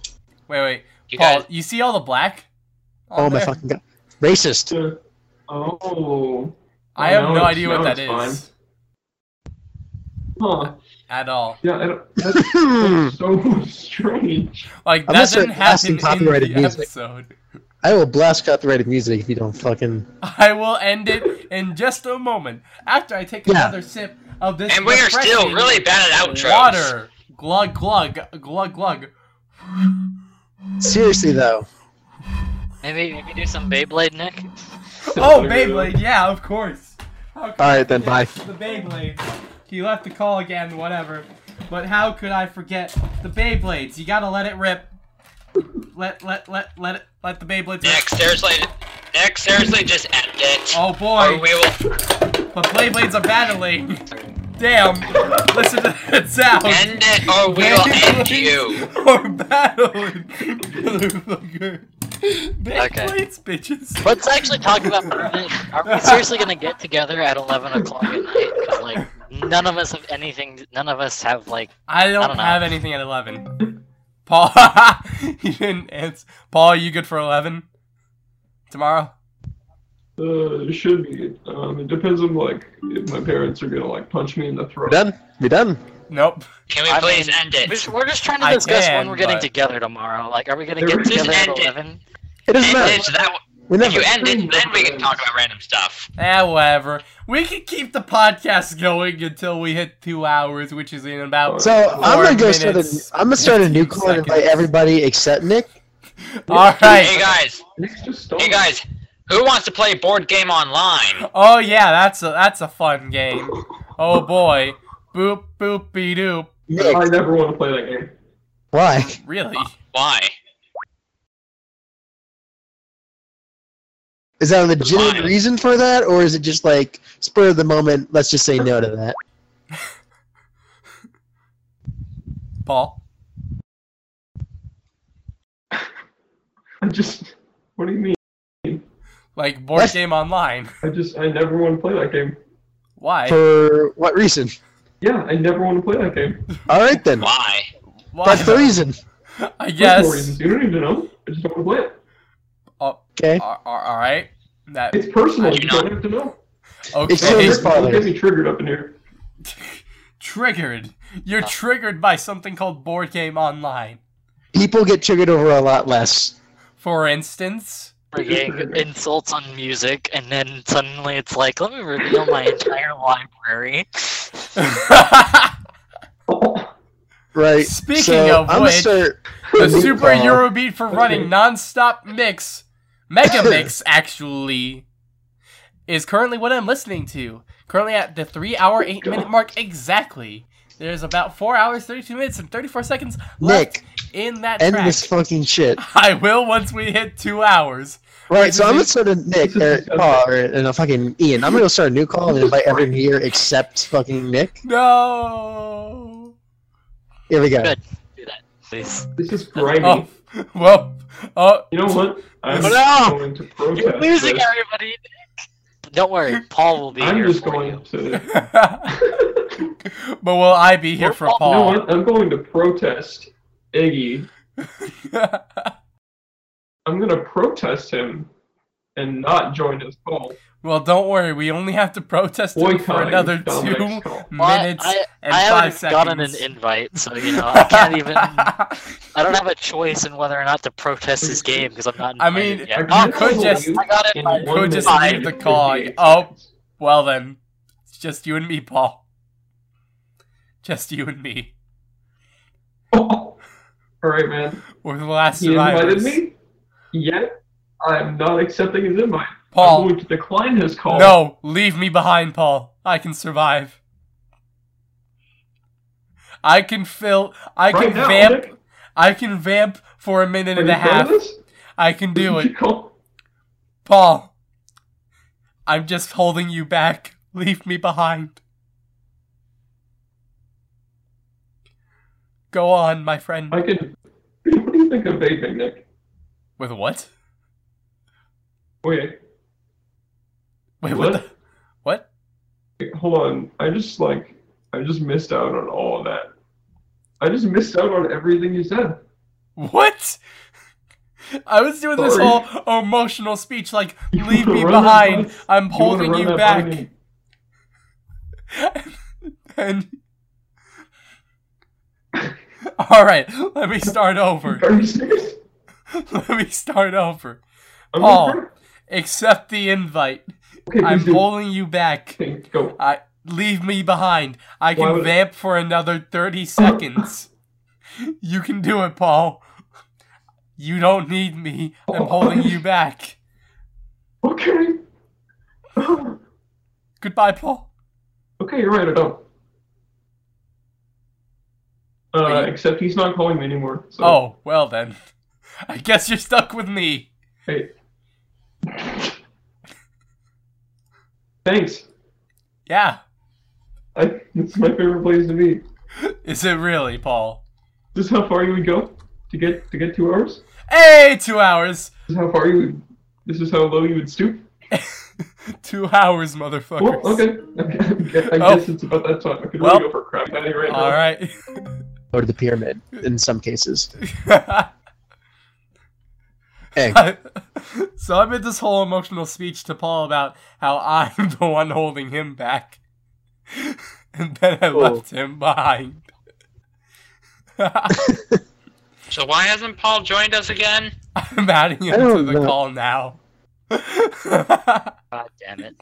Wait, wait, you Paul. guys, You see all the black? Oh on my fucking god. Racist. Uh, Oh. I have now no idea what that is. that Huh. at all. Yeah, I don't, that's, (laughs) that's so strange. Like I'm gonna that start didn't happen blasting in the copyrighted music. episode. I will blast copyrighted music if you don't fucking. (laughs) I will end it in just a moment after I take Yeah. another sip of this. And we are still really bad at outros. Water. Glug glug glug glug. Seriously though, Maybe maybe do some Beyblade, Nick. (laughs) Oh, Beyblade, yeah, of course. All right, then, bye. The Beyblade. He left the call again, whatever. But how could I forget the Beyblades? You gotta let it rip. Let let let let it let the Beyblades Nick, rip. seriously, Nick, seriously, just end it. Oh Or boy, we will but Beyblades are battling. Damn! Listen to that sound. end it, or we will end you. Or battling. Motherfucker. Beyblades, bitches. Let's actually talk about. Are we seriously gonna get together at 11 o'clock at night? 'Cause, like none of us have anything. None of us have like. I don't, don't have anything at 11. Paul, (laughs) you didn't answer. Paul, are you good for 11? Tomorrow? Uh, it should be. Um, it depends on like if my parents are gonna like punch me in the throat. we throat. done. We done. Nope. Can we I please mean, end it? we're just- trying to discuss can, when we're getting but- together tomorrow. Like, are we gonna There get together at Just end it. 11? It doesn't End matter. it, so that We if you end it, then we can talk about random stuff. Eh, whatever. We can keep the podcast going until we hit two hours, which is in about. So I'm gonna go start a. minutes, I'm gonna start a new 15 call and invite everybody except Nick. (laughs) All right. Hey guys, Nick's just hey guys, who wants to play board game online? Oh yeah, that's a that's a fun game. Oh boy. Boop boop be doop. Nick, I never want to play that game. why? Really? Why? Is that a legitimate Why? reason for that, or is it just like spur of the moment? Let's just say no to that. (laughs) Paul. (laughs) I just. What do you mean? Like board What? game online. I just. I never want to play that game. Why? For what reason? Yeah, I never want to play that game. All right then. Why? Why? That's the reason. (laughs) I There's more guess. reasons. You don't even know. I just don't want to play it. Oh, Okay. all all right. That It's personal. I You do don't not- have to know. okay. It's still his Don't father. get me triggered up in here. (laughs) triggered. You're triggered by something called board game online. People get triggered over a lot less. For instance. Frigging (laughs) insults on music, and then suddenly it's like, let me reveal my entire library. (laughs) Right. Speaking so of I'm gonna which, start the (laughs) Super call. Eurobeat for running non-stop mix, Mega Mix actually, is currently what I'm listening to. Currently at the three-hour, eight-minute mark exactly. There's about four hours, thirty-two minutes, and thirty-four seconds left Nick, in that end track. this fucking shit. (laughs) I will once we hit two hours. Right, so I'm gonna start a Nick This is or disgusting. Paul or and a fucking Ian. I'm gonna start a new call and invite everyone here except fucking Nick. No. Here we go. Good. Do that, please. this is oh, grimy. Oh, (laughs) well. Oh, You know what? I'm Oh, no! going to protest. You're protest losing this. everybody. Don't worry, Paul will be I'm here just for going you. to. (laughs) but will I be here for Well, You know Paul? what? I'm going to protest Iggy. (laughs) I'm going to protest him and not join his call. well, don't worry. We only have to protest him for another two call. (laughs) Well, minutes I, and I five haven't gotten an invite, so you know I (laughs) can't even. I don't have a choice in whether or not to protest his game because I'm not. I mean, yet. I Oh, you could just- I got it. In by- could just leave the call. Oh. well then, it's just you and me, Paul. Just you and me. All right, man. We're the last He invited me, yet I'm not accepting his invite. Paul, I'm going to decline his call. no, leave me behind, Paul. I can survive. I can fill. I right can now, vamp. Nick. I can vamp for a minute Are and a half. I can do it. Paul, I'm just holding you back. Leave me behind. Go on, my friend. I can. What do you think of vaping, Nick? With what? Wait, Wait, what? What? the- what? wait, hold on. I just like I just missed out on all of that. I just missed out on everything you said. What? I was doing this whole emotional speech like, (laughs) You leave me behind. I'm holding run you back. button? (laughs) and (laughs) all right, let me start over. Are you serious? (laughs) Let me start over. I'm Paul. Accept the invite. Okay, I'm holding you back. Okay, go. I leave me behind. I can would- vamp for another 30 seconds. (laughs) you can do it, Paul. You don't need me. I'm holding you back. Okay. Goodbye, Paul. okay, you're right. I don't. Uh, except he's not calling me anymore. So. Oh, well then. (laughs) I guess you're stuck with me. Hey. Thanks. Yeah. I, it's my favorite place to be. (laughs) Is it really, Paul? This is how far you would go to get to get two hours. Hey, two hours. This is how far you would. This is how low you would stoop. (laughs) two hours, motherfuckers. Well, okay. okay. I Oh. guess it's about that time. I could Well. really go for a crab patty right now. All right. Go to the pyramid in some cases. (laughs) Hey, so I made this whole emotional speech to Paul about how I'm (laughs) the one holding him back. (laughs) and then I Oh. left him behind. So why hasn't Paul joined us again? I'm adding I him to the know. call now. God damn it.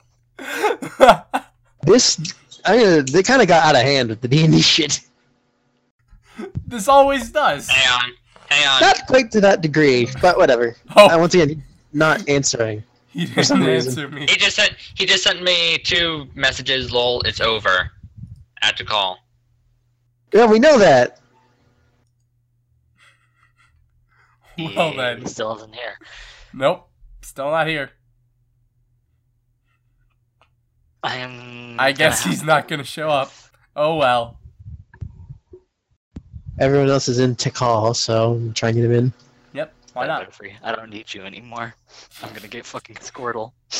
this I mean, they kind of got out of hand with the D and D shit. (laughs) this always does. Hang on, hang on. Not quite to that degree, but whatever. (laughs) Oh, I once again not answering. he for didn't some reason. answer me. He just sent he just sent me two messages. Lol, it's over. Add to call. Yeah, we know that. (laughs) Well He then. still isn't here. Nope. Still not here. I am. I guess gonna he's not gonna show up. Oh well. Everyone else is in to call, so I'm trying to get him in. Yep. Why not? I'm free. I don't need you anymore. I'm gonna get fucking Squirtle. (laughs)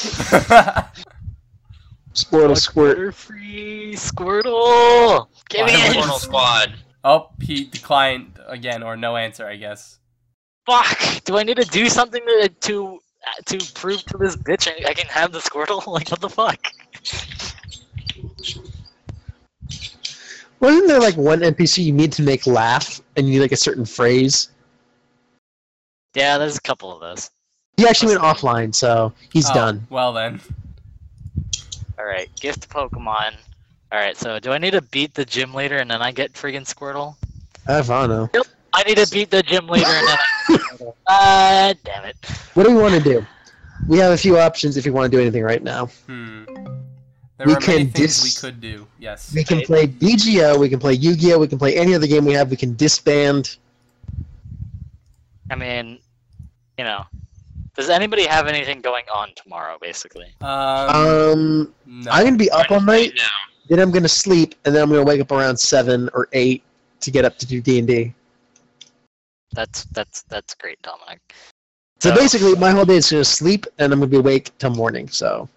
Squirtle, squirt. Squirtle free Squirtle. Give me Why it. would- Squad. oh, he declined again, or no answer, I guess. Fuck! Do I need to do something to to uh, to prove to this bitch I, I can have the Squirtle? (laughs) Like what the fuck? Wasn't there like one NPC you need to make laugh, and you need like a certain phrase? Yeah, there's a couple of those. He actually went offline, so he's Oh, done. Well then. All right, gift Pokemon. All right, so do I need to beat the gym leader and then I get friggin' Squirtle? I don't know. I need to beat the gym leader and then. I (laughs) Squirtle. Ah, damn it. What do we want to do? We have a few options if we want to do anything right now. Hmm. There We are many can things dis- we could do. Yes. We can Right. play BGO, we can play Yu-Gi-Oh, we can play any other game we have. We can disband. I mean, you know, does anybody have anything going on tomorrow? Basically. Um, Um, no. I'm gonna be up all night. now. Then I'm gonna sleep, and then I'm gonna wake up around seven or eight to get up to do D and D. That's that's that's great, Dominic. So Oh. basically, my whole day is gonna sleep, and I'm gonna be awake till morning. So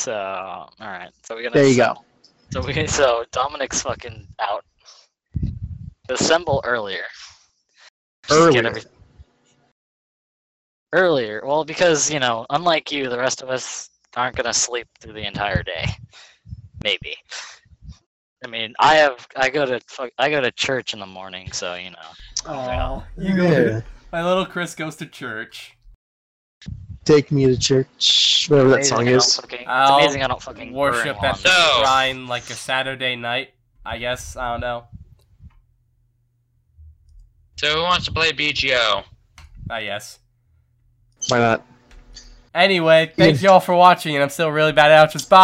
Uh, so, all right. So we're gonna. there you go. So we so Dominic's fucking out. Assemble earlier. Just get Earlier. everything- Earlier. Well, because you know, unlike you, the rest of us aren't gonna sleep through the entire day. Maybe. I mean, I have I go to I go to church in the morning, so you know. Aw, you go. Yeah. My little Chris goes to church. Take me to church, whatever that song is. fucking- it's I'll amazing I don't fucking burn Worship at the So- shrine like a Saturday night. I guess. I don't know. So who wants to play BGO? I ah, guess. Why not? Anyway, thank you all for watching, and I'm still really bad at outros. Bye.